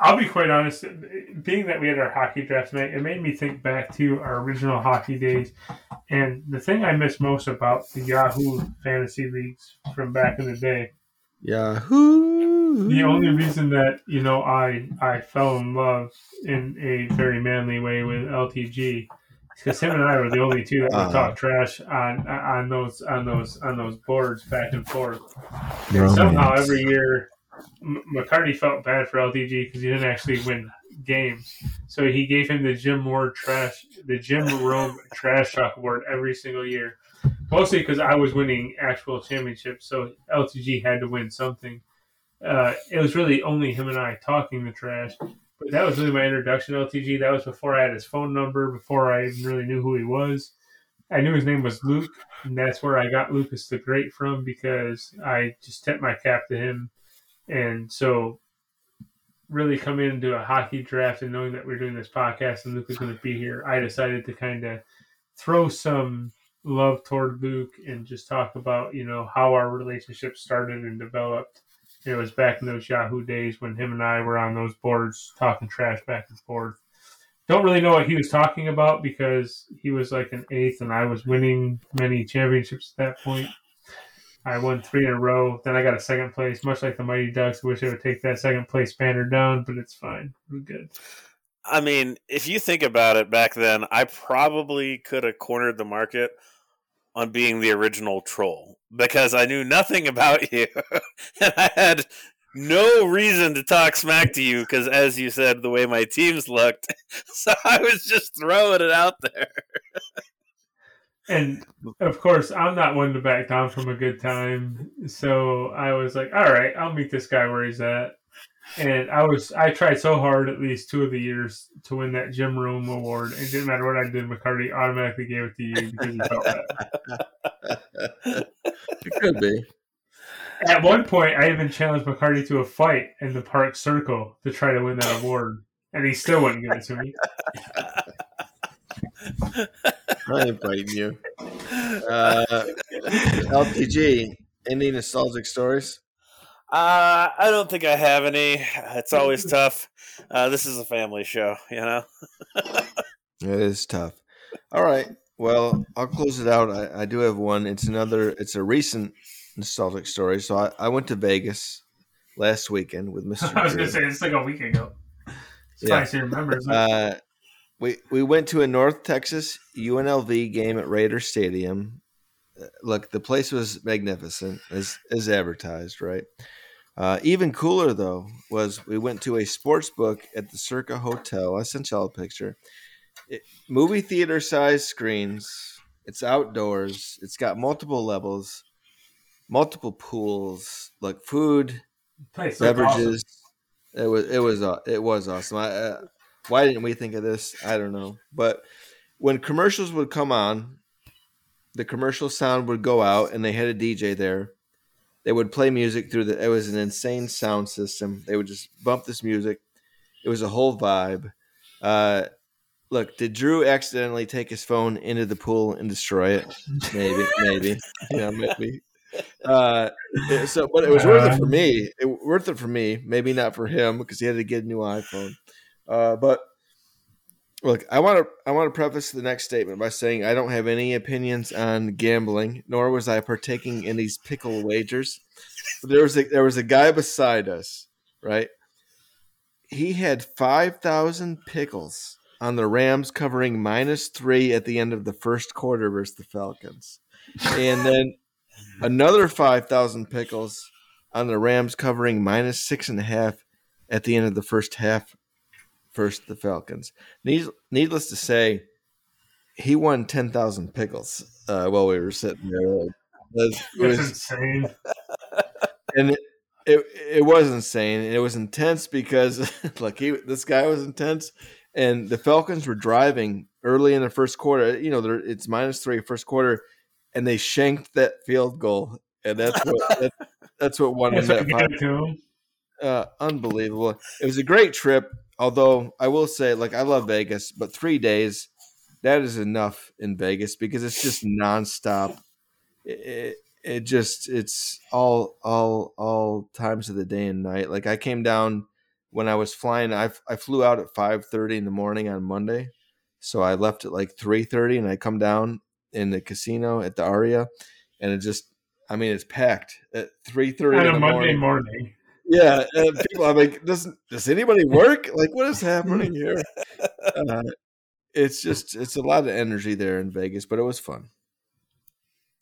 I'll be quite honest. Being that we had our hockey draft tonight, it made me think back to our original hockey days. And the thing I miss most about the Yahoo fantasy leagues from back in the day Yahoo! the only reason that you know I I fell in love in a very manly way with LTG because him and I were the only two that would Uh-huh. talk trash on on those on those on those boards back and forth. And somehow every year, M- McCarty felt bad for LTG because he didn't actually win games, so he gave him the Jim Ward trash the Jim Rome trash talk award every single year. Mostly because I was winning actual championships, so LTG had to win something uh, it was really only him and I talking the trash. That was really my introduction to LTG. That was before I had his phone number, before I even really knew who he was. I knew his name was Luke, and that's where I got Lucas the Great from because I just tipped my cap to him. And so, really coming into a hockey draft and knowing that we are doing this podcast and Luke was going to be here, I decided to kind of throw some love toward Luke and just talk about, you know, how our relationship started and developed. It was back in those Yahoo days when him and I were on those boards talking trash back and forth. Don't really know what he was talking about because he was like an eighth and I was winning many championships at that point. I won three in a row. Then I got a second place, much like the Mighty Ducks. I wish I would take that second place banner down, but it's fine. We're good. I mean, if you think about it, back then I probably could have cornered the market on being the original troll because I knew nothing about you and I had no reason to talk smack to you because, as you said, the way my teams looked, so I was just throwing it out there. And of course, I'm not one to back down from a good time. So I was like, all right, I'll meet this guy where he's at. And I was, I tried so hard at least two of the years to win that Jim Rome award. It didn't matter what I did, McCarty automatically gave it to you because he felt that. It could be. At one point, I even challenged McCarty to a fight in the park circle to try to win that award. And he still wouldn't give it to me. I ain't fighting you. Uh, LTG, any nostalgic stories? Uh, I don't think I have any. It's always tough. Uh, this is a family show, you know. It is tough. All right. Well, I'll close it out. I, I do have one. It's another. It's a recent nostalgic story. So I, I went to Vegas last weekend with Mister. I was going to say, it's like a week ago. It's Yeah. nice he remembers. Uh, we we went to a North Texas UNLV game at Raider Stadium. Look, the place was magnificent as as advertised, right? Uh, even cooler though was we went to a sports book at the Circa Hotel. I sent y'all a picture. It, movie theater size screens. It's outdoors. It's got multiple levels, multiple pools, like food, Place beverages. It was it was uh, it was awesome. I, uh, why didn't we think of this? I don't know. But when commercials would come on, the commercial sound would go out, and they had a DJ there. They would play music through the. It was an insane sound system. They would just bump this music. It was a whole vibe. Uh, look, did Drew accidentally take his phone into the pool and destroy it? Maybe, maybe. Yeah, maybe. Uh, so, but it was worth it for me. It worth it for me. Maybe not for him because he had to get a new iPhone. Uh, but look, I want to I want to preface the next statement by saying I don't have any opinions on gambling, nor was I partaking in these pickle wagers. But there was a, there was a guy beside us, right? He had five thousand pickles on the Rams covering minus three at the end of the first quarter versus the Falcons, and then another five thousand pickles on the Rams covering minus six and a half at the end of the first half first the Falcons. Need, needless to say, he won ten thousand pickles uh, while we were sitting there. It was- it That's was- insane. and it it was insane. And it was intense because like he, this guy was intense, and the Falcons were driving early in the first quarter. You know, they're, it's minus three first quarter, and they shanked that field goal, and that's what that, that's what won That's that fight. it. Uh, unbelievable. It was a great trip. Although I will say, like, I love Vegas, but three days, that is enough in Vegas because it's just nonstop. It, it, just, it's all, all, all times of the day and night. Like, I came down when I was flying. I, I flew out at five thirty in the morning on Monday, so I left at like three thirty, and I come down in the casino at the Aria, and it just, I mean, it's packed at three thirty On in a the Monday morning. morning. Yeah, and people, I'm like, does does anybody work? Like, what is happening here? Uh, it's just, it's a lot of energy there in Vegas, but it was fun.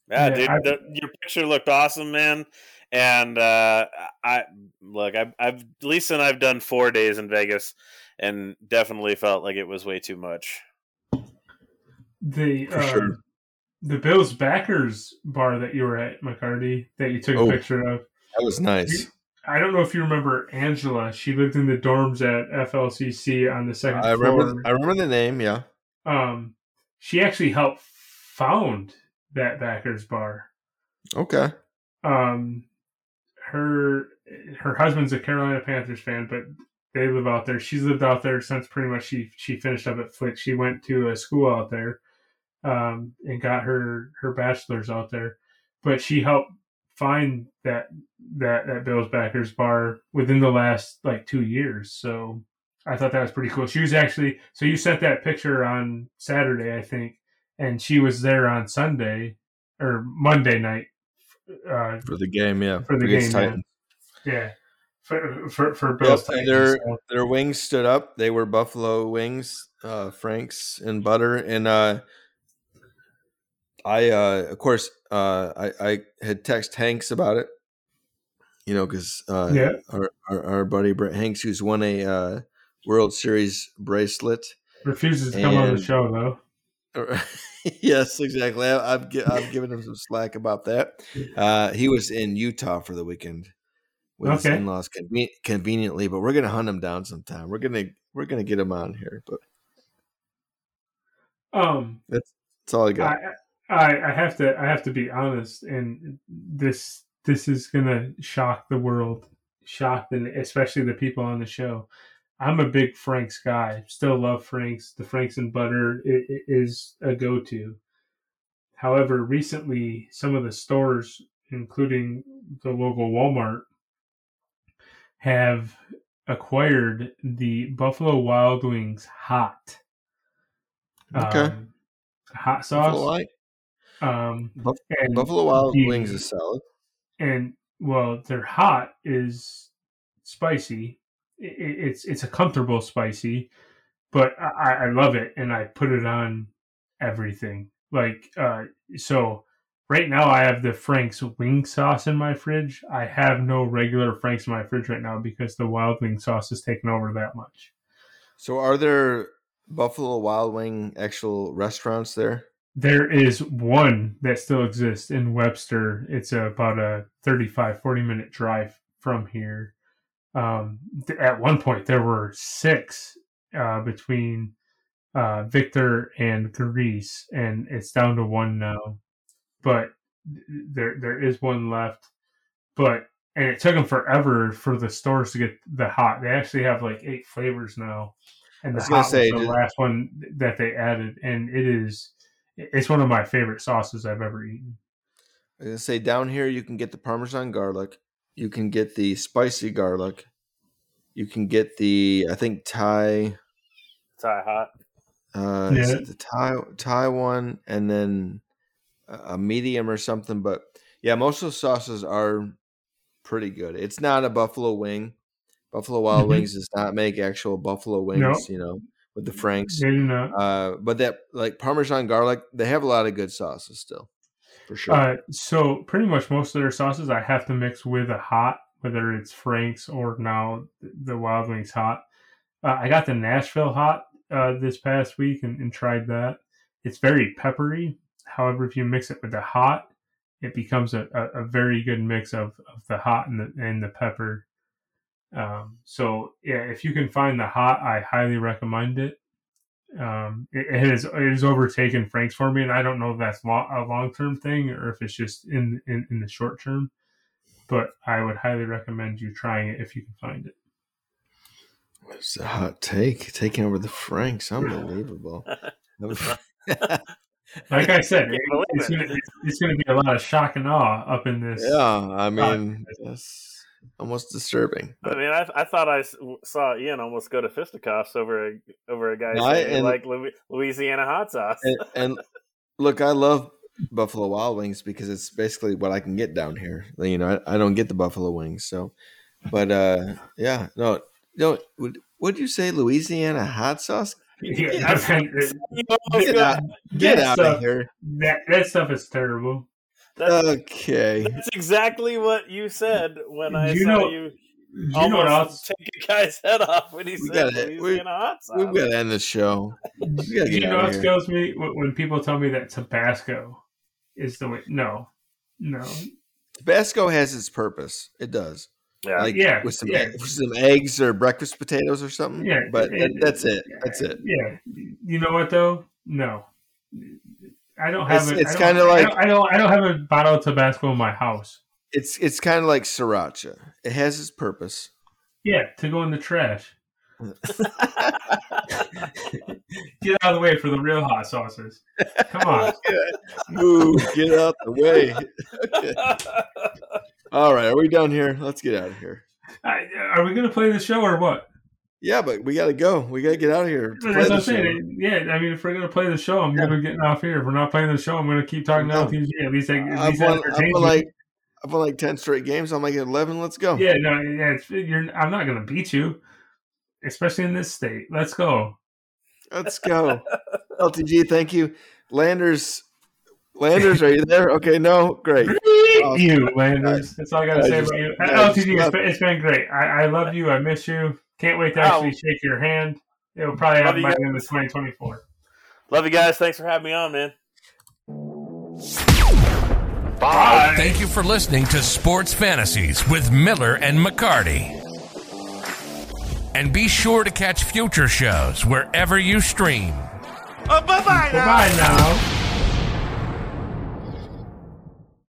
Yeah, Yeah, dude, I- the, your picture looked awesome, man. And uh, I look, I've, I've Lisa and I've done four days in Vegas, and definitely felt like it was way too much. The For uh, sure. the Bills backers bar that you were at, McCarty, that you took Oh. a picture of. That was nice. I don't know if you remember Angela. She lived in the dorms at FLCC on the second I floor. remember, I remember the name. Yeah. um, she actually helped found that backers bar. Okay. Um, her her husband's a Carolina Panthers fan, but they live out there. She's lived out there since pretty much she she finished up at Flick. She went to a school out there, um, and got her her bachelor's out there. But she helped find that that that Bills backers bar within the last like two years. So I thought that was pretty cool. She was actually so you sent that picture on Saturday, I think, and she was there on Sunday or Monday night. Uh, For the game, yeah. For the Against game, yeah. Yeah, for for for Bills. and Titans, their so. their wings stood up. They were buffalo wings, uh, Franks and butter, and uh, I uh, of course uh, I I had text Hanks about it, you know, because uh, Yeah. our, our our buddy Brett Hanks, who's won a uh, World Series bracelet. refuses to come on the show though. yes, exactly. I, I've I've given him some slack about that. Uh, he was in Utah for the weekend with his Okay. in-laws conven- conveniently, but we're gonna hunt him down sometime. We're gonna we're gonna get him on here, but Um, that's that's all I got. I, I I have to I have to be honest, and this this is gonna shock the world, shock and especially the people on the show. I'm a big Frank's guy. Still love Frank's. The Frank's and butter is a go to. However, recently some of the stores, including the local Walmart, have acquired the Buffalo Wild Wings hot. Okay. Um, hot sauce. Buffalo, Wild- Um, Buff- Buffalo Wild the- Wings is solid. and well, their hot is spicy. I- i- It's it's a comfortable spicy, but I, I love it, and I put it on everything. Like uh, so, right now I have the Frank's wing sauce in my fridge. I have no regular Frank's in my fridge right now because the wild wing sauce has taken over that much. So, are there Buffalo Wild Wing actual restaurants there? There is one that still exists in Webster. It's about a 35, 40 minute drive from here. Um, th- at one point, there were six uh, between uh, Victor and Greece, and it's down to one now. But there there is one left. But and it took them forever for the stores to get the hot. They actually have like eight flavors now, and the hot say, was the last one that they added, and it is it's one of my favorite sauces I've ever eaten. I was gonna say down here you can get the Parmesan garlic, you can get the spicy garlic, you can get the I think Thai, Thai hot. uh, Yeah. the Thai Thai one, and then a a medium or something. But yeah, most of the sauces are pretty good. It's not a buffalo wing. Buffalo Wild Mhm. Wings does not make actual buffalo wings. No. You know, with the Franks. They do not. Uh, but that like Parmesan garlic, they have a lot of good sauces still, for sure. Uh, so pretty much most of their sauces I have to mix with a hot, whether it's Frank's or now the Wild Wings hot. Uh, I got the Nashville hot uh, this past week and, and tried that. It's very peppery. However, if you mix it with the hot, it becomes a, a, a very good mix of, of the hot and the and the pepper. Um, so yeah, if you can find the hot, I highly recommend it. Um, it, it has it has overtaken Frank's for me, and I don't know if that's lo- a long term thing or if it's just in, in in the short term. But I would highly recommend you trying it if you can find it. It's a hot take, taking over the Franks. Unbelievable. Like I said, Can't it- it's it. gonna it's, it's gonna be a lot of shock and awe up in this. yeah, I mean, podcast. That's almost disturbing. I mean, I, I thought I saw Ian almost go to fisticuffs over a over a guy No, saying he and- like Louisiana hot sauce. and, and look, I love Buffalo Wild Wings because it's basically what I can get down here. You know, I, I don't get the Buffalo wings, so. But uh, yeah, no, no. Would would you say Louisiana hot sauce? Yeah, I mean, it- You almost Get out, get out stuff- of here. That that stuff is terrible. That's, Okay. that's exactly what you said when I You saw know- you You know what almost else? take a guy's head off when he We said gotta- we- Louisiana hot sauce. We've got to end the show. We You know what of here. scares me when when people tell me that Tabasco is the way. No, no. Tabasco has its purpose. It does. yeah, Like Yeah, with some yeah. with some eggs or breakfast potatoes or something. Yeah, but it- that, that's it. That's it. Yeah. You know what though? No. I don't have. It's- a- it's kinda like- I don't, I don't. I don't have a bottle of Tabasco in my house. It's it's kind of like sriracha. It has its purpose. Yeah, to go in the trash. Get out of the way for the real hot sauces. Come on. Move, get out the way. Okay. All right, are we done here? Let's get out of here. I, are we going to play the show or what? Yeah, but we got to go. We got to get out of here. to play That's what I'm saying. Yeah, I mean, if we're going to play the show, I'm going to be getting off here. If we're not playing the show, I'm going to keep talking No. to LTG. At least, I, at I've least won, I've entertains won me. like I've won like ten straight games. I'm like eleven. Let's go. Yeah, no, yeah, it's, you're, I'm not going to beat you, especially in this state. Let's go. Let's go. LTG, thank you. Landers, Landers, are you there? Okay, no, great. Beat you, Landers. That's all I got to I say just- about you. I LTG, just it's been, it's been great. I, I love you. I miss you. Can't wait to Oh. actually shake your hand. It'll probably Love happen you by guys. the end of 2024. Love you guys. Thanks for having me on, man. Bye. Thank you for listening to Sports Fantasies with Miller and McCarty. And be sure to catch future shows wherever you stream. Oh, bye bye now. Bye now.